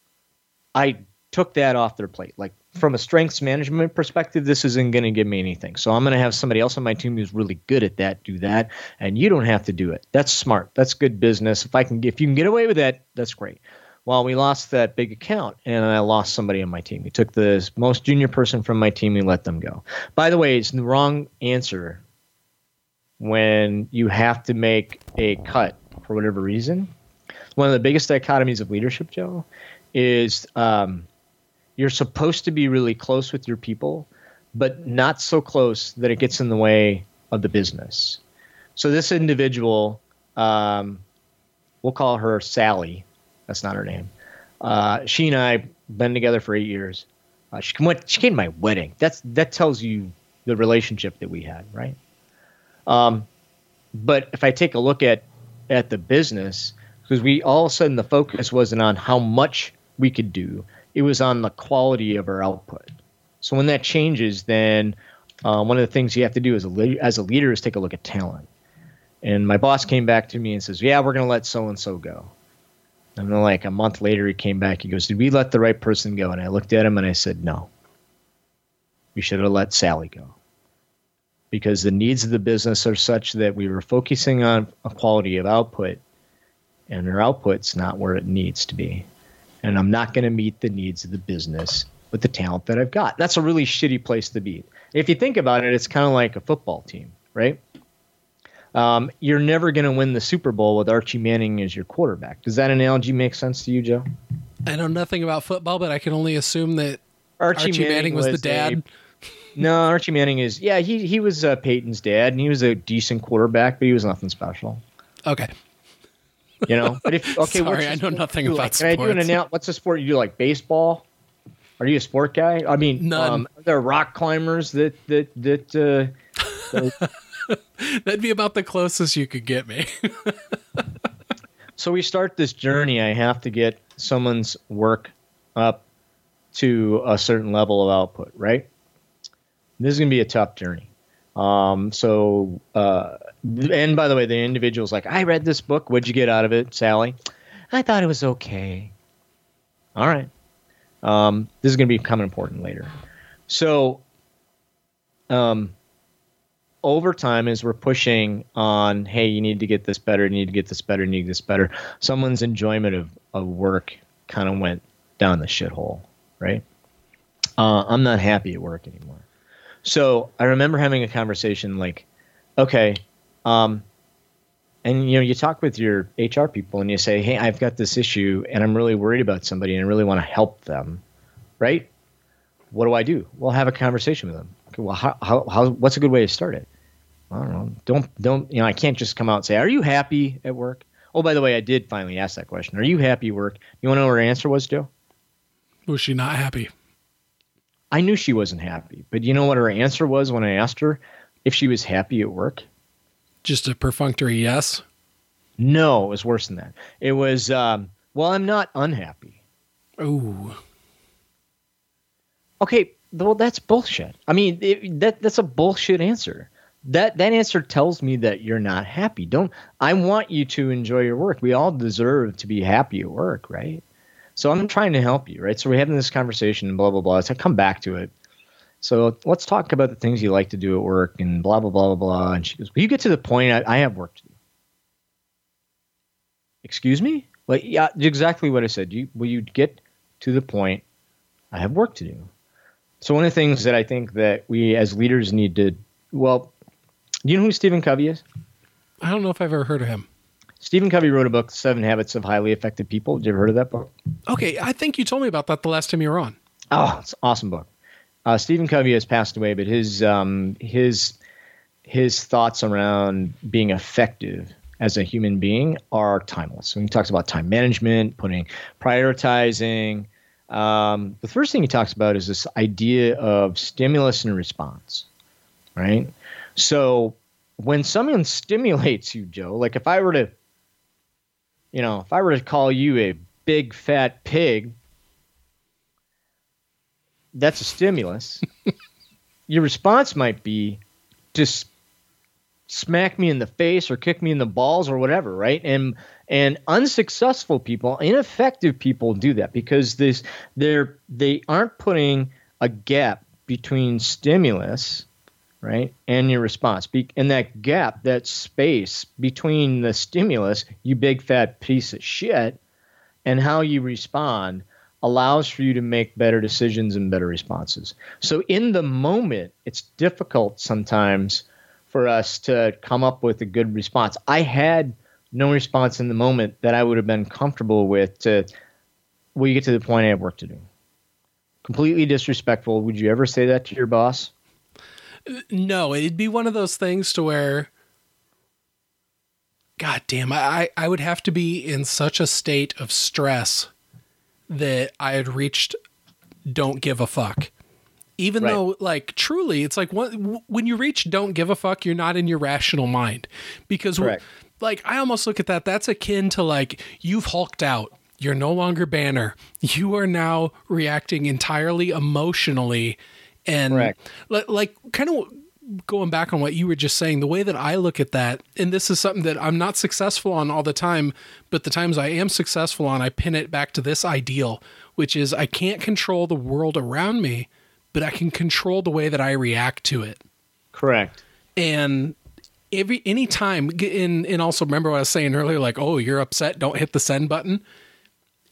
I took that off their plate. Like from a strengths management perspective, this isn't going to give me anything. So I'm going to have somebody else on my team who's really good at that do that, and you don't have to do it. That's smart. That's good business. If I can, if you can get away with that, that's great. Well, we lost that big account, and I lost somebody on my team. We took the most junior person from my team We let them go. By the way, it's the wrong answer when you have to make a cut for whatever reason. One of the biggest dichotomies of leadership, Joe, is um, you're supposed to be really close with your people, but not so close that it gets in the way of the business. So this individual, um, we'll call her Sally. That's not her name. Uh, she and I been together for eight years. Uh, she went. She came to my wedding. That's that tells you the relationship that we had, right? Um, but if I take a look at at the business, because we all of a sudden the focus wasn't on how much we could do, it was on the quality of our output. So when that changes, then uh, one of the things you have to do as a le- as a leader is take a look at talent. And my boss came back to me and says, "Yeah, we're going to let so and so go." And then, like a month later, he came back. He goes, "Did we let the right person go?" And I looked at him and I said, "No. We should have let Sally go." Because the needs of the business are such that we were focusing on a quality of output, and our output's not where it needs to be. And I'm not going to meet the needs of the business with the talent that I've got. That's a really shitty place to be. If you think about it, it's kind of like a football team, right? Um, you're never going to win the Super Bowl with Archie Manning as your quarterback. Does that analogy make sense to you, Joe? I know nothing about football, but I can only assume that Archie, Archie Manning, Manning, was, was the dad. A, (laughs) no, Archie Manning is yeah. He he was uh, Peyton's dad, and he was a decent quarterback, but he was nothing special. Okay. You know, but if okay, sorry, I know nothing about like? sports. Can I do an analogy? What's a sport you do? Like baseball? Are you a sport guy? I mean, none. Um, there are rock climbers that that that. Uh, (laughs) That'd be about the closest you could get me. (laughs) so we start this journey. I have to get someone's work up to a certain level of output, right? This is going to be a tough journey. Um, so, uh, and by the way, the individual's like, I read this book. What'd you get out of it, Sally? I thought it was okay. All right. Um, this is going to become important later. So, um, over time as we're pushing on hey you need to get this better you need to get this better you need this better someone's enjoyment of, of work kind of went down the shithole right uh, i'm not happy at work anymore so i remember having a conversation like okay um, and you know you talk with your hr people and you say hey i've got this issue and i'm really worried about somebody and i really want to help them right what do i do well have a conversation with them okay, well how, how, how what's a good way to start it I don't know. Don't don't you know? I can't just come out and say, "Are you happy at work?" Oh, by the way, I did finally ask that question. Are you happy at work? You want to know what her answer was, Joe? Was she not happy? I knew she wasn't happy, but you know what her answer was when I asked her if she was happy at work? Just a perfunctory yes. No, it was worse than that. It was, um, well, I'm not unhappy. Oh. Okay, well, that's bullshit. I mean, it, that that's a bullshit answer that that answer tells me that you're not happy. Don't I want you to enjoy your work. We all deserve to be happy at work, right? So I'm trying to help you, right? So we're having this conversation and blah blah blah. So I come back to it. So let's talk about the things you like to do at work and blah blah blah blah blah. And she goes, "Well, you get to the point. I, I have work to do." Excuse me? Like, yeah, exactly what I said. You will you get to the point? I have work to do. So one of the things that I think that we as leaders need to well do you know who Stephen Covey is? I don't know if I've ever heard of him. Stephen Covey wrote a book, Seven Habits of Highly Effective People. Did you ever heard of that book? Okay, I think you told me about that the last time you were on. Oh, it's an awesome book. Uh, Stephen Covey has passed away, but his um, his his thoughts around being effective as a human being are timeless. When he talks about time management, putting prioritizing, um, the first thing he talks about is this idea of stimulus and response, right? So when someone stimulates you, Joe, like if I were to, you know, if I were to call you a big fat pig, that's a stimulus. (laughs) Your response might be just smack me in the face or kick me in the balls or whatever, right? And and unsuccessful people, ineffective people do that because this they're they aren't putting a gap between stimulus right? And your response. And that gap, that space between the stimulus, you big fat piece of shit, and how you respond allows for you to make better decisions and better responses. So in the moment, it's difficult sometimes for us to come up with a good response. I had no response in the moment that I would have been comfortable with to well, you get to the point I have work to do. Completely disrespectful. Would you ever say that to your boss? No, it'd be one of those things to where God damn, I, I would have to be in such a state of stress that I had reached don't give a fuck. Even Right. though, like, truly, it's like when, you reach don't give a fuck, you're not in your rational mind. Because, like, I almost look at that, that's akin to like, you've hulked out. You're no longer Banner. You are now reacting entirely emotionally. And, Correct. like, kind of going back on what you were just saying, the way that I look at that, and this is something that I'm not successful on all the time, but the times I am successful on, I pin it back to this ideal, which is I can't control the world around me, but I can control the way that I react to it. Correct. And every any time, and and also remember what I was saying earlier, like, oh, you're upset, don't hit the send button.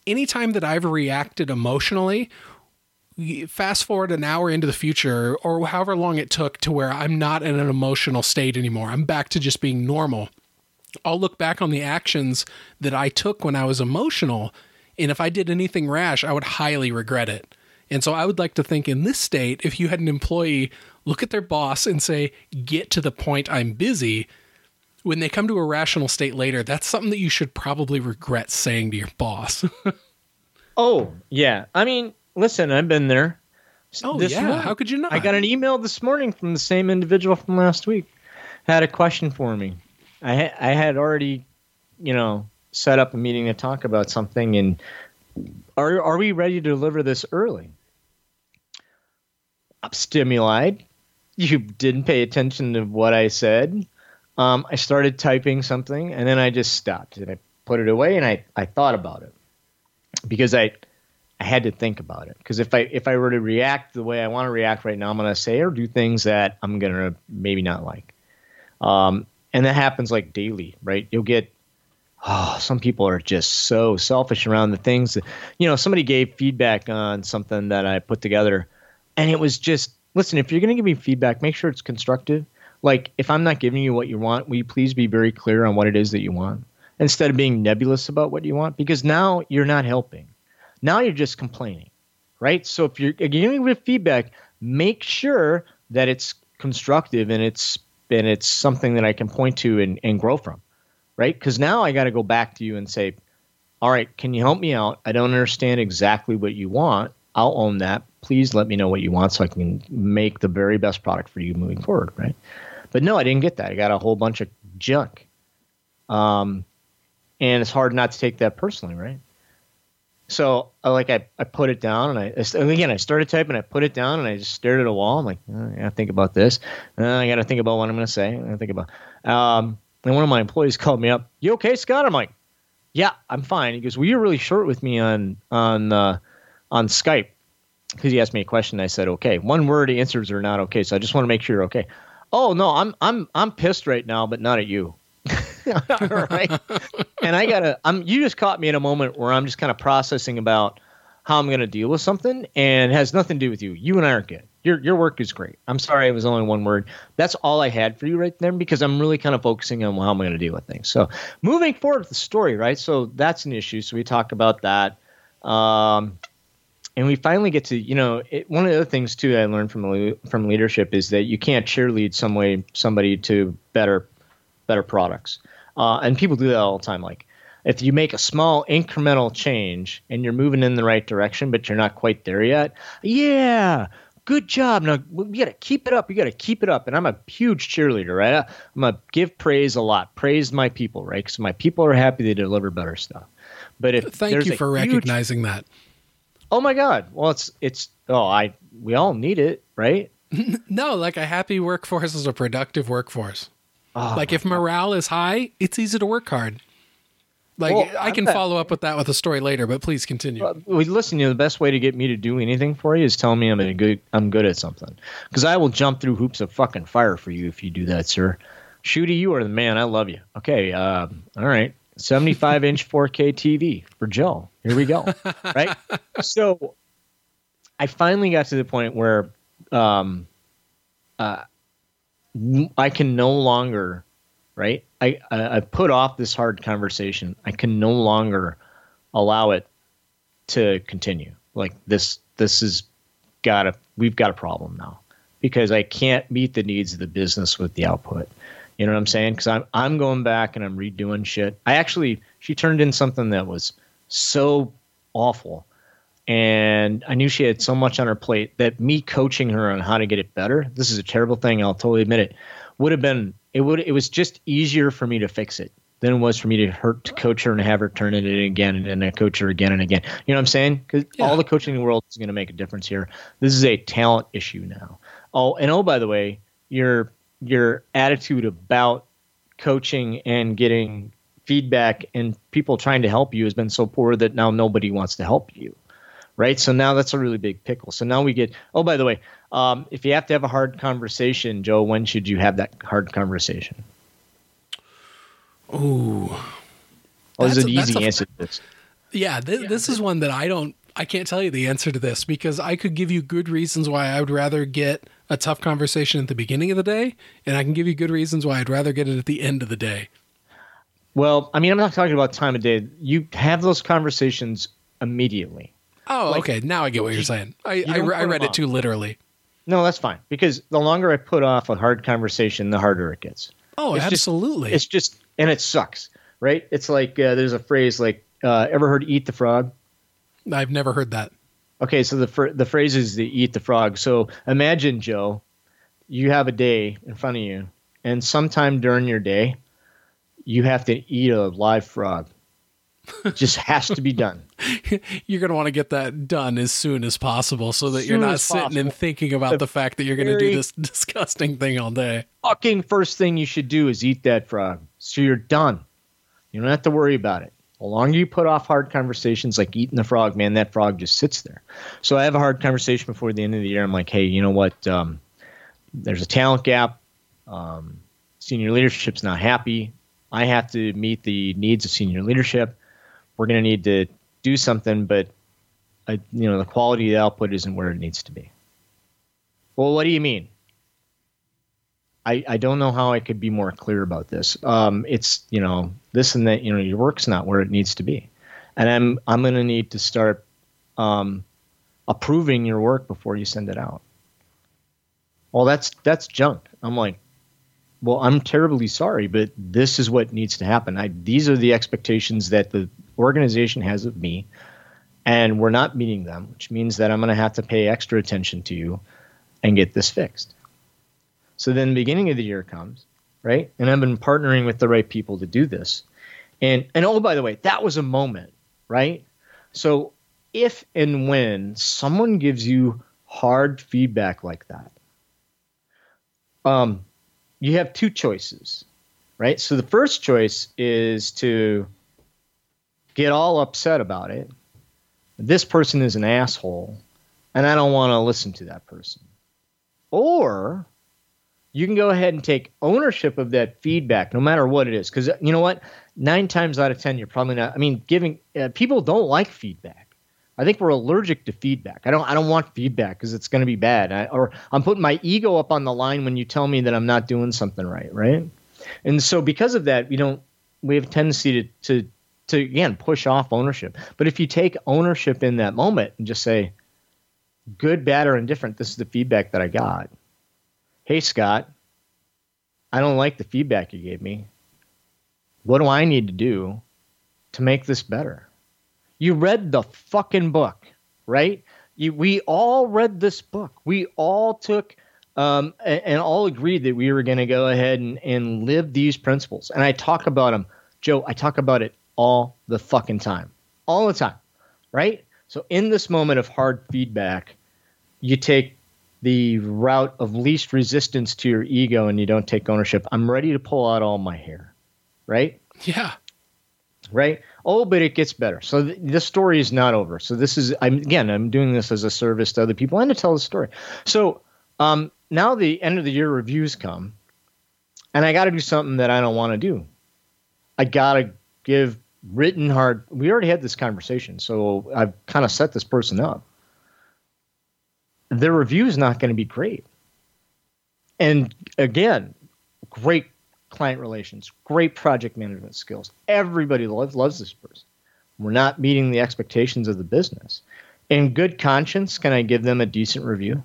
Anytime that I've reacted emotionally, fast forward an hour into the future or however long it took to where I'm not in an emotional state anymore. I'm back to just being normal. I'll look back on the actions that I took when I was emotional, and if I did anything rash, I would highly regret it. And so I would like to think in this state, if you had an employee look at their boss and say, Get to the point, I'm busy, when they come to a rational state later, that's something that you should probably regret saying to your boss. (laughs) Oh yeah. I mean, listen, I've been there. Oh, This yeah. morning- How could you not? I got an email this morning from the same individual from last week. Had a question for me. I ha- I had already, you know, set up a meeting to talk about something, and are are we ready to deliver this early? I'm stimuli. You didn't pay attention to what I said. Um, I started typing something, and then I just stopped and I put it away, and I I thought about it because I I had to think about it because if I if I were to react the way I want to react right now, I'm to say or do things that I'm to maybe not like. Um, and that happens like daily, right? You'll get oh, some people are just so selfish around the things that you know. Somebody gave feedback on something that I put together, and it was just listen. If you're to give me feedback, make sure it's constructive. Like if I'm not giving you what you want, will you please be very clear on what it is that you want instead of being nebulous about what you want? Because now you're not helping. Now you're just complaining, right? So if you're giving me feedback, make sure that it's constructive and it's and it's something that I can point to and, and grow from, right? Because now I got to go back to you and say, all right, can you help me out? I don't understand exactly what you want. I'll own that. Please let me know what you want so I can make the very best product for you moving forward, right? But no, I didn't get that. I got a whole bunch of junk. Um, and it's hard not to take that personally, right? So I like I, I put it down and I and again I started typing I put it down and I just stared at a wall. I'm like oh, I gotta think about this. And I gotta think about what I'm gonna say. And I think about um and one of my employees called me up you okay Scott? I'm like yeah I'm fine. He goes well you're really short with me on on uh, on Skype? Because he asked me a question. I said okay. One word answers are not okay so I just want to make sure you're okay. Oh no I'm I'm I'm pissed right now but not at you (laughs) all right and I gotta I'm you just caught me in a moment where I'm just kind of processing about how I'm gonna deal with something and has nothing to do with you. You and I aren't good. Your your work is great. I'm sorry it was only one word. That's all I had for you right there because I'm really kind of focusing on how I'm gonna deal with things. So moving forward with the story, right? So that's an issue. So we talk about that. Um and we finally get to you know it, one of the other things too I learned from from leadership is that you can't cheerlead some way somebody to better better products. Uh, and people do that all the time. Like if you make a small incremental change and you're moving in the right direction, but you're not quite there yet, yeah, good job. Now you got to keep it up. You got to keep it up. And I'm a huge cheerleader, right? I'm gonna give praise a lot. Praise my people, right? Because my people are happy they deliver better stuff. But if Thank you for huge- recognizing that. oh my God, well it's it's oh I we all need it, right? (laughs) No, like a happy workforce is a productive workforce. Oh, like if morale is high, it's easy to work hard. Like Well, I can I'm follow up with that with a story later, but please continue. Well, listen, you know, the best way to get me to do anything for you is tell me I'm a good I'm good at something. Because I will jump through hoops of fucking fire for you if you do that, sir. Shooty, you are the man. I love you. Okay, um, all right. 75 inch 4K TV for Joe. Here we go. (laughs) right. So I finally got to the point where um, uh, I can no longer, right? I, I, I put off this hard conversation. I can no longer allow it to continue. Like this, this is got a, we've got a problem now. because I can't meet the needs of the business with the output. You know what I'm saying? Because I'm I'm going back and I'm redoing shit. I actually she turned in something that was so awful, and I knew she had so much on her plate that me coaching her on how to get it better. This is a terrible thing. I'll totally admit it. Would have been it would it was just easier for me to fix it than it was for me to hurt to coach her and have her turn it in again and then I coach her again and again. You know what I'm saying? Because yeah. all the coaching in the world is going to make a difference here. This is a talent issue now. Oh, and oh, by the way, your your attitude about coaching and getting feedback and people trying to help you has been so poor that now nobody wants to help you right so now that's a really big pickle so now we get oh by the way um, if you have to have a hard conversation joe when should you have that hard conversation Ooh. Well, there's an easy a, answer to this. Yeah, th- yeah, this is one that I don't I can't tell you the answer to this because I could give you good reasons why I would rather get a tough conversation at the beginning of the day, and I can give you good reasons why I'd rather get it at the end of the day. Well, I mean, I'm not talking about time of day. You have those conversations immediately. Oh, like, okay. Now I get what you're saying. I, you I, I, read it too literally. No, that's fine because the longer I put off a hard conversation, the harder it gets. Oh, it's absolutely. Just, it's just, and it sucks, right? It's like uh, there's a phrase like, uh, ever heard "eat the frog"? I've never heard that. Okay, so the fr- the phrase is the eat the frog. So imagine Joe, you have a day in front of you, and sometime during your day, you have to eat a live frog. Just has to be done. (laughs) you're going to want to get that done as soon as possible, so that you're not sitting possible. and thinking about the, the fact that you're going to do this (laughs) disgusting thing all day. Fucking first thing you should do is eat that frog, so you're done. You don't have to worry about it. The longer you put off hard conversations like eating the frog, man, that frog just sits there. So I have a hard conversation before the end of the year. I'm like, hey, you know what? Um, there's a talent gap. Um, senior leadership's not happy. I have to meet the needs of senior leadership. We're going to need to do something, but uh, you know the quality of the output isn't where it needs to be. Well, what do you mean? I, I don't know how I could be more clear about this. Um, it's you know this and that. You know your work's not where it needs to be, and I'm I'm going to need to start um, approving your work before you send it out. Well, that's that's junk. I'm like, well, I'm terribly sorry, but this is what needs to happen. I, these are the expectations that the organization has of me, and we're not meeting them, which means that I'm going to have to pay extra attention to you and get this fixed. So then the beginning of the year comes, right? And I've been partnering with the right people to do this. And and oh by the way, that was a moment, right? So if and when someone gives you hard feedback like that, um, you have two choices, right? So the first choice is to get all upset about it. This person is an asshole, and I don't want to listen to that person. Or you can go ahead and take ownership of that feedback, no matter what it is. Because you know what? Nine times out of 10, you're probably not. I mean, giving uh, people don't like feedback. I think we're allergic to feedback. I don't. I don't want feedback because it's going to be bad. I, or I'm putting my ego up on the line when you tell me that I'm not doing something right, right? And so because of that, we don't. We have a tendency to to to again push off ownership. But if you take ownership in that moment and just say, good, bad, or indifferent, this is the feedback that I got Hey, Scott, I don't like the feedback you gave me. What do I need to do to make this better? You read the fucking book, right? You, we all read this book. We all took um, and, and, all agreed that we were going to go ahead and, and live these principles. And I talk about them, Joe. I talk about it all the fucking time, all the time, right? So in this moment of hard feedback, you take the route of least resistance to your ego and you don't take ownership, I'm ready to pull out all my hair. Right? Yeah. Right? Oh, but it gets better. So th- the story is not over. So this is I'm again, I'm doing this as a service to other people and to tell the story. So um, now the end of the year reviews come and I got to do something that I don't want to do. I got to give written hard. We already had this conversation. So I've kind of set this person up their review is not going to be great. And again, great client relations, great project management skills. Everybody loves, loves this person. We're not meeting the expectations of the business. In good conscience, can I give them a decent review?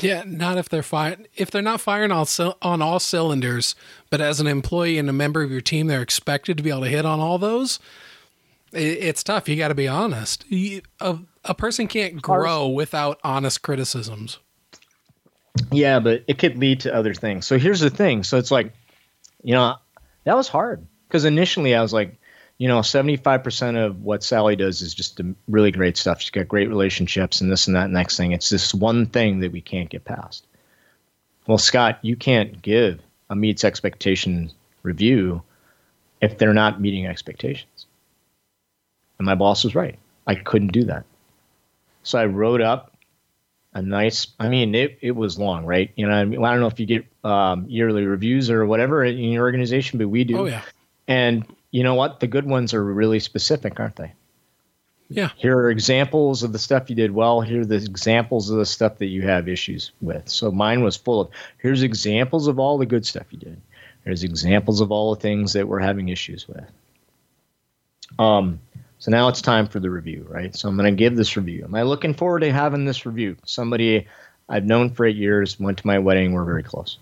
Yeah, not if they're fine. If they're not firing all on all cylinders, but as an employee and a member of your team, they're expected to be able to hit on all those. it's tough. You got to be honest. You, a, a person can't grow without honest criticisms. Yeah, but it could lead to other things. So here's the thing. So it's like, you know, that was hard because initially I was like, you know, 75% of what Sally does is just really great stuff. She's got great relationships and this and that next thing. It's this one thing that we can't get past. Well, Scott, you can't give a meets expectation review if they're not meeting expectations. And my boss was right. I couldn't do that. So I wrote up a nice, I mean, it, it was long, right? You know, I, mean, I don't know if you get um, yearly reviews or whatever in your organization, but we do. Oh, yeah. And you know what? The good ones are really specific, aren't they? Yeah. Here are examples of the stuff you did well. Here are the examples of the stuff that you have issues with. So mine was full of here's examples of all the good stuff you did. Here's examples of all the things that we're having issues with. Um, so now it's time for the review, right? So I'm going to give this review. Am I looking forward to having this review? Somebody I've known for eight years went to my wedding. We're very close.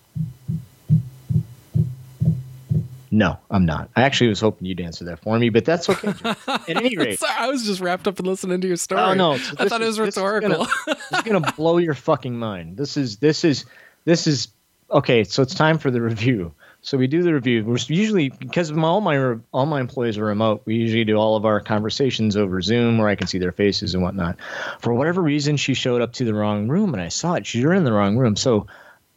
No, I'm not. I actually was hoping you'd answer that for me, but that's okay. (laughs) At any rate, Sorry, I was just wrapped up in listening to your story. Oh no, so I thought it was rhetorical. Is gonna, gonna (laughs) blow your fucking mind. This is this is this is okay. So it's time for the review. So we do the review. We're usually because my, all my all my employees are remote. We usually do all of our conversations over Zoom, where I can see their faces and whatnot. For whatever reason, she showed up to the wrong room, and I saw it. She's in the wrong room. So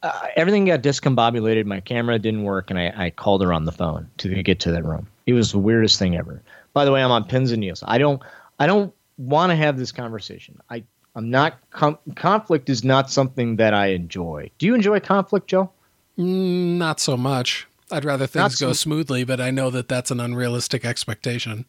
uh, everything got discombobulated. My camera didn't work, and I, I called her on the phone to get to that room. It was the weirdest thing ever. By the way, I'm on pins and needles. I don't I don't want to have this conversation. I I'm not com- conflict is not something that I enjoy. Do you enjoy conflict, Joe? Mm, not so much. I'd rather things go smoothly, but I know that that's an unrealistic expectation.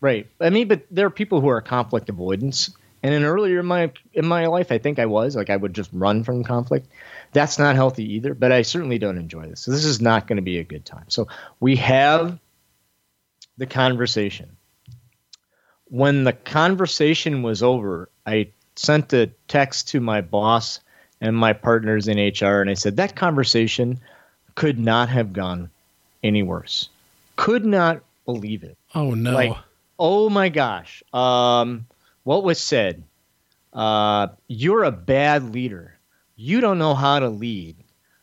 Right. I mean, but there are people who are conflict avoidance, and in earlier in my in my life, I think I was like I would just run from conflict. That's not healthy either, but I certainly don't enjoy this. So this is not going to be a good time. So we have the conversation. When the conversation was over, I sent a text to my boss and my partners in HR, and I said, That conversation could not have gone any worse. Could not believe it. Oh, no. Like, oh my gosh. Um, what was said? Uh, you're a bad leader you don't know how to lead.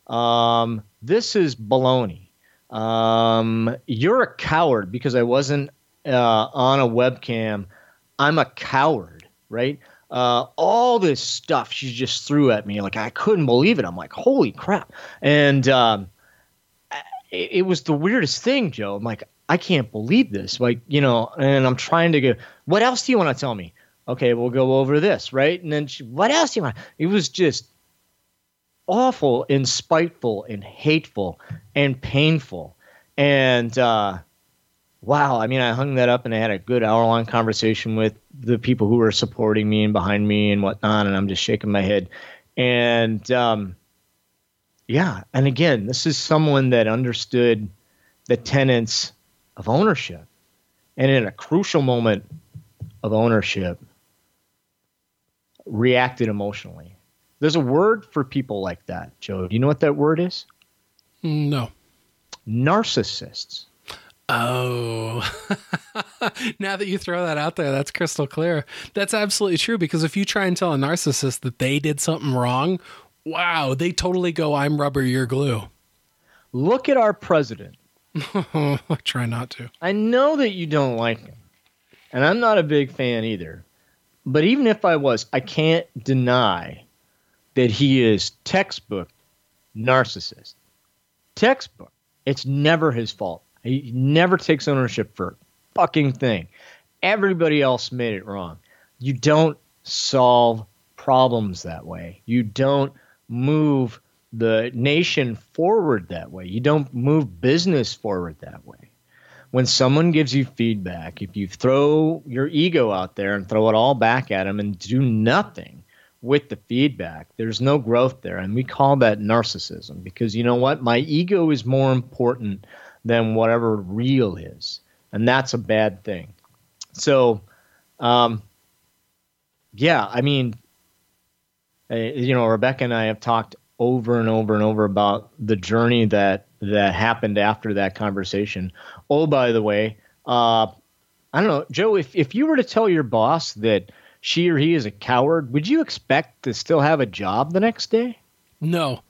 Um, this is baloney. Um, you're a coward because I wasn't uh, on a webcam. I'm a coward, right? Uh, all this stuff she just threw at me. Like, I couldn't believe it. I'm like, holy crap. And um, it, it was the weirdest thing, Joe. I'm like, I can't believe this. Like, you know, and I'm trying to go, what else do you want to tell me? Okay, we'll go over this, right? And then she, what else do you want? It was just awful and spiteful and hateful and painful. And uh, wow, I mean, I hung that up and I had a good hour long conversation with the people who were supporting me and behind me and whatnot. And I'm just shaking my head. And um, yeah, and again, this is someone that understood the tenets of ownership. And in a crucial moment of ownership, reacted emotionally there's a word for people like that, Joe. Do you know what that word is? No. Narcissists. Oh, (laughs) now that you throw that out there, that's crystal clear. That's absolutely true because if you try and tell a narcissist that they did something wrong, wow, they totally go, I'm rubber, you're glue. Look at our president. I (laughs) try not to. I know that you don't like him, and I'm not a big fan either. But even if I was, I can't deny that he is textbook narcissist. Textbook. It's never his fault. He never takes ownership for a fucking thing. Everybody else made it wrong. You don't solve problems that way. You don't move the nation forward that way. You don't move business forward that way. When someone gives you feedback, if you throw your ego out there and throw it all back at them and do nothing, with the feedback. There's no growth there. And we call that narcissism because you know what? My ego is more important than whatever real is. And that's a bad thing. So, um, yeah, I mean, uh, you know, Rebecca and I have talked over and over and over about the journey that that happened after that conversation. Oh, by the way, uh, I don't know, Joe. If if you were to tell your boss that she or he is a coward, would you expect to still have a job the next day? No,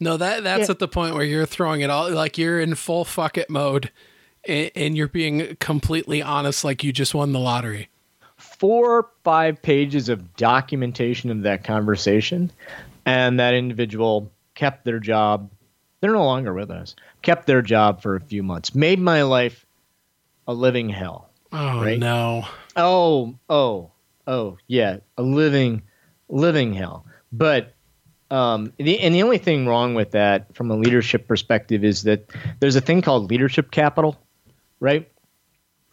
no. That that's yeah. at the point where you're throwing it all like you're in full fuck it mode, and, and you're being completely honest, like you just won the lottery. Four five pages of documentation of that conversation, and that individual kept their job. They're no longer with us. Kept their job for a few months. Made my life a living hell. Oh right? no. Oh oh oh yeah, a living living hell. But um, the, and the only thing wrong with that from a leadership perspective is that there's a thing called leadership capital, right?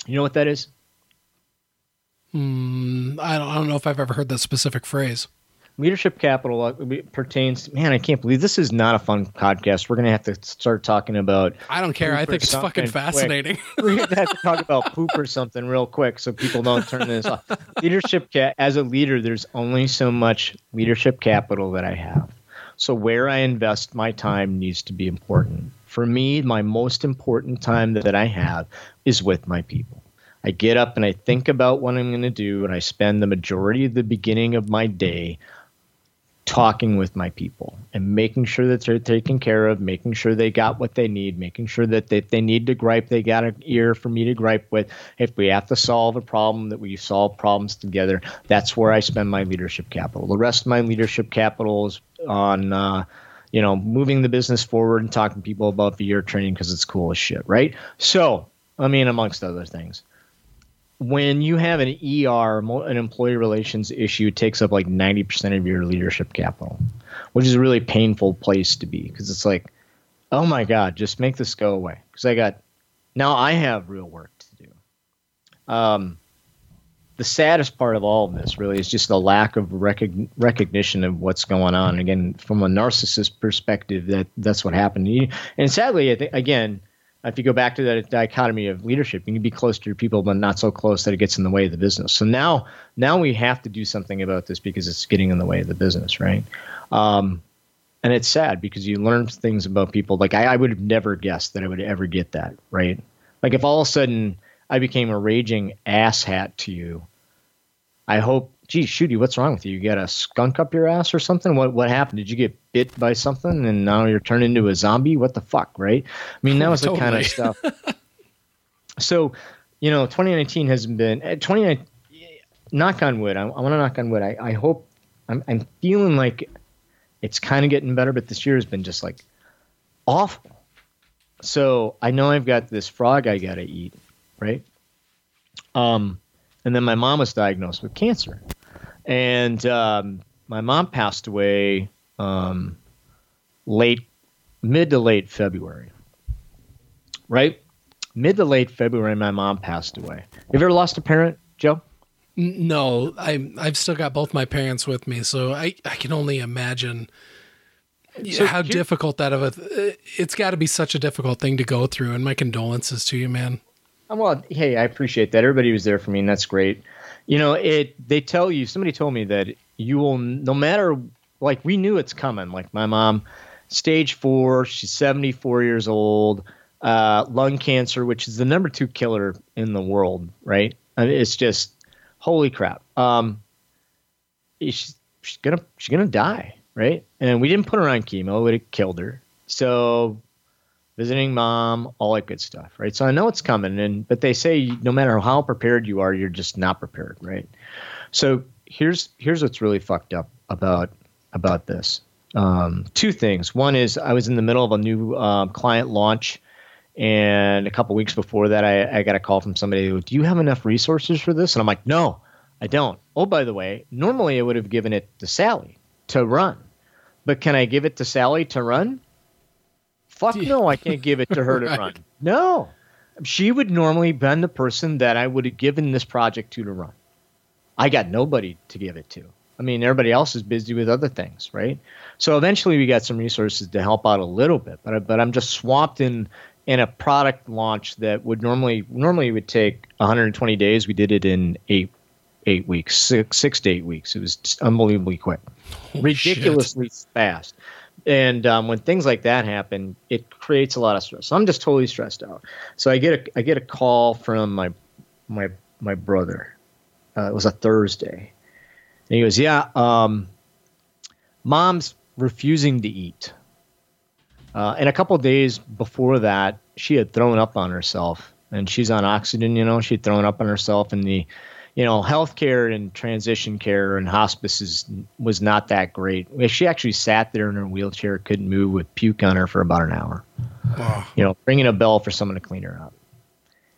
You know what that is? Mm, I, don't, I don't know if I've ever heard that specific phrase leadership capital uh, pertains man i can't believe this is not a fun podcast. We're going to have to start talking about i don't care. I think it's fucking fascinating. (laughs) We're going to have to talk about poop or something real quick so people don't turn this off. Leadership ca- as a leader there's only so much leadership capital that i have. So where i invest my time needs to be important. For me my most important time that i have is with my people. I get up and I think about what I'm going to do, and I spend the majority of the beginning of my day talking with my people and making sure that they're taken care of, making sure they got what they need, making sure that they, if they need to gripe, they got an ear for me to gripe with. If we have to solve a problem, that we solve problems together. That's where I spend my leadership capital. The rest of my leadership capital is on, uh, you know, moving the business forward and talking to people about the year training because it's cool as shit, right? So, I mean, amongst other things when you have an ER, an employee relations issue, takes up like 90% of your leadership capital, which is a really painful place to be because it's like, oh my God, just make this go away. Because I got, now I have real work to do. Um, the saddest part of all of this really is just the lack of recog- recognition of what's going on. Again, from a narcissist perspective, that that's what happened. And sadly, I think, again, if you go back to that dichotomy of leadership, you can be close to your people, but not so close that it gets in the way of the business. So now, now we have to do something about this because it's getting in the way of the business, right? Um, and it's sad because you learn things about people. Like I, I would have never guessed that I would ever get that, right? Like if all of a sudden I became a raging asshat to you, I hope gee, Shooty, what's wrong with you? You got a skunk up your ass or something? What what happened? Did you get bit by something and now you're turned into a zombie? What the fuck, right? I mean, that was (laughs) totally. the kind of stuff. so, you know, 2019 has been 29. Uh, knock on wood. I, I want to knock on wood. I, I hope I'm I'm feeling like it's kind of getting better, but this year has been just like awful. So I know I've got this frog I got to eat, right? Um, and then my mom was diagnosed with cancer and um, my mom passed away um, late, mid to late February. Right, mid to late February, my mom passed away. Have you ever lost a parent, Joe? No, I I've still got both my parents with me, so I I can only imagine so how difficult that of a it's got to be such a difficult thing to go through. And my condolences to you, man. Well, hey, I appreciate that. Everybody was there for me, and that's great. You know, it. They tell you. Somebody told me that you will, no matter. Like we knew it's coming. Like my mom, stage four. She's seventy four years old. Uh, lung cancer, which is the number two killer in the world. Right? I mean, it's just holy crap. Um, she's, she's gonna she's gonna die. Right? And we didn't put her on chemo. It would have killed her. So visiting mom, all that good stuff, right? So I know it's coming, and but they say no matter how prepared you are, you're just not prepared, right? So here's here's what's really fucked up about about this. Um, two things. One is I was in the middle of a new um, client launch, and a couple weeks before that, I, I got a call from somebody. Who, Do you have enough resources for this? And I'm like, no, I don't. Oh, by the way, normally I would have given it to Sally to run, but can I give it to Sally to run? Fuck no, I can't give it to her to (laughs) right. run. No. She would normally been the person that I would have given this project to to run. I got nobody to give it to. I mean, everybody else is busy with other things, right? So eventually we got some resources to help out a little bit, but but I'm just swamped in in a product launch that would normally normally would take 120 days. We did it in eight eight weeks, six, six to eight weeks. It was unbelievably quick, ridiculously shit. fast. And um, when things like that happen, it creates a lot of stress. So I'm just totally stressed out. So I get a I get a call from my my my brother. Uh, it was a Thursday, and he goes, "Yeah, um, mom's refusing to eat." Uh, and a couple days before that, she had thrown up on herself, and she's on oxygen. You know, she'd thrown up on herself, and the you know, healthcare and transition care and hospices was not that great. She actually sat there in her wheelchair, couldn't move, with puke on her for about an hour. Wow. You know, ringing a bell for someone to clean her up.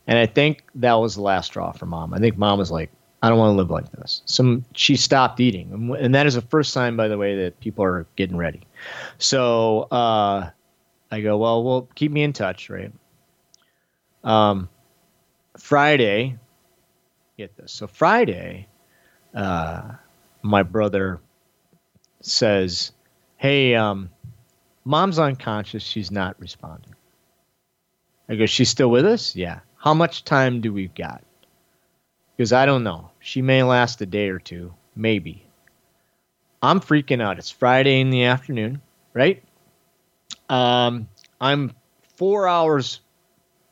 And I think that was the last straw for mom. I think mom was like, I don't want to live like this. So she stopped eating. And that is the first sign, by the way, that people are getting ready. So uh, I go, well, well, keep me in touch, right? Um, Friday, get this. So Friday, uh, my brother says, "Hey, um, mom's unconscious. She's not responding." I go, "She's still with us? Yeah. How much time do we got?" Because I don't know. She may last a day or two, maybe. I'm freaking out. It's Friday in the afternoon, right? Um, I'm four hours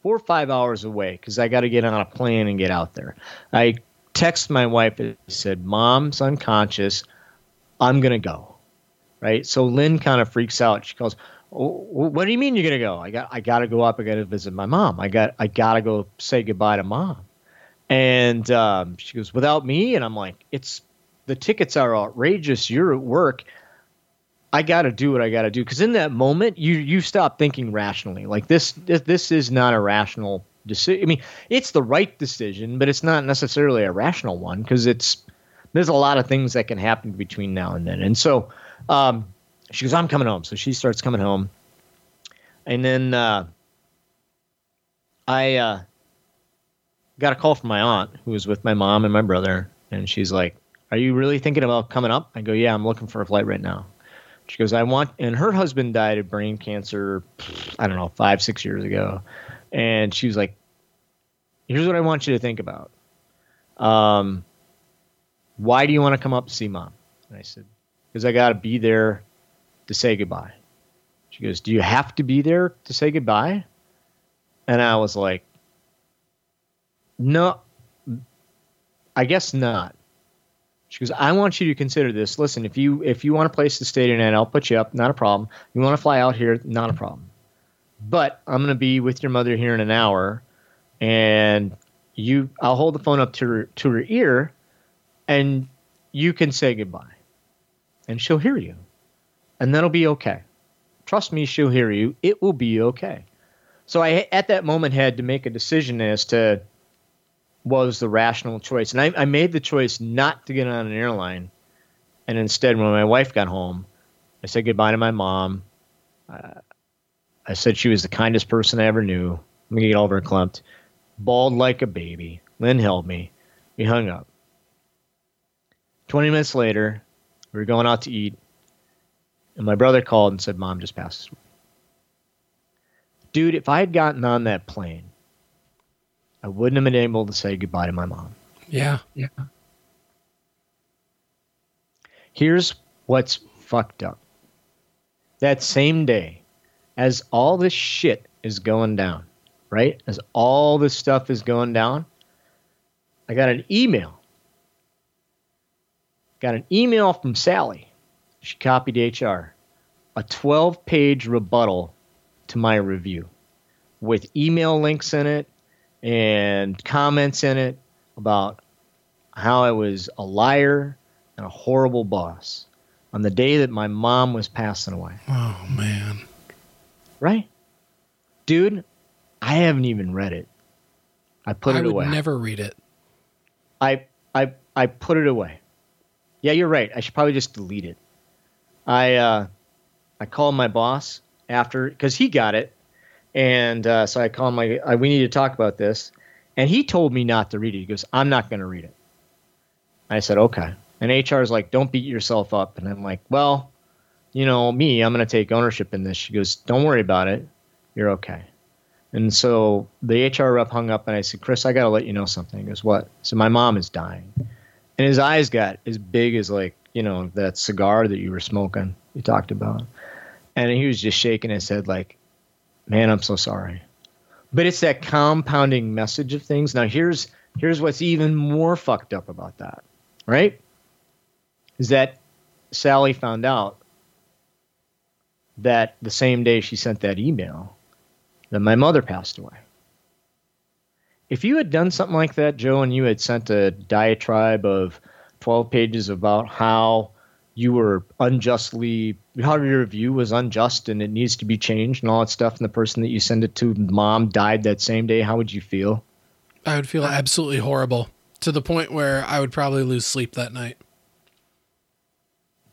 four or five hours away because I got to get on a plane and get out there. I text my wife and said, "Mom's unconscious. I'm gonna go." Right. So Lynn kind of freaks out. She goes, "What do you mean you're gonna go? I got I got to go up. I got to visit my mom. I got I got to go say goodbye to mom." And um, she goes, "Without me?" And I'm like, "It's the tickets are outrageous. You're at work." I got to do what I got to do because in that moment you you stop thinking rationally. Like this this, is not a rational decision. I mean, it's the right decision, but it's not necessarily a rational one because it's there's a lot of things that can happen between now and then. And so um, she goes, "I'm coming home." So she starts coming home, and then uh, I uh, got a call from my aunt who was with my mom and my brother, and she's like, "Are you really thinking about coming up?" I go, "Yeah, I'm looking for a flight right now." She goes, I want, and her husband died of brain cancer, I don't know, five, six years ago. And she was like, here's what I want you to think about. Um, why do you want to come up to see mom? And I said, because I got to be there to say goodbye. She goes, do you have to be there to say goodbye? And I was like, no, I guess not. She goes, I want you to consider this. Listen, if you if you want a place to stay tonight, I'll put you up. Not a problem. You want to fly out here? Not a problem. But I'm going to be with your mother here in an hour, and you I'll hold the phone up to her to her ear, and you can say goodbye, and she'll hear you, and that'll be okay. Trust me, she'll hear you. It will be okay. So I at that moment had to make a decision as to was the rational choice. And I, I made the choice not to get on an airline. And instead, when my wife got home, I said goodbye to my mom. Uh, I said she was the kindest person I ever knew. I'm going to get all clumped. Bawled like a baby. Lynn held me. We hung up. 20 minutes later, we were going out to eat. And my brother called and said, Mom just passed. Dude, if I had gotten on that plane I wouldn't have been able to say goodbye to my mom. Yeah. Yeah. Here's what's fucked up. That same day, as all this shit is going down, right? As all this stuff is going down, I got an email. Got an email from Sally. She copied HR. A 12 page rebuttal to my review with email links in it, and comments in it about how I was a liar and a horrible boss on the day that my mom was passing away. Oh man. Right? Dude, I haven't even read it. I put I it away. I would never read it. I I I put it away. Yeah, you're right. I should probably just delete it. I uh I called my boss after cuz he got it and uh, so I called my, uh, we need to talk about this. And he told me not to read it. He goes, I'm not going to read it. I said, okay. And HR is like, don't beat yourself up. And I'm like, well, you know, me, I'm going to take ownership in this. She goes, don't worry about it. You're okay. And so the HR rep hung up and I said, Chris, I got to let you know something. He goes, what? So my mom is dying. and his eyes got as big as like you know that cigar that you were smoking. You talked about, and he was just shaking his head like, "Man, I'm so sorry." But it's that compounding message of things. Now here's here's what's even more fucked up about that, right? Is that Sally found out that the same day she sent that email that my mother passed away. If you had done something like that, Joe, and you had sent a diatribe of 12 pages about how you were unjustly, how your review was unjust and it needs to be changed and all that stuff, and the person that you send it to, mom, died that same day, how would you feel? I would feel absolutely horrible to the point where I would probably lose sleep that night.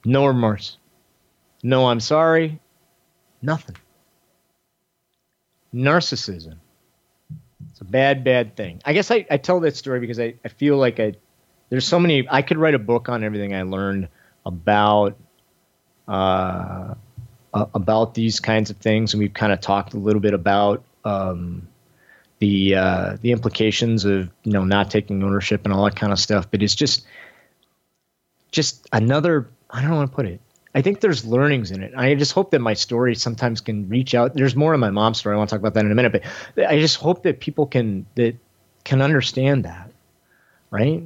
No remorse. No, I'm sorry. Nothing. Narcissism. It's a bad, bad thing. I guess I, I tell that story because I, I feel like I there's so many I could write a book on everything I learned about uh, about these kinds of things, and we've kind of talked a little bit about um, the uh, the implications of you know not taking ownership and all that kind of stuff. But it's just just another I don't want to put it. I think there's learnings in it. I just hope that my story sometimes can reach out. There's more in my mom's story. I want to talk about that in a minute, but I just hope that people can that can understand that, right?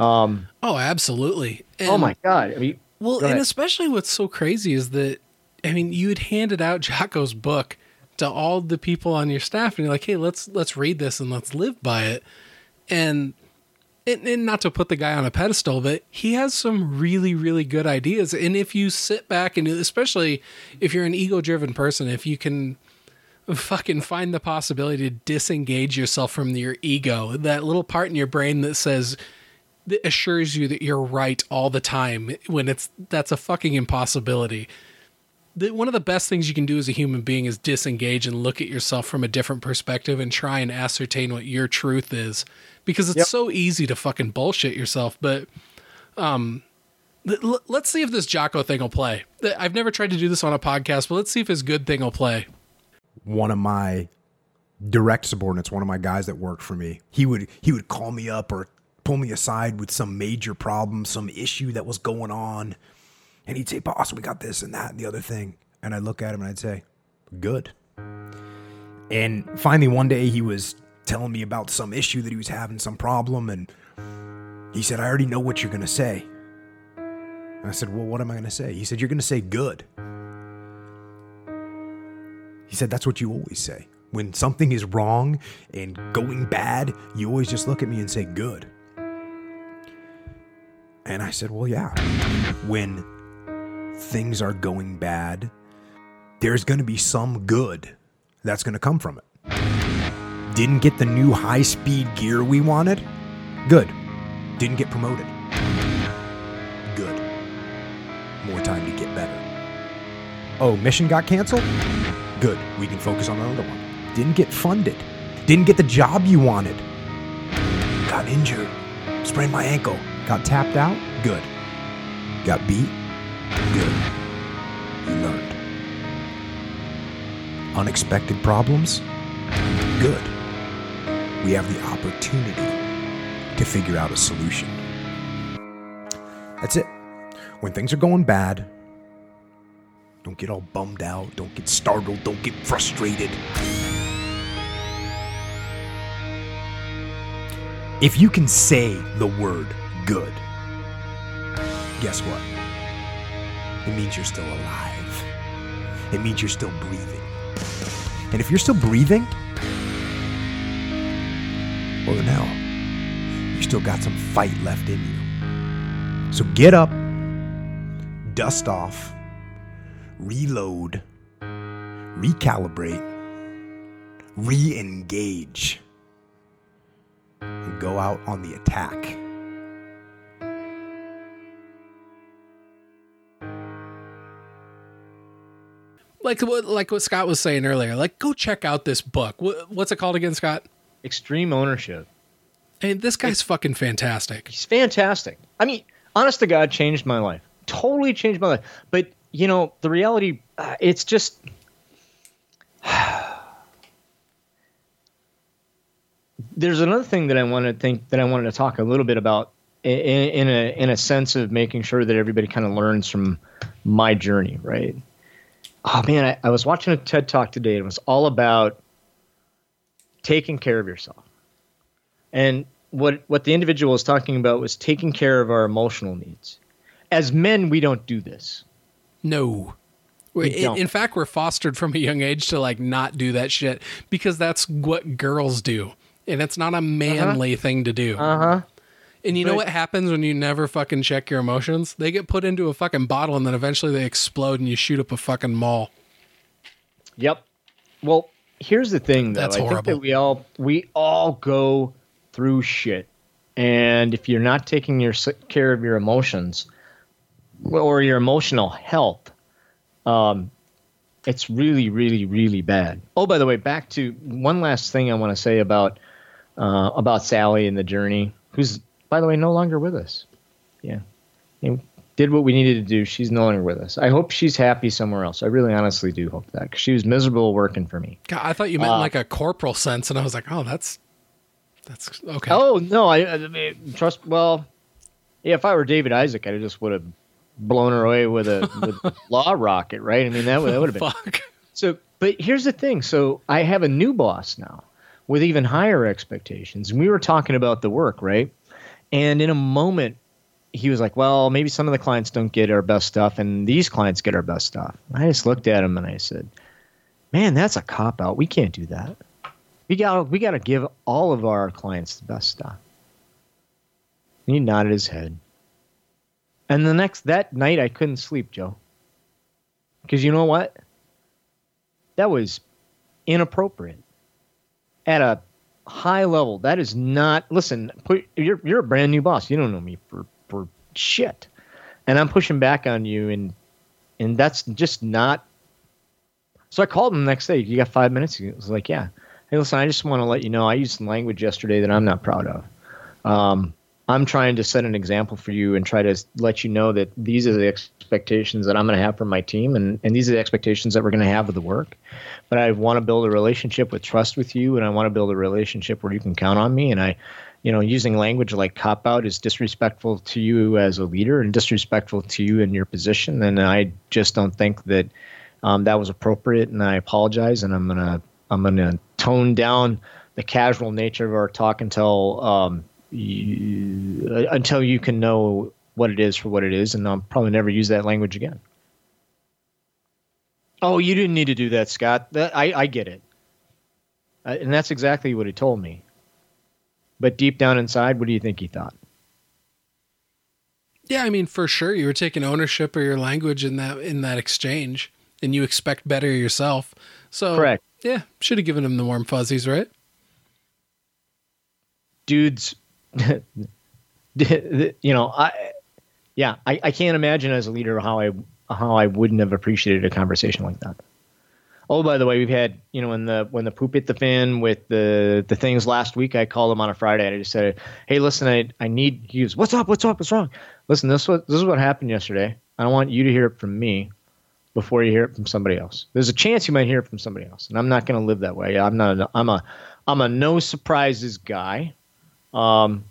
Um, oh, absolutely. And, oh my god. I mean, well, and especially what's so crazy is that I mean, you had handed out (laughs) Jocko's book to all the people on your staff, and you're like, "Hey, let's let's read this and let's live by it." And and, and, not to put the guy on a pedestal, but he has some really, really good ideas. And if you sit back and especially if you're an ego driven person, if you can fucking find the possibility to disengage yourself from your ego, that little part in your brain that says, that assures you that you're right all the time when it's that's a fucking impossibility the, one of the best things you can do as a human being is disengage and look at yourself from a different perspective and try and ascertain what your truth is because it's yep. so easy to fucking bullshit yourself but um let's see if this Jocko thing will play. I've never tried to do this on a podcast, but let's see if his good thing will play. One of my direct subordinates, one of my guys that worked for me, he would he would call me up or pull me aside with some major problem, some issue that was going on, and he'd say, Boss, we got this and that and the other thing. And I'd look at him and I'd say, Good. And finally, one day he was telling me about some issue that he was having, some problem. And he said, I already know what you're going to say. And I said, Well, what am I going to say? He said, You're going to say good. He said, That's what you always say. When something is wrong and going bad, you always just look at me and say good. And I said, Well, yeah. When things are going bad, there's going to be some good that's going to come from it. Didn't get the new high speed gear we wanted? Good. Didn't get promoted? Good. More time to get better. Oh, mission got canceled? Good. We can focus on another one. Didn't get funded. Didn't get the job you wanted. Got injured. Sprained my ankle. Got tapped out? Good. Got beat? Good. You learned. Unexpected problems? Good. We have the opportunity to figure out a solution. That's it. When things are going bad, don't get all bummed out, don't get startled, don't get frustrated. If you can say the word good, guess what? it means you're still alive. It means you're still breathing. And if you're still breathing, well, then hell, you still got some fight left in you. So get up, dust off, reload, recalibrate, re engage, and go out on the attack. Like what like what Scott was saying earlier. Like, go check out this book. what's it called again, Scott? Extreme Ownership. And this guy's it's, fucking fantastic. He's fantastic. I mean, honest to God, changed my life. Totally changed my life. But you know, the reality, uh, it's just. (sighs) There's another thing that I want to think that I wanted to talk a little bit about in, in a in a sense of making sure that everybody kind of learns from my journey, right? Oh man, I, I was watching a TED talk today. And it was all about taking care of yourself, and what what the individual was talking about was taking care of our emotional needs. As men, we don't do this. No. In, in, fact, we're fostered from a young age to like not do that shit because that's what girls do, and it's not a manly uh-huh. thing to do. Uh huh. And you know what happens when you never fucking check your emotions? They get put into a fucking bottle, and then eventually they explode, and you shoot up a fucking mall. Yep. Well, here's the thing, though. That's I horrible. think that we all we all go through shit, and if you're not taking your care of your emotions or your emotional health, um, it's really, really, really bad. Oh, by the way, back to one last thing I want to say about uh, about Sally and the journey, who's by the way no longer with us. Yeah, did what we needed to do. She's no longer with us. I hope she's happy somewhere else. I really, honestly do hope that because she was miserable working for me. God, I thought you meant uh, like a corporal sense, and I was like, oh, that's that's okay. Oh no, I, I mean, trust. Well, yeah, if I were David Isaac, I just would have blown her away with a, with (laughs) law rocket, right? I mean, that would that would have been. (laughs) Fuck. So, but here's the thing. So I have a new boss now with even higher expectations. And we were talking about the work, right? And in a moment, he was like, "Well, maybe some of the clients don't get our best stuff, and these clients get our best stuff." I just looked at him and I said, "Man, that's a cop out. We can't do that. We got we got to give all of our clients the best stuff." And he nodded his head. And the next that night, I couldn't sleep, Joe, because you know what? That was inappropriate at a high level. That is not. Listen, put, you're you're a brand new boss. You don't know me for for shit, and I'm pushing back on you, and and that's just not. So I called him the next day. You got five minutes? He was like, "Yeah." Hey, listen, I just want to let you know I used some language yesterday that I'm not proud of. Um, I'm trying to set an example for you and try to let you know that these are the expectations that I'm going to have for my team, and, and these are the expectations that we're going to have with the work. But I want to build a relationship with trust with you, and I want to build a relationship where you can count on me. And I, you know, using language like cop out is disrespectful to you as a leader and disrespectful to you in your position. And I just don't think that um, that was appropriate. And I apologize, and I'm gonna I'm gonna tone down the casual nature of our talk until um, you, until you can know what it is for what it is, and I'll probably never use that language again. Oh, you didn't need to do that, Scott. That, I, I get it. Uh, and that's exactly what he told me. But deep down inside, what do you think he thought? Yeah, I mean, for sure, you were taking ownership of your language in that in that exchange, and you expect better yourself. So, correct. Yeah, should have given him the warm fuzzies, right? Dudes (laughs) you know, I yeah, I, I can't imagine as a leader how I how I wouldn't have appreciated a conversation like that. Oh, by the way, we've had you know when the when the poop hit the fan with the the things last week. I called him on a Friday and I just said, "Hey, listen, I I need." Goes, "What's up? What's up? What's wrong?" Listen, this what this is what happened yesterday. I want you to hear it from me before you hear it from somebody else. There's a chance you might hear it from somebody else, and I'm not going to live that way. I'm not. A, I'm a I'm a no surprises guy. Um,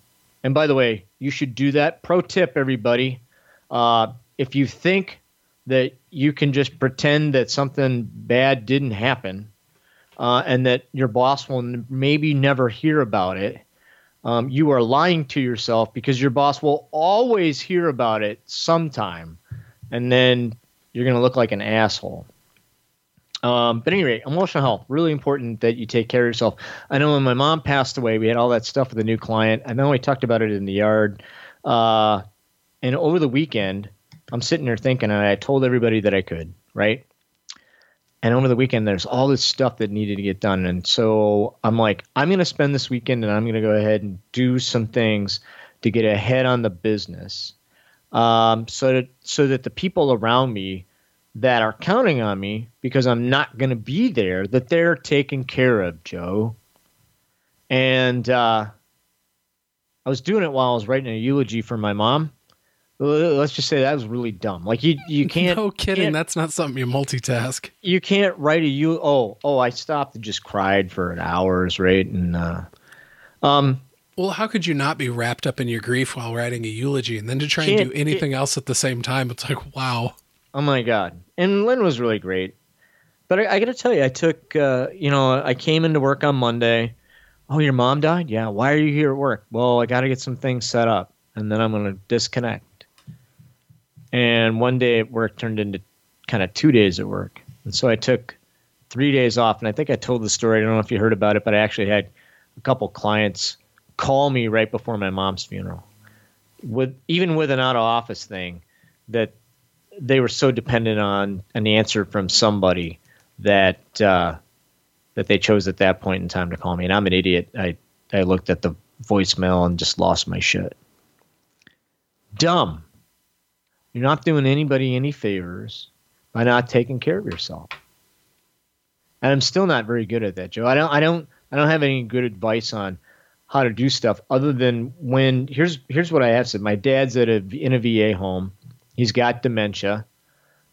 and by the way, you should do that. Pro tip, everybody. Uh, if you think that you can just pretend that something bad didn't happen uh, and that your boss will maybe never hear about it, um, you are lying to yourself because your boss will always hear about it sometime. And then you're going to look like an asshole. Um, but anyway, emotional health really important that you take care of yourself. I know when my mom passed away, we had all that stuff with a new client. I know we talked about it in the yard. Uh, and over the weekend, I'm sitting there thinking, and I told everybody that I could, right? And over the weekend, there's all this stuff that needed to get done. And so I'm like, I'm going to spend this weekend and I'm going to go ahead and do some things to get ahead on the business um, so, that, so that the people around me that are counting on me because I'm not going to be there that they're taken care of, Joe. And uh, I was doing it while I was writing a eulogy for my mom. Let's just say that was really dumb. Like you, you (laughs) can't. no kidding. Can't, that's not something you multitask. You can't write a you. Oh, oh! I stopped and just cried for an hours, right? And uh, um, Well, how could you not be wrapped up in your grief while writing a eulogy and then to try and do anything else at the same time? It's like, wow. Oh my god! And Lynn was really great, but I, I got to tell you, I took uh, you know I came into work on Monday. Oh, your mom died? Yeah. Why are you here at work? Well, I got to get some things set up, and then I'm going to disconnect. And one day at work turned into kind of two days at work, and so I took three days off. And I think I told the story. I don't know if you heard about it, but I actually had a couple clients call me right before my mom's funeral, with even with an out of office thing, that they were so dependent on an answer from somebody that uh, that they chose at that point in time to call me. And I'm an idiot. I I looked at the voicemail and just lost my shit. Dumb. You're not doing anybody any favors by not taking care of yourself. And I'm still not very good at that, Joe. I don't I don't I don't have any good advice on how to do stuff other than when here's here's what I have said. My dad's at a in a VA home. He's got dementia.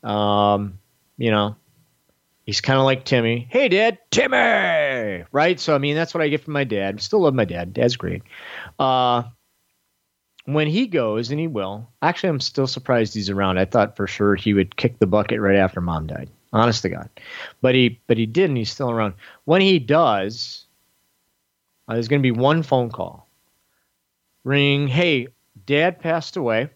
Um, you know, he's kind of like Timmy. Hey, Dad, Timmy, right? So I mean, that's what I get from my dad. Still love my dad. Dad's great. Uh, when he goes, and he will. Actually, I'm still surprised he's around. I thought for sure he would kick the bucket right after Mom died. Honest to God, but he but he didn't. He's still around. When he does, uh, there's going to be one phone call. Ring. Hey, Dad passed away.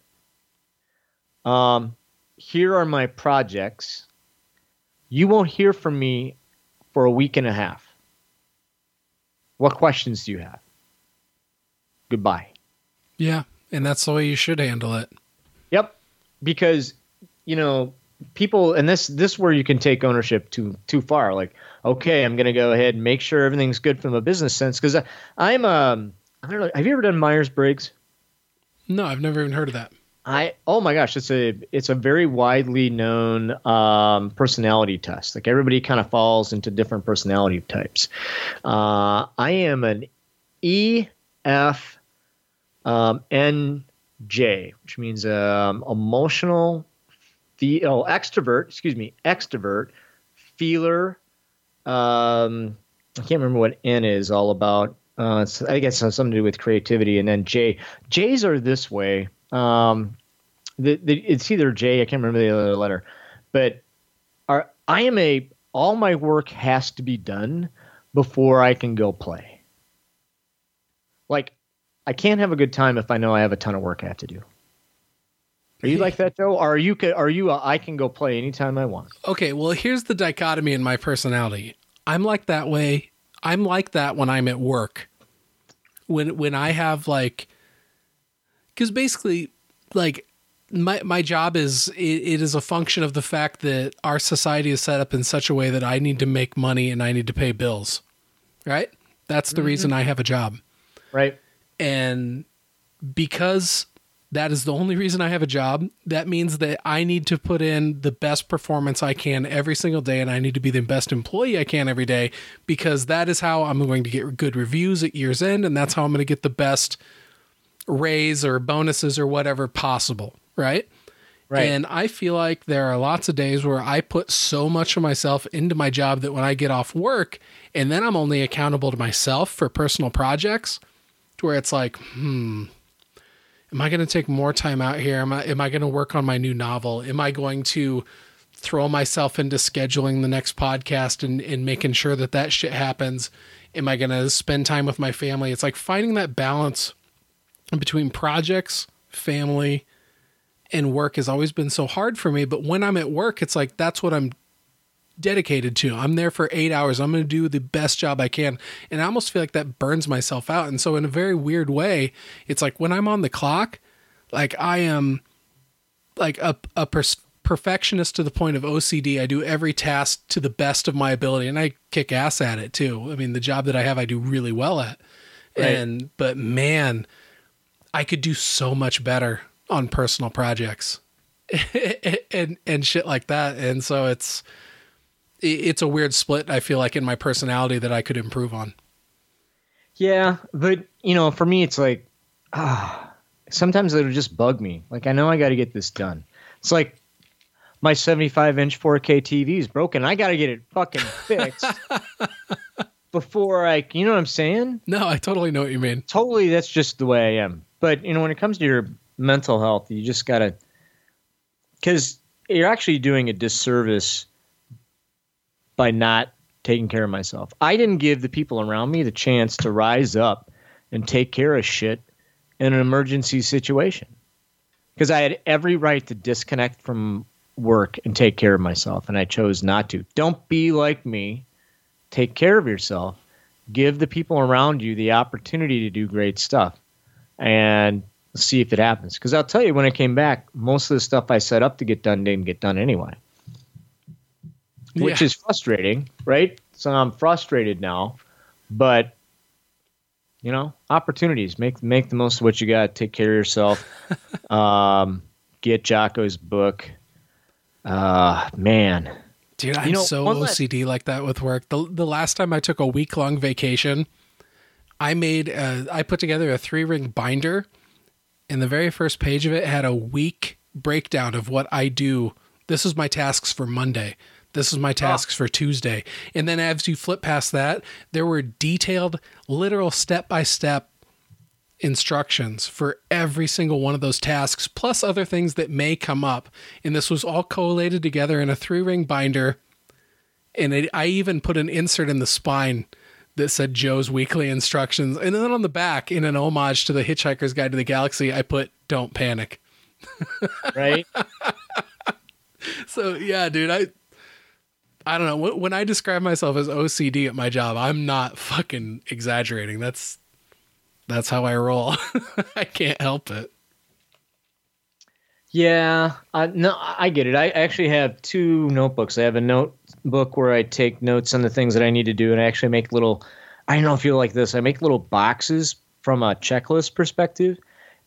Um, here are my projects. You won't hear from me for a week and a half. What questions do you have? Goodbye. Yeah. And that's the way you should handle it. Yep. Because, you know, people and this this where you can take ownership too too far. Like, okay, I'm gonna go ahead and make sure everything's good from a business sense. Because I'm um I don't know, have you ever done Myers Briggs? No, I've never even heard of that. I oh my gosh, it's a it's a very widely known um, personality test. Like everybody kind of falls into different personality types. Uh, I am an E F um, N J, which means um, emotional, the oh extrovert. Excuse me, extrovert, feeler. Um, I can't remember what N is all about. Uh, I guess it has something to do with creativity. And then J. J's are this way. Um, the, the, it's either J. I can't remember the other letter, but are, I am a. All my work has to be done before I can go play. Like, I can't have a good time if I know I have a ton of work I have to do. Are you like that, Joe? Or are you? Are you? A, I can go play anytime I want. Okay, well, here's the dichotomy in my personality. I'm like that way. I'm like that when I'm at work. When when I have like cuz basically like my my job is it, it is a function of the fact that our society is set up in such a way that I need to make money and I need to pay bills. Right? That's the mm-hmm. reason I have a job. Right. And because that is the only reason I have a job, that means that I need to put in the best performance I can every single day and I need to be the best employee I can every day because that is how I'm going to get good reviews at year's end and that's how I'm going to get the best raise or bonuses or whatever possible, right? Right. And I feel like there are lots of days where I put so much of myself into my job that when I get off work and then I'm only accountable to myself for personal projects, to where it's like, hmm, am I going to take more time out here? Am I am I going to work on my new novel? Am I going to throw myself into scheduling the next podcast and, and making sure that that shit happens? Am I going to spend time with my family? It's like finding that balance between projects, family, and work has always been so hard for me. But when I'm at work, it's like that's what I'm dedicated to. I'm there for eight hours. I'm going to do the best job I can. And I almost feel like that burns myself out. And so, in a very weird way, it's like when I'm on the clock, like I am like a, a pers- perfectionist to the point of OCD. I do every task to the best of my ability and I kick ass at it too. I mean, the job that I have, I do really well at. Right. And, but man, I could do so much better on personal projects (laughs) and, and shit like that. And so it's, it's a weird split I feel like in my personality that I could improve on. Yeah, but you know, for me, it's like, ah, sometimes it'll just bug me. Like I know I got to get this done. It's like my 75 inch 4K TV is broken. I got to get it fucking fixed. (laughs) before I, you know what I'm saying? No, I totally know what you mean. Totally, that's just the way I am. But you know, when it comes to your mental health, you just gotta, because you're actually doing a disservice by not taking care of myself. I didn't give the people around me the chance to rise up and take care of shit in an emergency situation. Because I had every right to disconnect from work and take care of myself, and I chose not to. Don't be like me. Take care of yourself. Give the people around you the opportunity to do great stuff, and see if it happens. Because I'll tell you, when I came back, most of the stuff I set up to get done didn't get done anyway, which Yeah. is frustrating, right? So I'm frustrated now, but you know, opportunities. Make make the most of what you got. Take care of yourself. (laughs) um, get Jocko's book. Uh, man, Dude, I'm know, so OCD like that with work. The the last time I took a week long vacation, I made uh, I put together a three ring binder, and the very first page of it had a week breakdown of what I do. This is my tasks for Monday. This is my tasks for Tuesday. And then as you flip past that, there were detailed, literal step by step instructions for every single one of those tasks, plus other things that may come up. And this was all collated together in a three ring binder. And it, I even put an insert in the spine that said Joe's weekly instructions. And then on the back, in an homage to the Hitchhiker's Guide to the Galaxy, I put "Don't panic." (laughs) right? So yeah, dude, I I don't know when I describe myself as OCD at my job, I'm not fucking exaggerating. That's that's how I roll. (laughs) I can't help it. Yeah, uh, no, I get it. I actually have two notebooks. I have a notebook where I take notes on the things that I need to do, and I actually make little. I don't know if you like this. I make little boxes from a checklist perspective,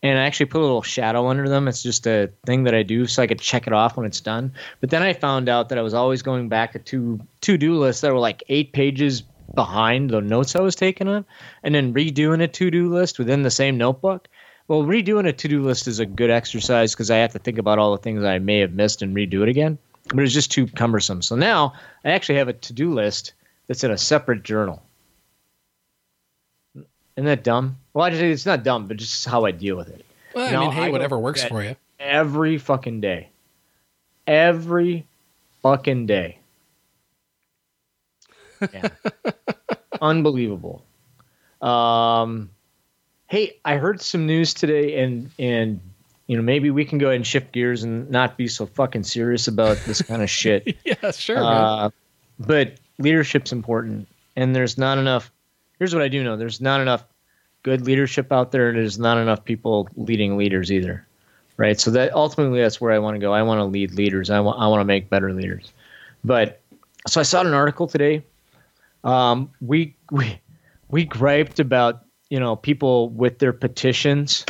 and I actually put a little shadow under them. It's just a thing that I do so I could check it off when it's done. But then I found out that I was always going back to to do lists that were like eight pages behind the notes I was taking on, and then redoing a to do list within the same notebook. Well, redoing a to do list is a good exercise because I have to think about all the things I may have missed and redo it again. But it's just too cumbersome. So now I actually have a to do list that's in a separate journal. Isn't that dumb? Well, I just, it's not dumb, but just how I deal with it. Well, I mean, hey, go whatever works for you. Every fucking day. Every fucking day. Yeah. (laughs) Unbelievable. Um, hey, I heard some news today, and and you know maybe we can go ahead and shift gears and not be so fucking serious about this kind of shit. (laughs) Yeah, sure. Uh, but leadership's important, and there's not enough. Here's what I do know: there's not enough good leadership out there, and there's not enough people leading leaders either. Right. So that ultimately, that's where I want to go. I want to lead leaders. I want. I want to make better leaders. But so I saw an article today. Um, we we we griped about you know people with their petitions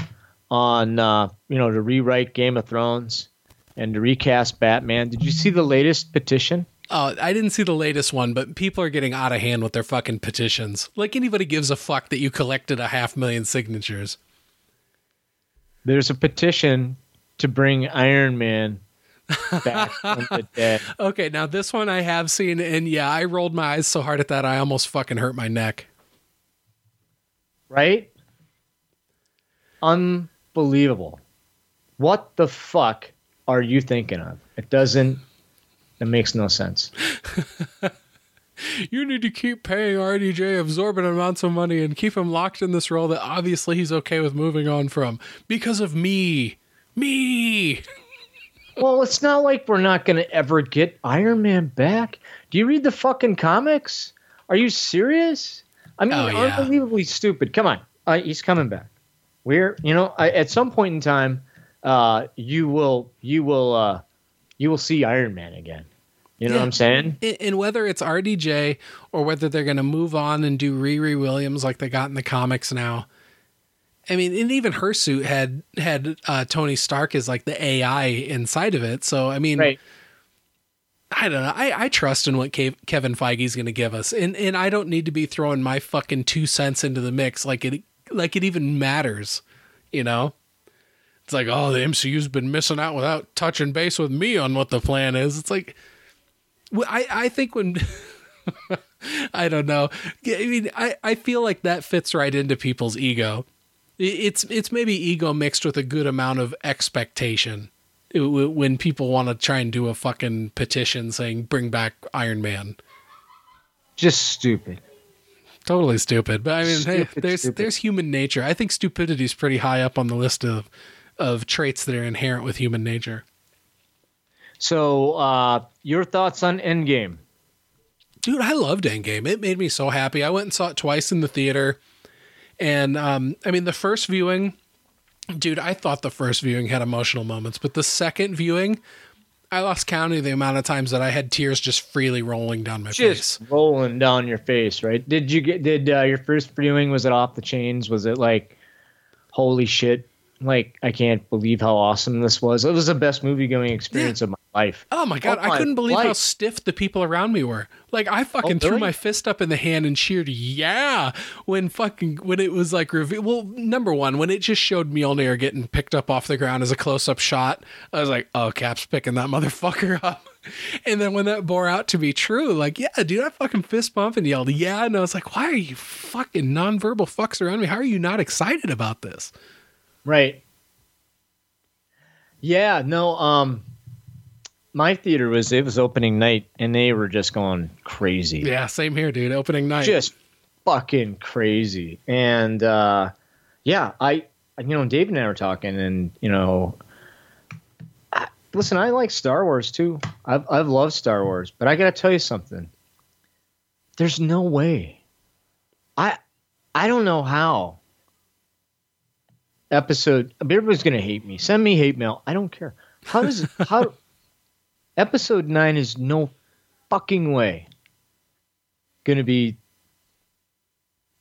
on uh, you know to rewrite Game of Thrones and to recast Batman. Did you see the latest petition? Oh, I didn't see the latest one, but people are getting out of hand with their fucking petitions. Like anybody gives a fuck that you collected a half million signatures. There's a petition to bring Iron Man back from the (laughs) dead. Okay, now this one I have seen, and yeah, I rolled my eyes so hard at that I almost fucking hurt my neck. Right? Unbelievable. What the fuck are you thinking of? It doesn't. It makes no sense. (laughs) You need to keep paying RDJ absorbent amounts of money and keep him locked in this role that obviously he's okay with moving on from because of me. Me. (laughs) Well, it's not like we're not going to ever get Iron Man back. Do you read the fucking comics? Are you serious? I mean, Oh, yeah. unbelievably stupid. Come on, uh, he's coming back. We're, you know, I, at some point in time, uh, you will, you will, uh, you will see Iron Man again. You know Yeah. what I'm saying? And- whether it's RDJ or whether they're going to move on and do Riri Williams like they got in the comics now. I mean, and even her suit had had uh, Tony Stark as like the AI inside of it. So I mean, Right. I don't know. I, I trust in what Kev- Kevin Feige's going to give us, and and I don't need to be throwing my fucking two cents into the mix like it like it even matters. You know, it's like oh the MCU's been missing out without touching base with me on what the plan is. It's like I I think when (laughs) I don't know. I mean, I, I feel like that fits right into people's ego. It's it's maybe ego mixed with a good amount of expectation. When people want to try and do a fucking petition saying bring back Iron Man, Just stupid. Totally stupid. But I mean, hey, there's stupid. there's human nature. I think stupidity is pretty high up on the list of of traits that are inherent with human nature. So, uh, your thoughts on Endgame? dude, I loved Endgame. It made me so happy. I went and saw it twice in the theater. And um, I mean, the first viewing, dude, I thought the first viewing had emotional moments, but the second viewing, I lost count of the amount of times that I had tears just freely rolling down my Just face. rolling down your face, right? Did you get? Did uh, your first viewing was it off the chains? Was it like, holy shit? Like I can't believe how awesome this was. It was the best movie going experience of my life. Oh my god, Oh my I couldn't believe how stiff the people around me were. Like I fucking Oh, threw really? my fist up in the hand and cheered yeah when fucking when it was like reveal. Well, number one, when it just showed Mjolnir getting picked up off the ground as a close up shot, I was like, oh, Cap's picking that (laughs) motherfucker up. And then when that bore out to be true, like, yeah, dude, I fucking fist bump and yelled, yeah. And I was like, why are you fucking nonverbal fucks around me? How are you not excited about this? Right. Yeah, no, um my theater was it was opening night and they were just going crazy. Yeah, same here, dude. Opening night. Just fucking crazy. And uh yeah, I you know, Dave and I were talking and you know I, listen, I like Star Wars too. I've I've loved Star Wars, but I got to tell you something. There's no way. I I don't know how episode everybody's gonna hate me send me hate mail i don't care how does how episode 9 is no fucking way gonna be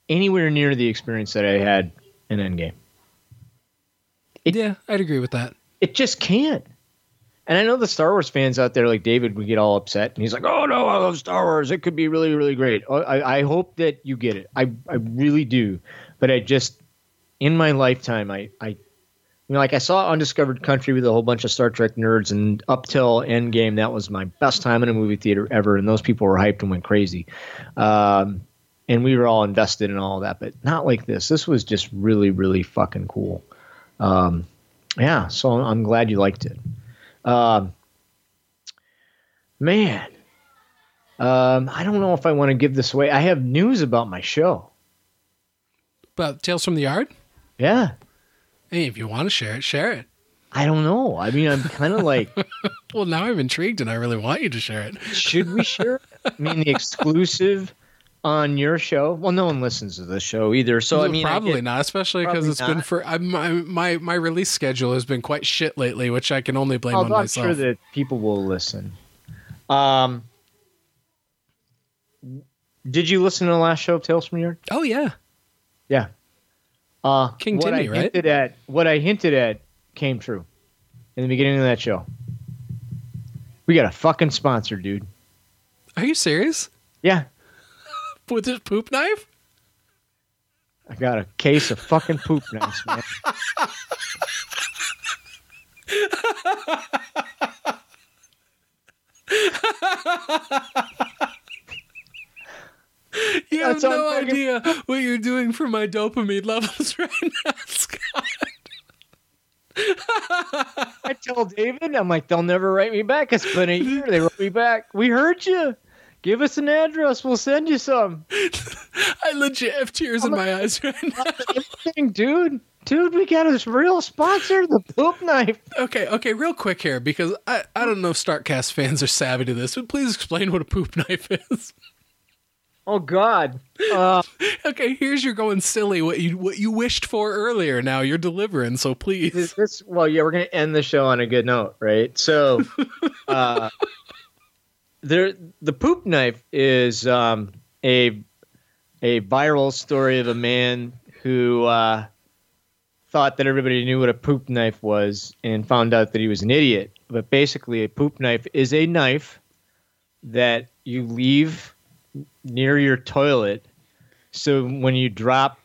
anywhere near the experience that i had in endgame. Yeah, I'd agree with that. it just can't. And i know the star wars fans out there like david would get all upset and he's like oh no i love star wars. It could be really really great. Oh, i, I hope that you get it. I, I really do. But i just in my lifetime i i you know like i saw undiscovered country with a whole bunch of star trek nerds and up till endgame that was my best time in a movie theater ever and those people were hyped and went crazy um, and we were all invested in all of that but not like this this was just really really fucking cool um, yeah so i'm glad you liked it um, man, um, I don't know if I want to give this away. I have news about my show. But Tales from the Yard? Yeah, Hey, if you want to share it, share it. I don't know. I mean, I'm kind of (laughs) like, Well, now I'm intrigued and I really want you to share it. should we share? it? I mean, the exclusive on your show. Well, no one listens to this show either. So I mean, I probably get- not, especially because it's been for I, my, my my release schedule has been quite shit lately, which I can only blame on Although I'm myself. sure that people will listen. Um, did you listen to the last show of Tales from the Yard? oh yeah, Yeah. Uh, King what Timmy, I right? Hinted at, what I hinted at came true in the beginning of that show. We got a fucking sponsor, dude. are you serious? Yeah, (laughs) With this poop knife? I got a case of fucking poop knives, man. (laughs) (laughs) You have That's no fucking- idea what you're doing for my dopamine levels (laughs) right now, Scott. I tell David, I'm like, they'll never write me back. It's been a year. They wrote me back. We heard you. Give us an address. We'll send you some. I legit have tears in my eyes right now. Dude. Dude, we got a real sponsor, the poop knife. Okay, okay, real quick here because I, I don't know if Startcast fans are savvy to this, but please explain what a poop knife is. Oh God. Uh, (laughs) Okay, here's your going silly what you what you wished for earlier. Now you're delivering, so please. this, this well, yeah, we're gonna end the show on a good note, right? So, (laughs) uh, there, the poop knife is um, a a viral story of a man who uh, thought that everybody knew what a poop knife was and found out that he was an idiot. But basically, a poop knife is a knife that you leave near your toilet. So when you drop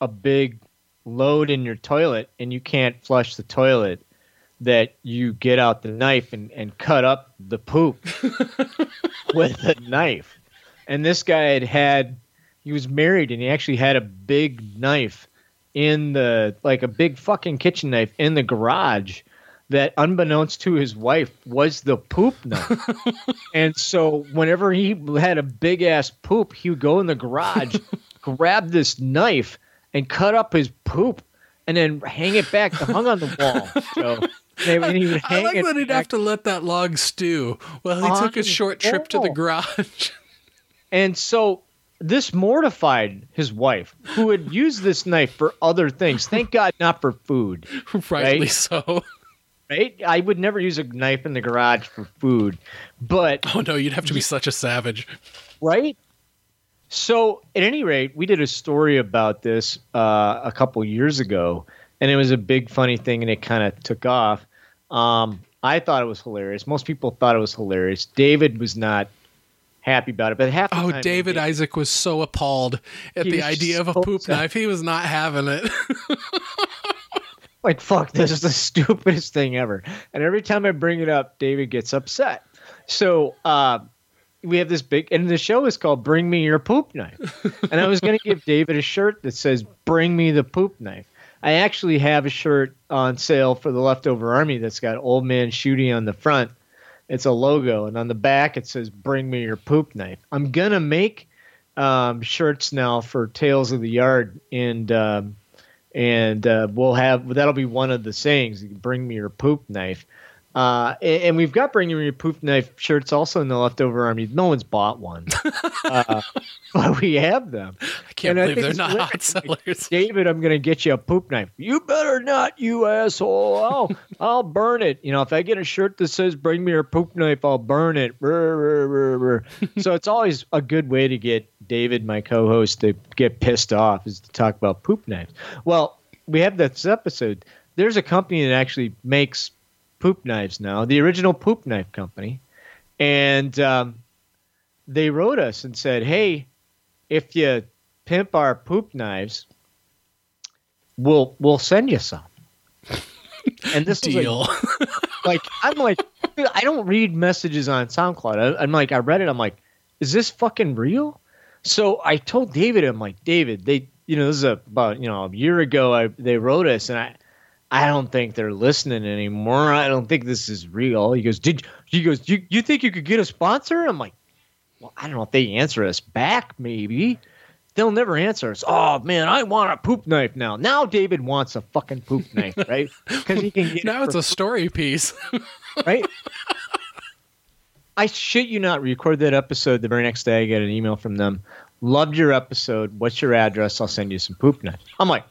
a big load in your toilet and you can't flush the toilet, that you get out the knife and, and cut up the poop (laughs) with a knife. and this guy had had he was married and he actually had a big knife in the like a big fucking kitchen knife in the garage that unbeknownst to his wife was the poop knife. (laughs) and so whenever he had a big ass poop, he would go in the garage, (laughs) grab this knife and cut up his poop and then hang it back hung on the wall. So (laughs) and he would I like it that he'd back have to let that log stew while he took a short trip to the garage. And so this mortified his wife, who had used this knife for other things. Thank God, not for food, Rightly Right? so. Right? I would never use a knife in the garage for food, but (laughs) Oh no, you'd have to be such a savage. right. So, at any rate, we did a story about this uh, a couple years ago, and it was a big funny thing, and it kind of took off. Um, I thought it was hilarious. Most people thought it was hilarious. David was not happy about it, but half the Oh, time- David Isaac was so appalled at the idea of a poop upset. knife. He was not having it. (laughs) like fuck this is the (laughs) stupidest thing ever. And every time i bring it up david gets upset. So uh we have this big and the show is called bring me your poop knife. And i was going (laughs) to give david a shirt that says bring me the poop knife. I actually have a shirt on sale for the leftover army that's got old man shooty on the front. It's a logo and on the back it says bring me your poop knife. I'm going to make um, shirts now for tales of the yard and um, and uh, we'll have that'll be one of the sayings. Bring me your poop knife. Uh, and, and we've got bring your poop knife shirts also in the leftover army. No one's bought one, (laughs) uh, but we have them. I can't And I believe think they're not hot sellers. (laughs) David, I'm going to get you a poop knife. You better not, you asshole. I'll, (laughs) I'll burn it. You know, if I get a shirt that says bring me your poop knife, I'll burn it. So it's always a good way to get David, my co host, to get pissed off is to talk about poop knives. Well, we have this episode. There's a company that actually makes poop knives now, the original poop knife company. And um, they wrote us and said, hey, if you pimp our poop knives, we'll we'll send you some. (laughs) And this is like, Deal. (laughs) like I'm like, dude, I don't read messages on SoundCloud. I, I'm like, I read it. I'm like, is this fucking real? So I told David, I'm like, David, they, you know, this is a, about you know a year ago. I they wrote us, and I, I don't think they're listening anymore. I don't think this is real. He goes, did he goes, you you think you could get a sponsor? I'm like, well, I don't know if they answer us back, maybe. They'll never answer us. Oh man, I want a poop knife now. Now David wants a fucking poop knife, right? (laughs) Because he can get now it it's a story piece. (laughs) right? I shit you not, record that episode. The very next day, I get an email from them. Loved your episode. What's your address? I'll send you some poop knife. I'm like,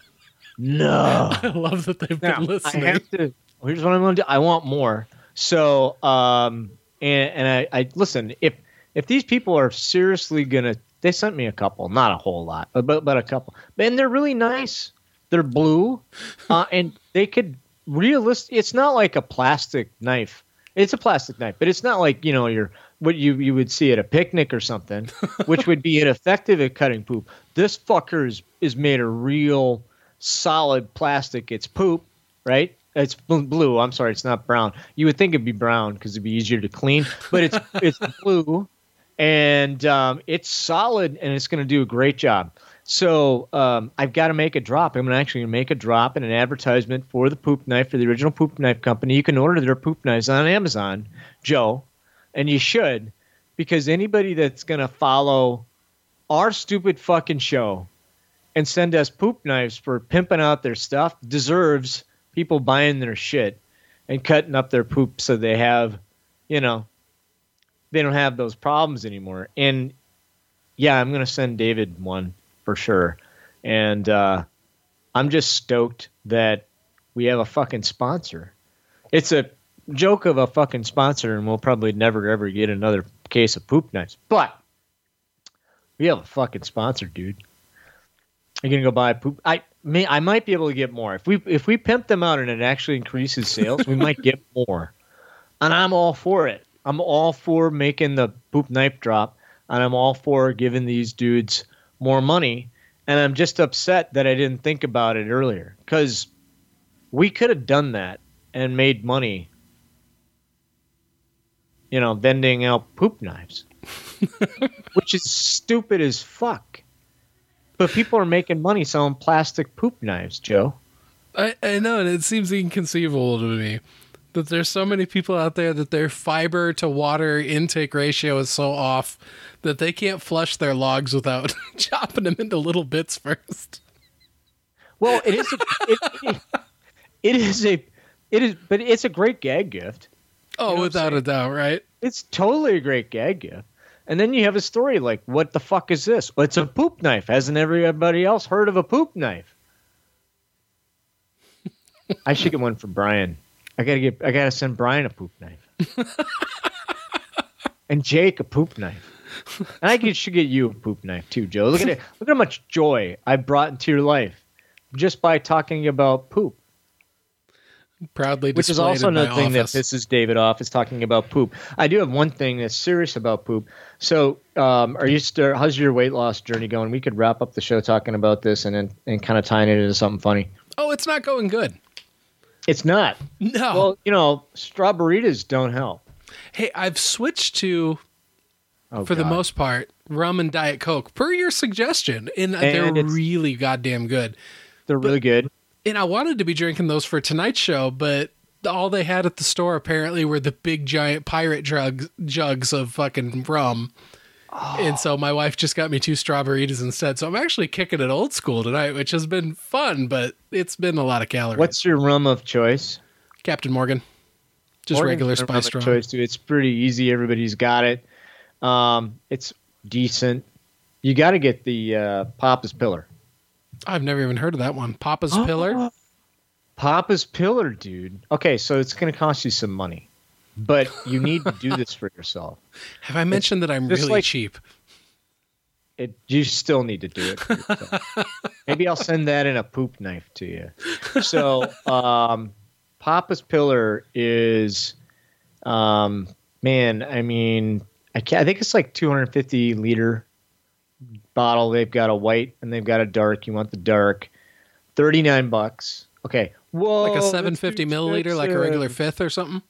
no. (laughs) I love that they've Now, been I have to. Here's what I'm going to do. I want more. So, um, and and I, I listen. If if these people are seriously gonna, they sent me a couple, not a whole lot, but but, but a couple, and they're really nice. They're blue, uh, (laughs) and they could realistic. It's not like a plastic knife. It's a plastic knife, but it's not like you know your what you you would see at a picnic or something, (laughs) which would be ineffective at cutting poop. This fucker is is made a real solid plastic. It's poop, right? It's blue. I'm sorry, it's not brown. You would think it'd be brown because it'd be easier to clean, but it's (laughs) it's blue, and um, it's solid, and it's going to do a great job. So um, I've got to make a drop. I'm going to actually make a drop in an advertisement for the poop knife for the original poop knife company. You can order their poop knives on Amazon, Joe, and you should, because anybody that's going to follow our stupid fucking show and send us poop knives for pimping out their stuff deserves people buying their shit and cutting up their poop so they have, you know, they don't have those problems anymore. And yeah, I'm going to send David one for sure. And uh, I'm just stoked that we have a fucking sponsor. It's a joke of a fucking sponsor, and we'll probably never ever get another case of poop knives. But we have a fucking sponsor, dude. You're gonna go buy a poop. I may I might be able to get more if we if we pimp them out and it actually increases sales. we might get (laughs) more, and I'm all for it. I'm all for making the poop knife drop, and I'm all for giving these dudes more money. And I'm just upset that I didn't think about it earlier because we could have done that and made money. You know, vending out poop knives. (laughs) which is stupid as fuck. But people are making money selling plastic poop knives, Joe. I, I know, and it seems inconceivable to me that there's so many people out there that their fiber to water intake ratio is so off that they can't flush their logs without (laughs) chopping them into little bits first. Well, it is. A, it, it, it is a. It is, but it's a great gag gift. Oh, You know without a doubt, right? It's totally a great gag gift. And then you have a story like, "What the fuck is this? Well, it's a poop knife. Hasn't everybody else heard of a poop knife?" I should get one for Brian. I gotta get. I gotta send Brian a poop knife, (laughs) and Jake a poop knife. And I could, should get you a poop knife too, Joe. Look at it. Look at how much joy I brought into your life just by talking about poop. Proudly Which is also another thing that pisses David off is talking about poop. I do have one thing that's serious about poop. So, um, are you still? How's your weight loss journey going? We could wrap up the show talking about this and then and kind of tying it into something funny. Oh, it's not going good. It's not. No. Well, you know, strawberries don't help. hey, I've switched to, Oh, for the most part, rum and Diet Coke per your suggestion, and, And they're really goddamn good. they're really good. And I wanted to be drinking those for tonight's show, but all they had at the store apparently were the big giant pirate drugs jugs of fucking rum. And so my wife just got me two strawberries instead. So I'm actually kicking it old school tonight, which has been fun, but it's been a lot of calories. What's your rum of choice? Captain Morgan? Just Morgan's regular spice rum. choice too. It's pretty easy. Everybody's got it. Um, it's decent. You got to get the uh, Papa's Pilar. I've never even heard of that one. Papa's Pilar? Papa's Pilar, dude. Okay, so it's going to cost you some money, but you need to do this (laughs) for yourself. Have I mentioned that I'm really like- cheap? It, you still need to do it. (laughs) Maybe I'll send that in a poop knife to you. So, um, Papa's Pilar is, um, man. I mean, I, can't, I think it's like 250 liter bottle. They've got a white and they've got a dark. You want the dark? 39 bucks. Okay. Whoa, Like a 750 milliliter, like a regular fifth or something?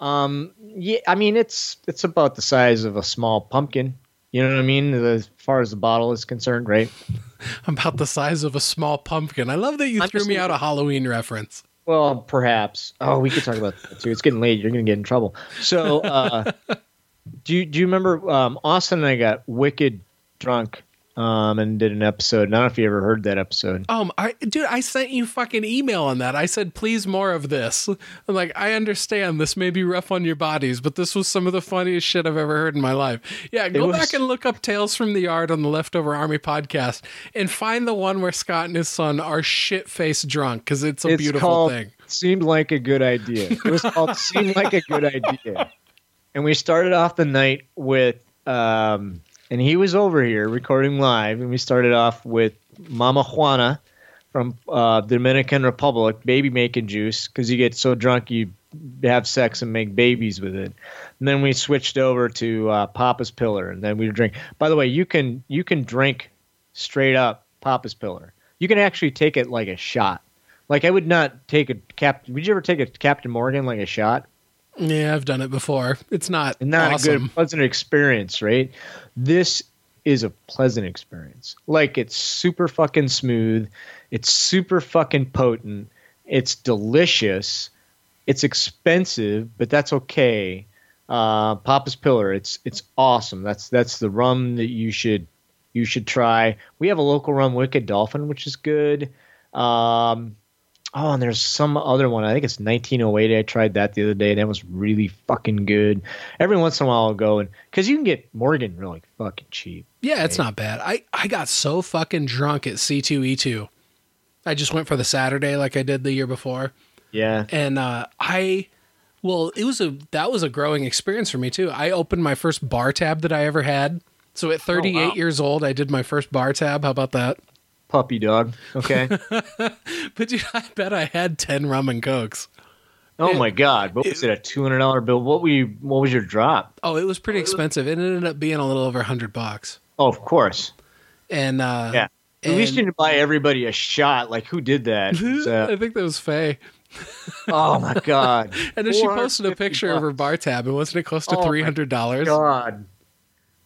Um, yeah, I mean it's it's about the size of a small pumpkin. You know what I mean? As far as the bottle is concerned, right? (laughs) About the size of a small pumpkin. I love that you I'm threw me out a Halloween reference. Well, perhaps. Oh, we could talk about that too. It's getting late. You're gonna get in trouble. So, uh, (laughs) do you do you remember um, Austin and I got wicked drunk um, and did an episode. And I don't know if you ever heard that episode. Um, I dude, I sent you fucking email on that. I said, please more of this. I'm like, I understand this may be rough on your bodies, but this was some of the funniest shit I've ever heard in my life. Yeah, go was- back and look up Tales from the Yard on the Leftover Army podcast and find the one where Scott and his son are shit faced drunk because it's a it's beautiful called thing. Seemed like a good idea. It was called (laughs) Seemed like a good idea. And we started off the night with um and he was over here recording live and we started off with Mama Juana from uh, Dominican Republic, baby making juice because you get so drunk you have sex and make babies with it. And then we switched over to uh, Papa's Pilar, and then we drink. By the way, you can you can drink straight up Papa's Pilar. You can actually take it like a shot. Like I would not take a cap. Would you ever take a Captain Morgan like a shot? Yeah, I've done it before. It's not Not a awesome. good pleasant experience, right? This is a pleasant experience. Like it's super fucking smooth. It's super fucking potent. It's delicious. It's expensive, but that's okay. Uh, Papa's Pilar. It's it's awesome. That's that's the rum that you should you should try. We have a local rum, Wicked Dolphin, which is good. Um, oh, and there's some other one. I think it's 1908. I tried that the other day, that was really fucking good. Every once in a while, I'll go and because you can get Morgan really fucking cheap. Yeah, it's not bad. I, I got so fucking drunk at C2E2. I just went for the Saturday like I did the year before. Yeah, And uh, I, well, it was a, that was a growing experience for me too. I opened my first bar tab that I ever had. So at 38 wow. years old, I did my first bar tab. How about that? Puppy dog. Okay. (laughs) But dude, I bet I had 10 rum and cokes. oh my god, what was it? A two hundred dollar bill? What were you? What was your drop? Oh, it was pretty expensive. It ended up being a little over 100 bucks. Oh, of course. And, uh, Yeah. At least you didn't buy everybody a shot. Like who did that? (laughs) I think that was Faye. oh my god. (laughs) And then she posted a 450 picture of her bar tab, and wasn't it close to Oh three hundred dollars? God.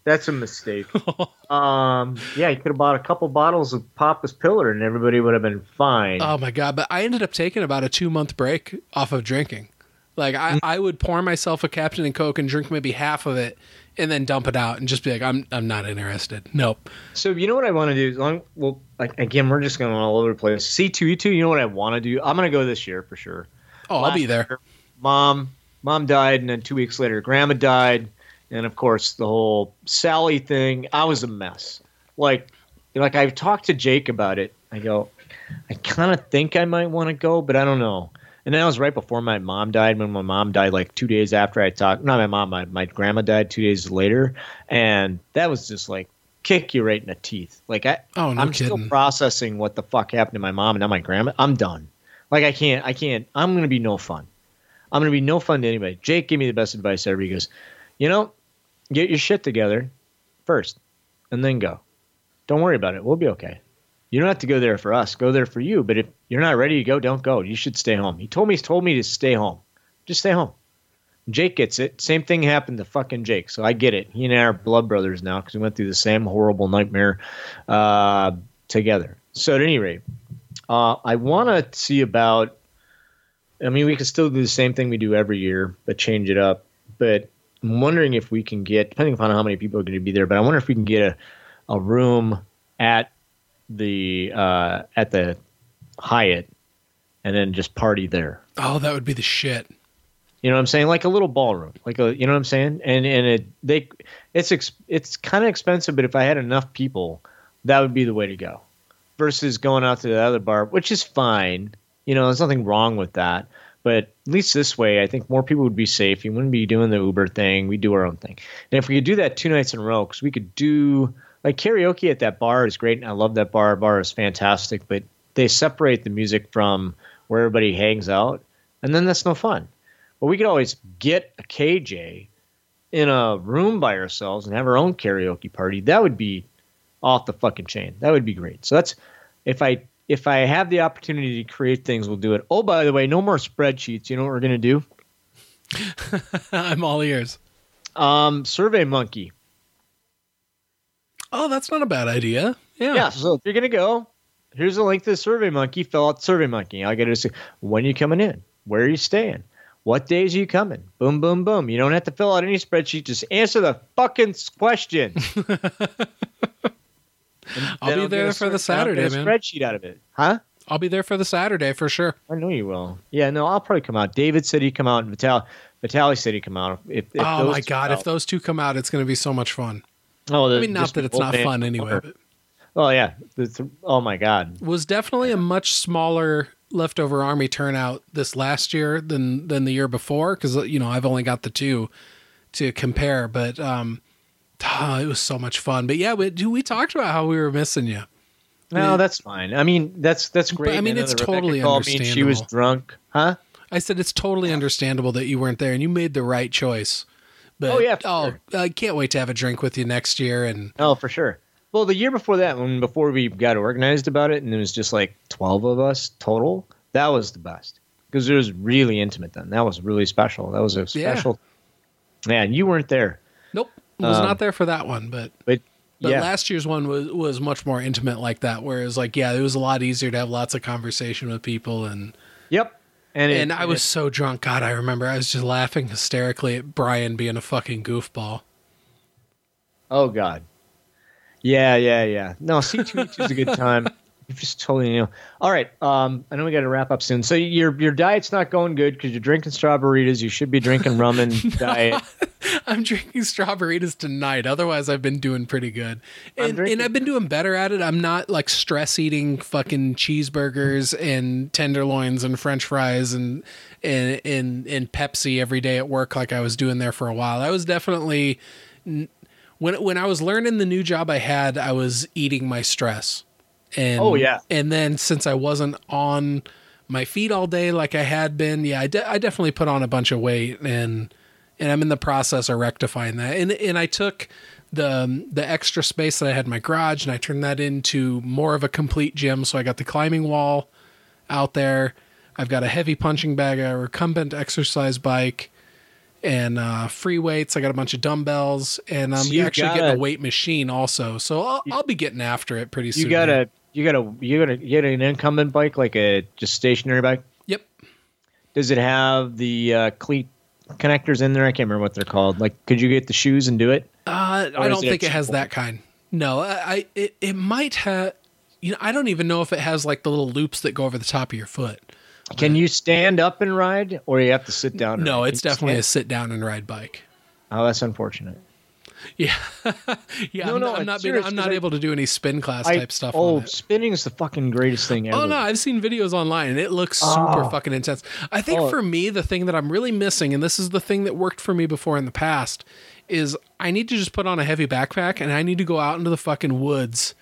That's a mistake. (laughs) um, yeah, you could have bought a couple bottles of Papa's Pilar, and everybody would have been fine. Oh my god! But I ended up taking about a two month break off of drinking. Like I, I would pour myself a Captain and Coke and drink maybe half of it, and then dump it out and just be like, I'm I'm not interested. Nope. So you know what I want to do? As long well, like again, we're just going all over the place. C two E two. You know what I want to do? I'm going to go this year for sure. Oh, I'll be there. Mom, mom died, and then two weeks later, grandma died, and of course the whole Sally thing. I was a mess. Like, like I've talked to Jake about it. I go, I kind of think I might want to go, but I don't know. And that was right before my mom died. When my mom died, like two days after I talked. Not my mom, my my grandma died two days later, and that was just like kick you right in the teeth. Like I, Oh, no I'm kidding. still processing what the fuck happened to my mom and now my grandma. I'm done. Like I can't, I can't. I'm gonna be no fun. I'm gonna be no fun to anybody. Jake gave me the best advice ever. He goes, you know, get your shit together first, and then go. Don't worry about it. We'll be okay. You don't have to go there for us. Go there for you. But if you're not ready to go, don't go. You should stay home. He told me. He told me to stay home. Just stay home. Jake gets it. Same thing happened to fucking Jake. So I get it. He and I are blood brothers now because we went through the same horrible nightmare uh, together. So at any rate, uh, I want to see about. I mean, we could still do the same thing we do every year, but change it up. But I'm wondering if we can get, depending upon how many people are going to be there, but I wonder if we can get a, a room at the uh, at the Hyatt and then just party there. Oh, that would be the shit. You know what I'm saying? Like a little ballroom, like a you know what I'm saying? And and it they it's ex, it's kind of expensive, but if I had enough people, that would be the way to go. Versus going out to the other bar, which is fine. You know, there's nothing wrong with that. But at least this way, I think more people would be safe. You wouldn't be doing the Uber thing. We do our own thing. And if we could do that two nights in a row, because we could do like karaoke at that bar is great, and I love that bar. Bar is fantastic, but they separate the music from where everybody hangs out, and then that's no fun. But we could always get a KJ in a room by ourselves and have our own karaoke party. That would be off the fucking chain. That would be great. So that's if I if I have the opportunity to create things, we'll do it. Oh, by the way, no more spreadsheets. You know what we're gonna do? (laughs) I'm all ears. Um, Survey Monkey. Oh, that's not a bad idea. Yeah. Yeah. So if you're gonna go, here's a link to the Survey Monkey. Fill out Survey Monkey. I got to say when are you coming in? Where are you staying? What days are you coming? Boom, boom, boom. You don't have to fill out any spreadsheet. Just answer the fucking question. (laughs) And I'll be there for the sur- I'll get Saturday, man. Spreadsheet out of it, huh? I'll be there for the Saturday for sure. I know you will. Yeah, no, I'll probably come out. David said he'd come out, and Vital, Vitaly said he'd come out. If, if oh those my two god, if those two come out, it's going to be so much fun. oh, I mean, not that it's not fun anyway, but Oh yeah, the th- oh my god, was definitely a much smaller leftover army turnout this last year than than the year before because you know I've only got the two to compare, but um, ah, it was so much fun. But yeah, we, we talked about how we were missing you. no, that's fine. I mean, that's that's great. I mean, it's Rebecca totally me She was drunk, huh? I said it's totally understandable that you weren't there, and you made the right choice. But Oh, yeah, oh, sure. I can't wait to have a drink with you next year. And Oh, for sure. Well, the year before that, when before we got organized about it, and it was just like twelve of us total, that was the best because it was really intimate. Then that was really special. That was a Yeah. special. Man, you weren't there, nope, was Um, not there for that one. But but, But yeah, last year's one was was much more intimate like that, where it was like, yeah, it was a lot easier to have lots of conversation with people, and yep. And it- and I was so drunk. God, I remember I was just laughing hysterically at Brian being a fucking goofball. Oh God. Yeah, yeah, yeah. No, C two is a good (laughs) time. You just totally you know. All right. Um, I know we got to wrap up soon. So your your diet's not going good because you're drinking strawberries. You should be drinking rum and (laughs) diet. (laughs) I'm drinking strawberries tonight. Otherwise, I've been doing pretty good, and, and I've been doing better at it. I'm not like stress eating fucking cheeseburgers and tenderloins and French fries and and and and Pepsi every day at work like I was doing there for a while. I was definitely when when I was learning the new job I had, I was eating my stress. And Oh, yeah. and then since I wasn't on my feet all day like I had been, yeah, I, de- I definitely put on a bunch of weight and and I'm in the process of rectifying that. And and I took the the extra space that I had in my garage and I turned that into more of a complete gym. So I got the climbing wall out there. I've got a heavy punching bag, a recumbent exercise bike, and uh, free weights. I got a bunch of dumbbells, and I'm So actually getting gotta- a weight machine also. So I'll, I'll be getting after it pretty soon. You gotta, you gotta, you gotta get an incumbent bike, like a just stationary bike. Yep. Does it have the uh, cleat connectors in there? I can't remember what they're called. Like, could you get the shoes and do it? Uh, I don't it think it has that kind. No, I, I it, it might have. You know, I don't even know if it has like the little loops that go over the top of your foot. Can you stand up and ride, or you have to sit down? and No, ride? it's you definitely a sit down and ride bike. Oh, that's unfortunate. (laughs) Yeah, yeah. No, I'm, no, not- I'm not. serious, being, I'm not I- able to do any spin class I- type stuff. Oh, spinning is the fucking greatest thing oh, ever. Oh no, I've seen videos online and it looks ah. super Oh. fucking intense. I think Oh. for me, the thing that I'm really missing, and this is the thing that worked for me before in the past, is I need to just put on a heavy backpack and I need to go out into the fucking woods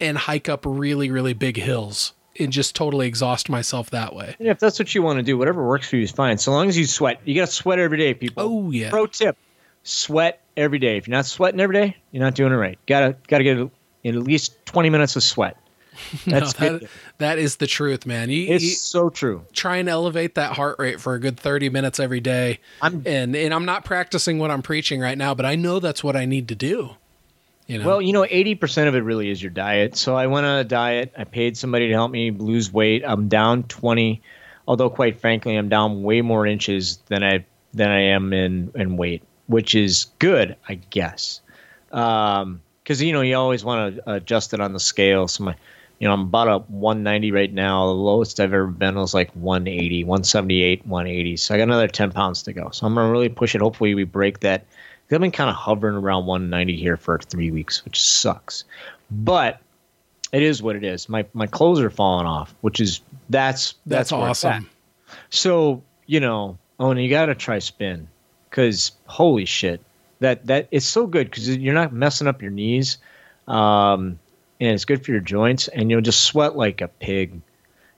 and hike up really, really big hills and just totally exhaust myself that way. Yeah, if that's what you want to do, whatever works for you is fine. So long as you sweat, you got to sweat every day, people. Oh, yeah. Pro tip: sweat every day. If you're not sweating every day, you're not doing it right. Gotta gotta get in at least 20 minutes of sweat. (laughs) That's No, that, that is the truth, man. You, It's you so true. try and elevate that heart rate for a good 30 minutes every day. I'm- and and I'm not practicing what I'm preaching right now, but I know that's what I need to do. You know. Well, you know, 80% of it really is your diet. So I went on a diet. I paid somebody to help me lose weight. I'm down 20, although quite frankly, I'm down way more inches than I than I am in in weight, which is good, I guess. Um, cuz you know, you always want to adjust it on the scale. So my you know, I'm about a 190 right now. The lowest I've ever been was like 180, 178, 180. So I got another 10 pounds to go. So I'm going to really push it. Hopefully, we break that. I've been kind of hovering around 190 here for three weeks, which sucks. But it is what it is. My my clothes are falling off, which is that's that's, that's, awesome. So you know, oh, and you got to try spin because holy shit, that that it's so good because you're not messing up your knees, um, and it's good for your joints, and you'll just sweat like a pig.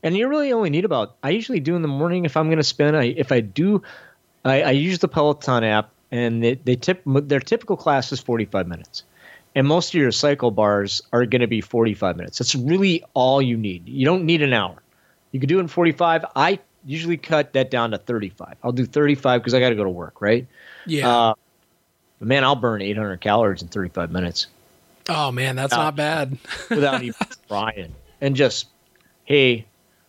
And you really only need about. I usually do in the morning if I'm going to spin. I if I do, I, I use the Peloton app, and they, they tip their typical class is 45 minutes, and most of your cycle bars are going to be 45 minutes. That's really all you need. You don't need an hour. You could do it in 45. I usually cut that down to 35. I'll do 35 because I got to go to work, right? Yeah. Uh, but man, I'll burn 800 calories in 35 minutes oh man, that's uh, not bad. (laughs) without even trying. And just, hey,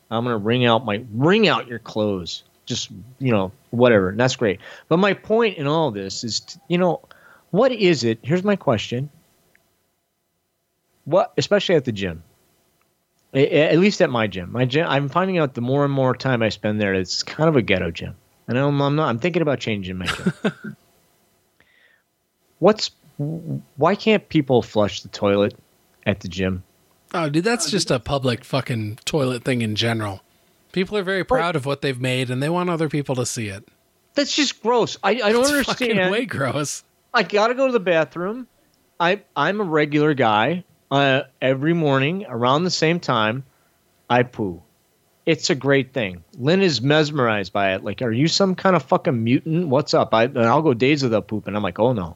I'm gonna wring out my wring out your clothes. Just you know, whatever. And that's great. But my point in all this is, t- you know, what is it? Here's my question. What, especially at the gym, at least at my gym, my gym, I'm finding out the more and more time I spend there, it's kind of a ghetto gym. And I'm, I'm not. I'm thinking about changing my gym. (laughs) What's why can't people flush the toilet at the gym? Oh, dude, that's just a public fucking toilet thing in general. People are very proud of what they've made, and they want other people to see it. That's just gross. I, I don't It's fucking understand. way gross. I gotta go to the bathroom. I I'm a regular guy. Uh, every morning around the same time, I poo. It's a great thing. Lynn is mesmerized by it. Like, are you some kind of fucking mutant? What's up? I and I'll go days without pooping. I'm like, oh no,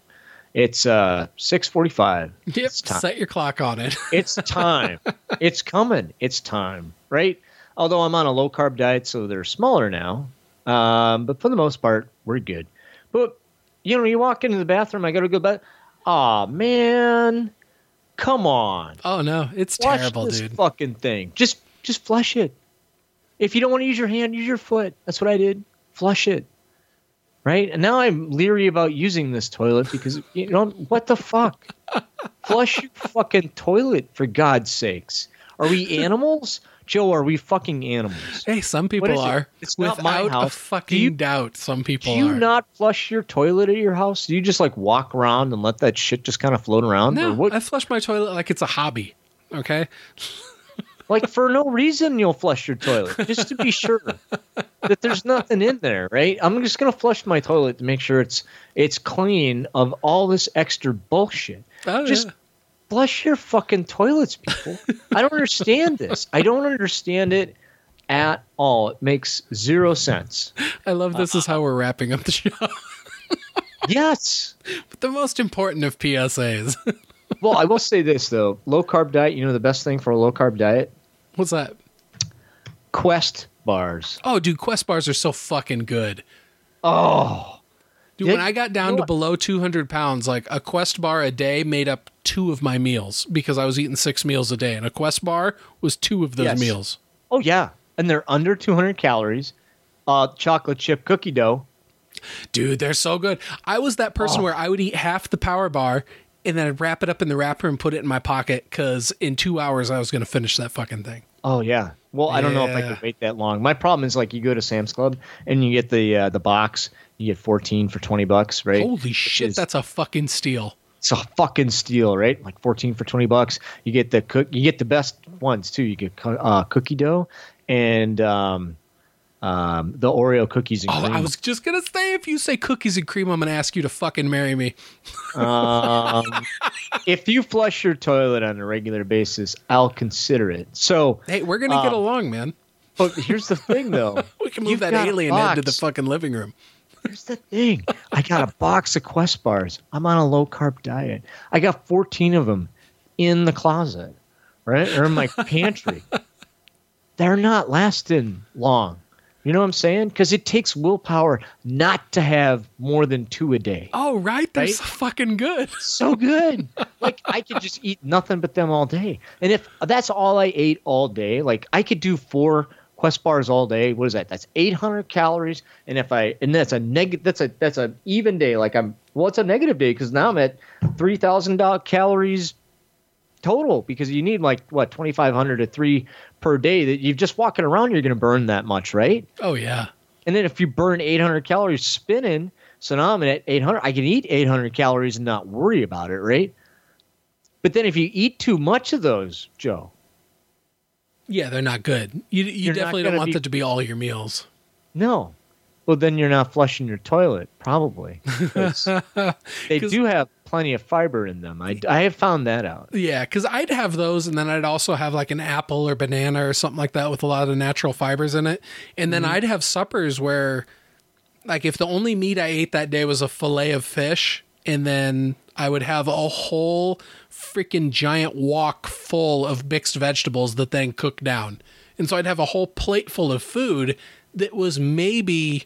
it's uh six forty five. Yep, It's time. set your clock on it. (laughs) It's time. it's coming. It's time, right? Although I'm on a low carb diet, so they're smaller now. Um, but for the most part, we're good. But you know, you walk into the bathroom, I got to go back. Aw, man, come on, oh no, it's Flush terrible, this dude. fucking thing. Just, just flush it. If you don't want to use your hand, use your foot. That's what I did. Flush it. Right? And now I'm leery about using this toilet because (laughs) you know what the fuck? (laughs) Flush your fucking toilet for God's sakes. Are we (laughs) animals? Joe, are we fucking animals? Hey, some people it? are. It's not Without my a house. fucking Do you- doubt, some people Do you are. not flush your toilet at your house? Do you just like walk around and let that shit just kind of float around? no? I flush my toilet like it's a hobby. Okay. (laughs) like for no reason you'll flush your toilet just to be (laughs) sure that there's nothing in there right i'm just going to flush my toilet to make sure it's it's clean of all this extra bullshit Oh, just yeah. Flush your fucking toilets people. I don't understand this. I don't understand it at all. It makes zero sense. I love this is how we're wrapping up the show. (laughs) yes. But the most important of PSAs. (laughs) well i will say this though. Low carb diet you know the best thing for a low carb diet? What's that? quest bars. Oh, dude, Quest bars are so fucking good. oh Dude, Yeah, when I got down to below 200 pounds, like a Quest bar a day made up two of my meals because I was eating six meals a day, and a Quest bar was two of those Yes. meals. Oh yeah, and they're under 200 calories. Uh, chocolate chip cookie dough. Dude, they're so good. I was that person Oh. where I would eat half the power bar and then I'd wrap it up in the wrapper and put it in my pocket because in two hours I was going to finish that fucking thing. Oh yeah. Well, I don't know if I could wait that long. My problem is like you go to Sam's Club and you get the uh, the box. You get 14 for 20 bucks, right? Holy shit, is- that's a fucking steal. it's a fucking steal, right? Like 14 for 20 bucks. You get the cook. You get the best ones too. You get uh, cookie dough and um, um, the Oreo cookies and Oh, cream. I was just going to say, if you say cookies and cream, I'm going to ask you to fucking marry me. um, (laughs) if you flush your toilet on a regular basis, I'll consider it. So, Hey, we're going to get Um, along, man. but here's the thing, though. (laughs) We can move You've that alien into the fucking living room. Here's the thing. I got a box of Quest bars. I'm on a low carb diet. I got 14 of them in the closet, right? Or in my (laughs) pantry. They're not lasting long. You know what I'm saying? Because it takes willpower not to have more than two a day. Oh, right. They're Right? so fucking good. (laughs) So good. like I could just eat nothing but them all day. And if that's all I ate all day, like I could do four Quest bars all day. What is that? That's 800 calories. And if I and that's a negative, that's a that's an even day. Like I'm well, it's a negative day because now I'm at 3,000 calories total because you need like what 2,500 to three per day. That you're just walking around, you're going to burn that much, right? Oh, yeah. And then if you burn 800 calories spinning, so now I'm at 800. I can eat 800 calories and not worry about it, right? But then if you eat too much of those, Joe, Yeah, they're not good. You, you definitely don't want be- that to be all your meals. no. Well, then you're not flushing your toilet, probably. (laughs) they do have plenty of fiber in them. I, I have found that out. Yeah, because I'd have those, and then I'd also have like an apple or banana or something like that with a lot of natural fibers in it. And then mm-hmm. I'd have suppers where, like, if the only meat I ate that day was a fillet of fish, and then I would have a whole freaking giant wok full of mixed vegetables that then cook down. And so I'd have a whole plate full of food that was maybe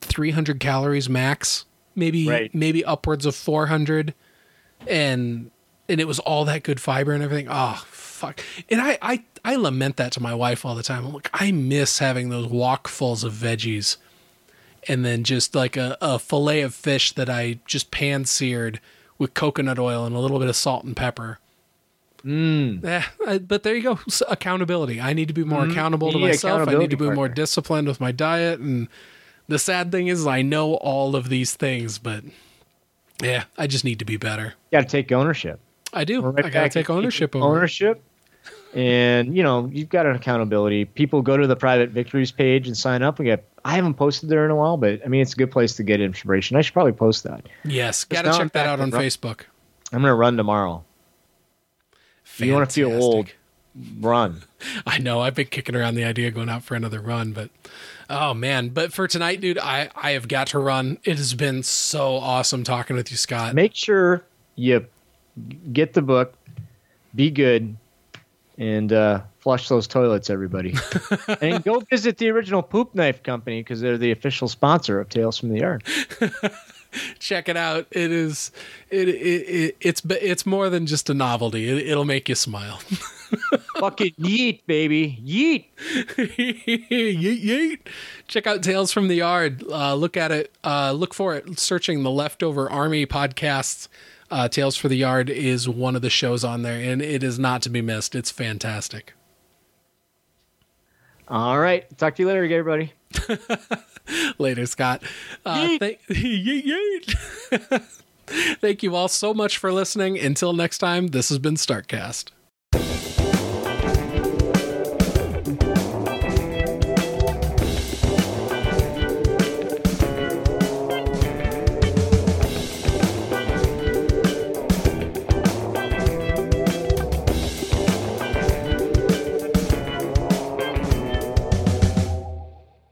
300 calories max, maybe Right. maybe upwards of 400 and and it was all that good fiber and everything. Oh fuck! And I I I lament that to my wife all the time. I'm like, I miss having those wokfuls of veggies, and then just like a, a fillet of fish that I just pan seared with coconut oil and a little bit of salt and pepper. Mm. I- but there you go. S- accountability. I need to be more accountable to myself. I need to be more disciplined with my diet. And the sad thing is, I know all of these things, but yeah, I just need to be better. Got to take ownership. I do. Right I gotta take at ownership over. ownership. And you know, you've got an accountability. People go to the private victories page and sign up. We get. I haven't posted there in a while, but I mean, it's a good place to get inspiration. I should probably post that. Yes, gotta now I'm check that out on run- Facebook. I'm gonna run tomorrow. You wanna feel Fantastic. old. Run. (laughs) I know. I've been kicking around the idea of going out for another run, but oh man! But for tonight, dude, I I have got to run. It has been so awesome talking with you, Scott. Make sure you get the book. Be good. And uh, flush those toilets, everybody. (laughs) and go visit the original Poop Knife Company because they're the official sponsor of Tales from the Yard. (laughs) Check it out. It is it, it, it it's it's more than just a novelty. It, it'll make you smile. (laughs) Fucking yeet, baby. Yeet. yeet, yeet. Check out Tales from the Yard. Uh, look at it. Uh, look for it. Searching the Leftover Army podcasts. Uh, Tales for the Yard is one of the shows on there, and it is not to be missed. It's fantastic. All right. Talk to you later, everybody. (laughs) Later, Scott. Uh, yeet. (laughs) (laughs) thank you all so much for listening. Until next time, this has been Startcast.